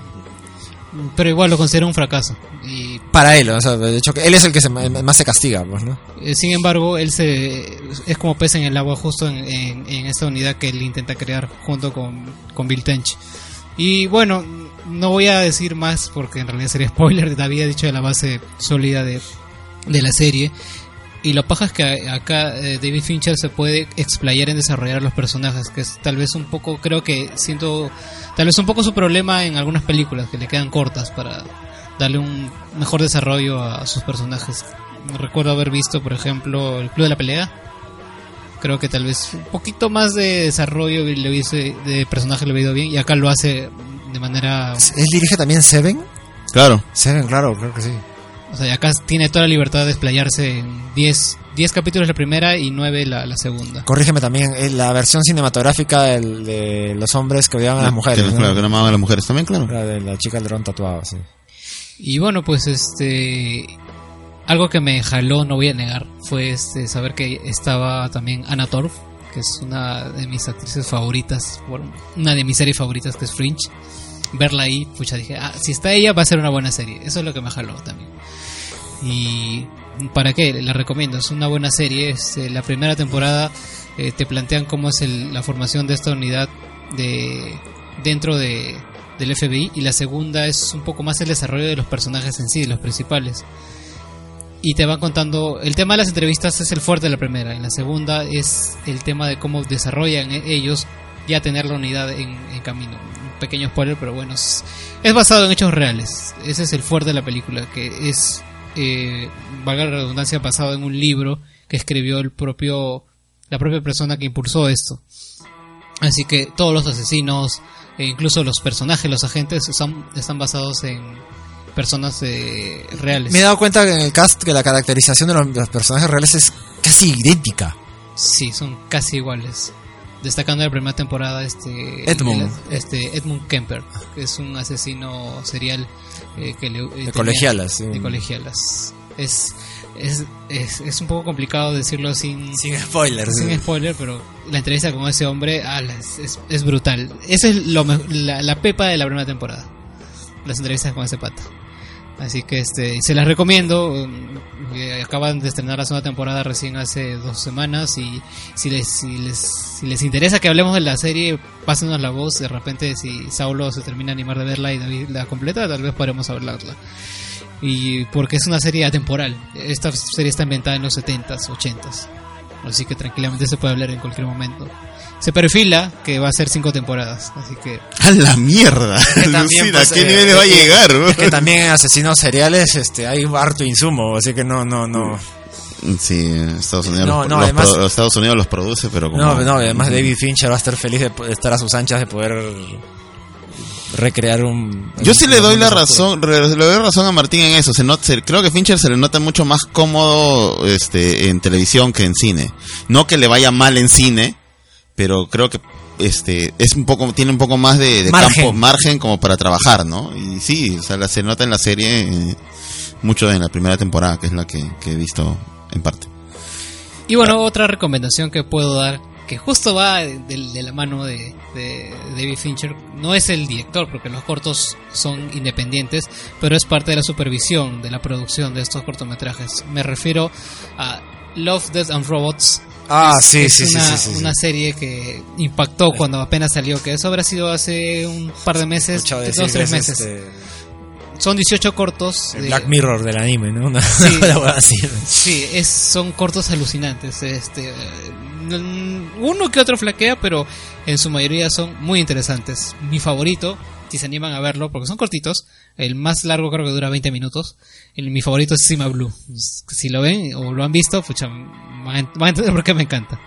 Pero igual lo considero un fracaso. Y
para él o sea de hecho él es el que se, más se castiga pues no
eh, sin embargo, él se es como pez en el agua justo en, en- en esta unidad que él intenta crear junto con, con Bill Tench. Y bueno, no voy a decir más porque en realidad sería spoiler. Había dicho de la base sólida de, de la serie. Y lo paja es que acá eh, David Fincher se puede explayar en desarrollar los personajes, que es tal vez un poco, creo que siento, tal vez un poco su problema en algunas películas, que le quedan cortas para darle un mejor desarrollo a sus personajes. Recuerdo haber visto, por ejemplo, el Club de la Pelea. Creo que tal vez un poquito más de desarrollo le hubiese, de personaje le hubiera ido bien, y acá lo hace de manera
él dirige también Seven
Claro.
Seven claro creo que sí
O sea, acá tiene toda la libertad de desplayarse en 10, 10 capítulos la primera y 9 la, la segunda.
corrígeme también eh, la versión cinematográfica del- de los hombres que odiaban a las mujeres
Que,
¿no?
Claro, que no amaban a las mujeres también, claro.
la de la chica del dron tatuado sí
Y bueno, pues este. Algo que me jaló, no voy a negar, fue este, saber que estaba también Anna Torf, que es una de mis actrices favoritas, bueno, una de mis series favoritas, que es Fringe. Verla ahí, pucha, dije, ah, si está ella va a ser una buena serie. Eso es lo que me jaló también. Y para qué, la recomiendo, es una buena serie. Este, la primera temporada eh, te plantean cómo es el- la formación de esta unidad de dentro de, del FBI y la segunda es un poco más el desarrollo de los personajes en sí, los principales. Y te van contando, el tema de las entrevistas es el fuerte de la primera, en la segunda es el tema de cómo desarrollan e- ellos ya tener la unidad en, en camino. Pequeño spoiler, pero bueno, es, es basado en hechos reales. Ese es el fuerte de la película, que es, eh, valga la redundancia, basado en un libro que escribió el propio, la propia persona que impulsó esto. Así que todos los asesinos, e incluso los personajes, los agentes, son, están basados en personas eh, reales.
Me he dado cuenta que en el cast que la caracterización de los, de los personajes reales es casi idéntica.
Sí, son casi iguales. Destacando la primera temporada este
Edmund.
el- este Edmund Kemper, que es un asesino serial eh, que le, eh, tenía-
colegialas, sí.
De colegialas. Es, es, es, es un poco complicado decirlo sin,
Sin spoilers.
sin spoiler, pero la entrevista con ese hombre ala, es, es, brutal. Esa es lo, la, la pepa de la primera temporada. Las entrevistas con ese pata. Así que este, se las recomiendo. eh, Acaban de estrenar la segunda temporada recién hace dos semanas y si les, si les, si les interesa que hablemos de la serie, pásenos la voz. De repente, si Saulo se termina de animar de verla y David la completa, tal vez podremos hablarla. Y porque es una serie atemporal. Esta serie está ambientada en los 70s, 80s. Así que tranquilamente se puede hablar en cualquier momento. Se perfila que va a ser cinco temporadas. Así que
¡A la mierda!
que también,
Alucina,
pues,
¿a qué
eh,
nivel va a
es que-
llegar?
Es que también en asesinos seriales este, hay harto insumo, así que no, no, no.
Sí, Estados Unidos,
No,
los,
no,
los
además-
pro- Estados Unidos los produce, pero como...
No, no, además David Fincher va a estar feliz de estar a sus anchas de poder recrear un...
Yo sí le doy la razón, re- le doy razón a Martín en eso. Se not- se- creo que Fincher se le nota mucho más cómodo este, en televisión que en cine. No que le vaya mal en cine, pero creo que este es un poco tiene un poco más de, de
Margen.
campo margen como para trabajar, ¿no? Y sí, o sea, la- se nota en la serie eh, mucho en la primera temporada, que es la que, que he visto en parte.
Y bueno, otra recomendación que puedo dar, que justo va de, de la mano de David Fincher, no es el director, porque los cortos son independientes, pero es parte de la supervisión de la producción de estos cortometrajes. Me refiero a Love, Death and Robots.
Ah,
Es-
sí,
es
sí, sí,
una,
sí, sí, sí.
una serie que impactó cuando apenas salió, que eso habrá sido hace un par de meses, dos,
decir
tres meses.
este,
Son 18 cortos.
el
de-
Black Mirror del anime, ¿no? Una,
Sí. Sí, es, son cortos alucinantes. Este, uno que otro flaquea, pero en su mayoría son muy interesantes. Mi favorito, si se animan a verlo, porque son cortitos, el más largo creo que dura 20 minutos. El, mi favorito es Sima Blue. Si lo ven o lo han visto, pucha, van a, van a entender por qué me encanta.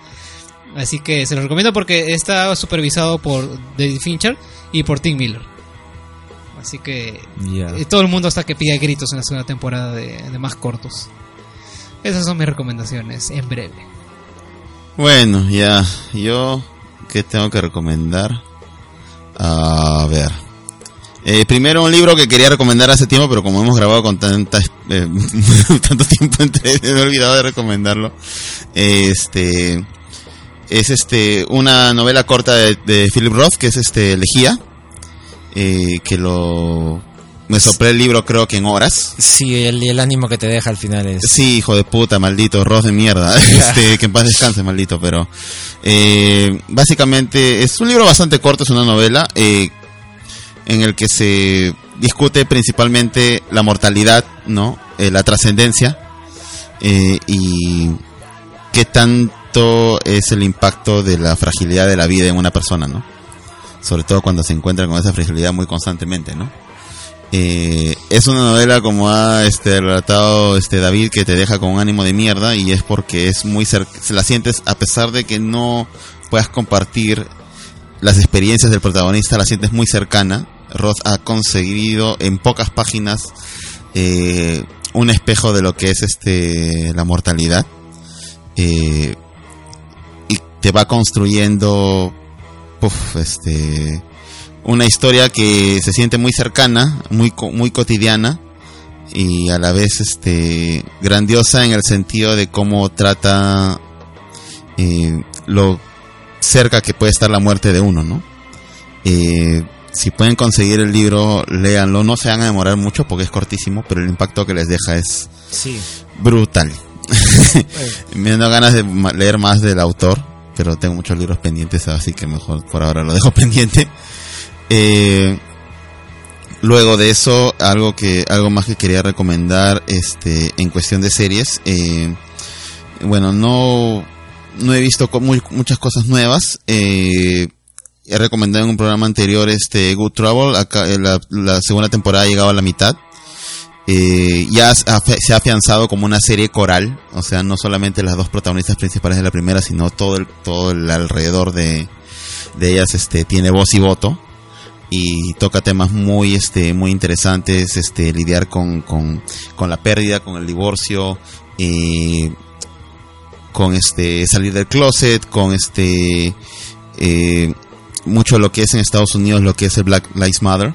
Así que se los recomiendo porque está supervisado por David Fincher y por Tim Miller. Así que eh, todo el mundo está que pide gritos en la segunda temporada de, de más cortos. Esas son mis recomendaciones, en breve.
Bueno, ya, yo, ¿qué tengo que recomendar? A ver. Eh, primero un libro que quería recomendar hace tiempo, pero como hemos grabado con tanta, eh, tanto tiempo entre, me he olvidado de recomendarlo. Este, es este, una novela corta de, de Philip Roth, que es este, Elegía, eh, que lo, me soplé el libro creo que en horas.
Sí, el, el ánimo que te deja al final es...
Sí, hijo de puta, maldito, Ross de mierda. Este, que en paz descanse, maldito, pero eh, básicamente es un libro bastante corto, es una novela eh, en el que se discute principalmente la mortalidad, ¿no? Eh, la trascendencia eh, y qué tanto es el impacto de la fragilidad de la vida en una persona, ¿no? Sobre todo cuando se encuentra con esa fragilidad muy constantemente, ¿no? Eh, es una novela como ha este, relatado este David que te deja con un ánimo de mierda y es porque es muy cer- se la sientes a pesar de que no puedas compartir las experiencias del protagonista la sientes muy cercana. Roth ha conseguido en pocas páginas eh, un espejo de lo que es este la mortalidad eh, y te va construyendo puf, este una historia que se siente muy cercana, muy muy cotidiana y a la vez este grandiosa en el sentido de cómo trata eh, lo cerca que puede estar la muerte de uno, ¿no? Eh, si pueden conseguir el libro, léanlo, no se van a demorar mucho porque es cortísimo, pero el impacto que les deja es
Sí.
brutal. Me dan ganas de leer más del autor, pero tengo muchos libros pendientes, así que mejor por ahora lo dejo pendiente. Eh, luego de eso, algo que algo más que quería recomendar, este, en cuestión de series, eh, bueno, no no he visto muchas cosas nuevas. Eh, he recomendado en un programa anterior este Good Trouble. Eh, la, segunda temporada ha llegado a la mitad. Eh, ya se ha afianzado como una serie coral, o sea, no solamente las dos protagonistas principales de la primera, sino todo el, todo el alrededor de, de ellas este, tiene voz y voto y toca temas muy este muy interesantes este lidiar con, con, con la pérdida con el divorcio eh, con este salir del closet con este eh, mucho lo que es en Estados Unidos lo que es el Black Lives Matter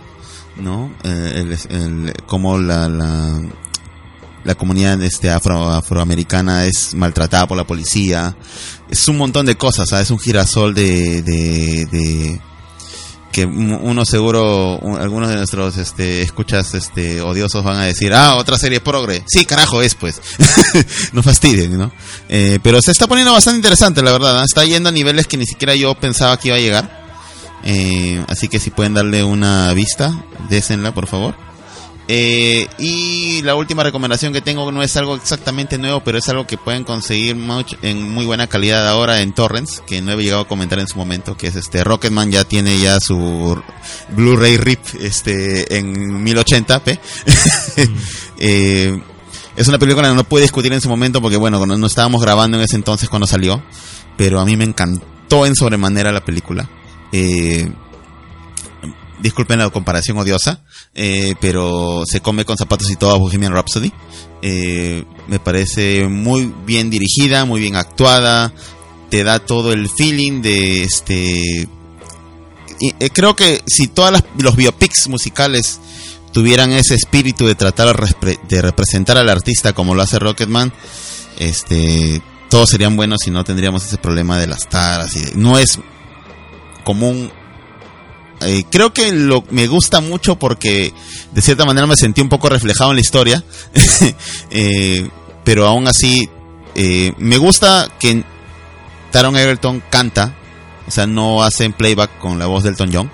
no Eh, el, el- cómo la, la comunidad este afro, afroamericana es maltratada por la policía. Es un montón de cosas es un girasol de que uno seguro, un- algunos de nuestros este, escuchas este, odiosos van a decir, ah, otra serie progre. Sí, carajo es, pues. no fastidien, ¿no? Eh, pero se está poniendo bastante interesante, la verdad. ¿no? Está yendo a niveles que ni siquiera yo pensaba que iba a llegar. Eh, así que si pueden darle una vista, désenla, por favor. Eh, y la última recomendación que tengo no es algo exactamente nuevo, pero es algo que pueden conseguir much- en muy buena calidad ahora en torrents, que no he llegado a comentar en su momento, que es este Rocketman ya tiene ya su Blu-ray RIP este en 1080p. Eh, es una película que no pude discutir en su momento porque bueno, no, no estábamos grabando en ese entonces cuando salió, pero a mí me encantó en sobremanera la película. Eh, disculpen la comparación odiosa, eh, pero se come con zapatos y todo a Bohemian Rhapsody. Eh, me parece muy bien dirigida, muy bien actuada, te da todo el feeling de este... y, eh, creo que si todas las, los biopics musicales tuvieran ese espíritu de tratar de representar al artista como lo hace Rocketman, este, todos serían buenos y no tendríamos ese problema de las taras y de- no es común eh, creo que me gusta mucho porque de cierta manera me sentí un poco reflejado en la historia. Eh, pero aún así eh, me gusta que Taron Egerton canta o sea no hacen playback con la voz del Elton John.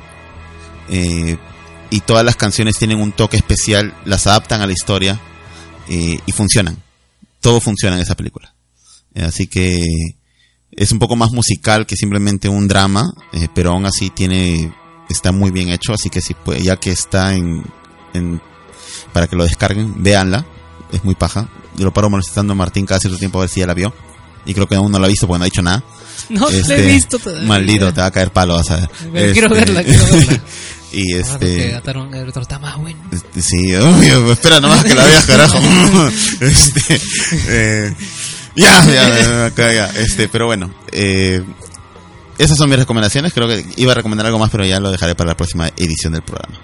Y todas las canciones tienen un toque especial las adaptan a la historia y funcionan. Todo funciona en esa película. Así que es un poco más musical que simplemente un drama, pero aún así tiene está muy bien hecho, así que si puede, ya que está en, en para que lo descarguen, véanla, es muy paja. Yo lo paro molestando a Martín cada cierto tiempo a ver si ya la vio. Y creo que aún no la ha visto porque no ha dicho nada.
No la
Este,
he visto todavía.
Maldito, te va a caer palo, vas a ver.
Quiero
Este,
verla, quiero verla.
y
Ah, porque
este,
otro está más bueno.
este, sí, obvio, espera nomás que la veas, carajo. este, eh, ya, ya, acá, ya, este, pero bueno, eh, esas son mis recomendaciones. Creo que iba a recomendar algo más, pero ya lo dejaré para la próxima edición del programa.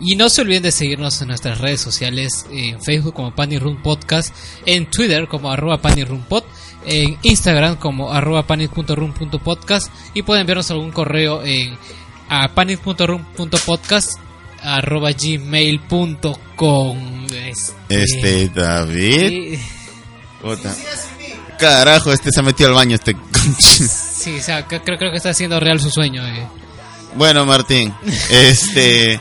Y no se olviden de seguirnos en nuestras redes sociales, en Facebook como Panic Room Podcast, en Twitter como arroba Panic Room Pod, en Instagram como arroba panic.room.podcast y pueden enviarnos algún correo en a panic.room.podcast arroba gmail.com
Este, David.
sí,
Puta. Carajo, este se ha metido al baño, este.
sí, o sea, creo, creo que está haciendo real su sueño. eh.
bueno, Martín, este.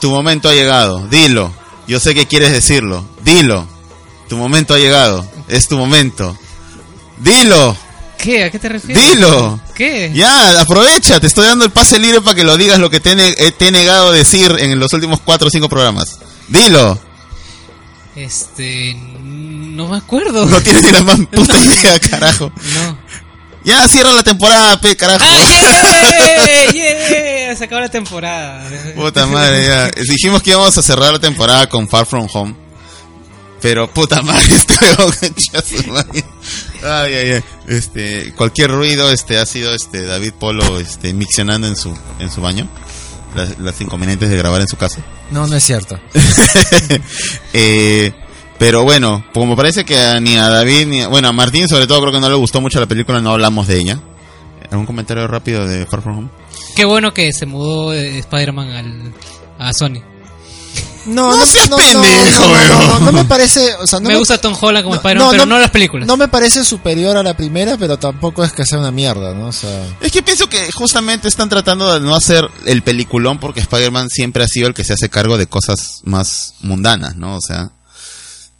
Tu momento ha llegado, dilo. Yo sé que quieres decirlo, dilo. Tu momento ha llegado, es tu momento. Dilo,
¿Qué? ¿A qué te refieres?
dilo.
¿Qué?
Ya, aprovecha, te estoy dando el pase libre para que lo digas lo que te, he eh, te he negado a decir en los últimos cuatro o cinco programas. Dilo.
Este, no me acuerdo.
No tienes ni la más puta idea, carajo.
No.
Ya, cierra la temporada, pe, carajo.
¡Ah, yeah! ¡Yeah! Se acabó la temporada.
Puta madre, ya. Dijimos que íbamos a cerrar la temporada con Far From Home. Pero puta madre, este. Ay, ay, ay. Este, cualquier ruido, este, ha sido este David Polo, este, miccionando en su, en su baño. Las, las inconvenientes de grabar en su casa.
No, no es cierto.
Eh, pero bueno, como parece que a- ni a David ni a, bueno, a Martín sobre todo creo que no le gustó mucho la película, no hablamos de ella. ¿Algún comentario rápido de Far From Home?
Qué bueno que se mudó eh, Spider-Man al, a Sony.
No,
No seas pendejo,
no, no, no,
weón.
no me parece, o sea, no
me gusta Tom Holland como
no,
Spider-Man,
no,
pero
no-
no, las películas.
No me parece superior a la primera, pero tampoco es que sea una mierda, ¿no? O sea,
Es que pienso que justamente están tratando de no hacer el peliculón porque Spider-Man siempre ha sido el que se hace cargo de cosas más mundanas, ¿no? O sea,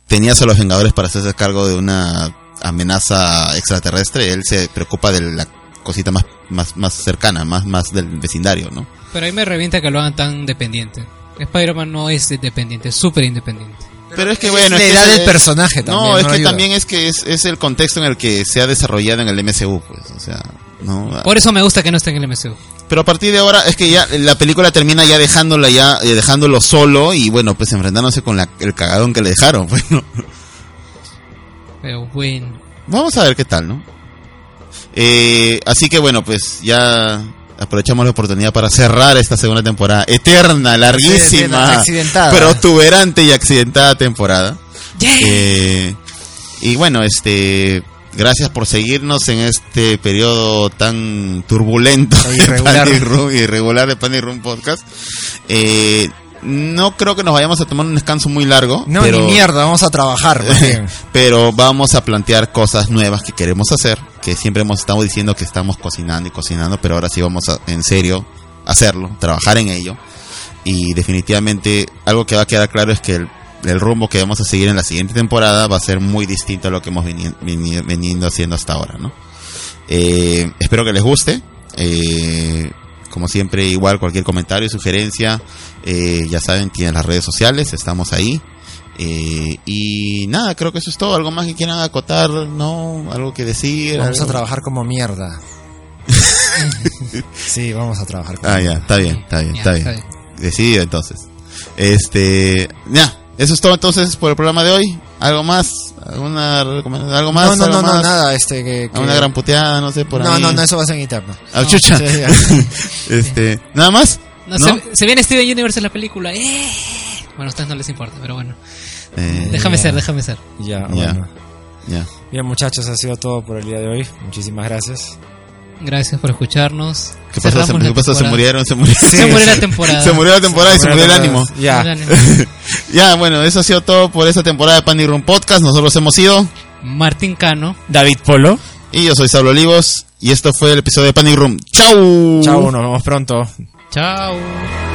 tenías a los Vengadores para hacerse cargo de una amenaza extraterrestre, él se preocupa de la cosita más, más, más cercana, más, más del vecindario, ¿no?
Pero ahí me revienta que lo hagan tan dependiente. Spider-Man no es independiente, es súper independiente.
Pero es que bueno,
la
es que
edad
es-
del personaje también.
No, es que
ayuda.
también es que es, es el contexto en el que se ha desarrollado en el MCU, pues, o sea, no.
Por eso me gusta que no esté en el MCU.
Pero a partir de ahora es que ya la película termina ya dejándola ya eh, dejándolo solo y bueno, pues enfrentándose con la- el cagadón que le dejaron, pues, ¿no?
Pero bueno.
Vamos a ver qué tal, ¿no? Eh, así que bueno, pues ya aprovechamos la oportunidad para cerrar esta segunda temporada eterna, larguísima,
accidentada.
protuberante y accidentada temporada. Eh, y bueno, este Gracias por seguirnos en este periodo tan turbulento
E irregular.
de Room, irregular de Panic Room Podcast. Eh, no creo que nos vayamos a tomar un descanso muy largo.
No,
pero,
ni mierda, vamos a trabajar.
pero vamos a plantear cosas nuevas que queremos hacer, que siempre hemos estado diciendo que estamos cocinando y cocinando, pero ahora sí vamos a, en serio, hacerlo, trabajar en ello. Y definitivamente algo que va a quedar claro es que el, el rumbo que vamos a seguir en la siguiente temporada va a ser muy distinto a lo que hemos veni- veni- venido haciendo hasta ahora, ¿no? Eh, espero que les guste. Eh, como siempre, igual cualquier comentario, sugerencia, eh, ya saben, tienen las redes sociales, estamos ahí. Eh, y nada, creo que eso es todo. ¿Algo más que quieran acotar? ¿No? ¿Algo que decir?
Vamos a trabajar como mierda. sí, vamos a trabajar como
Ah, ya, está bien, está bien, está bien. Decidido entonces. Este, ya, eso es todo entonces por el programa de hoy. ¿Algo más? ¿Alguna recomendación? ¿Algo más?
No, no,
¿Algo
no, no,
más?
nada, este que... que-
¿Alguna gran puteada? No sé, por
no,
ahí.
no, no, eso va a ser en interno.
Ah, chucha.
Sí, ya.
Este, ¿nada más?
No,
¿No?
Se, se viene Steven Universe en la película. ¡Eh! Bueno, a ustedes no les importa, pero bueno.
Eh,
Déjame
ya.
ser, déjame ser.
Ya,
Ya.
bueno.
ya.
Bien, muchachos, ha sido todo por el día de hoy. Muchísimas gracias.
Gracias por escucharnos.
¿Qué pasó? Se, murieron, se murieron.
Se murió la temporada.
Se murió la temporada y se murió el ánimo.
Ya.
Ya, bueno, eso ha sido todo por esta temporada de Panic Room Podcast. Nosotros hemos ido.
Martín Cano.
David Polo.
Y yo soy Saulo Olivos. Y esto fue el episodio de Panic Room. ¡Chau!
Chao, nos vemos pronto.
Chao.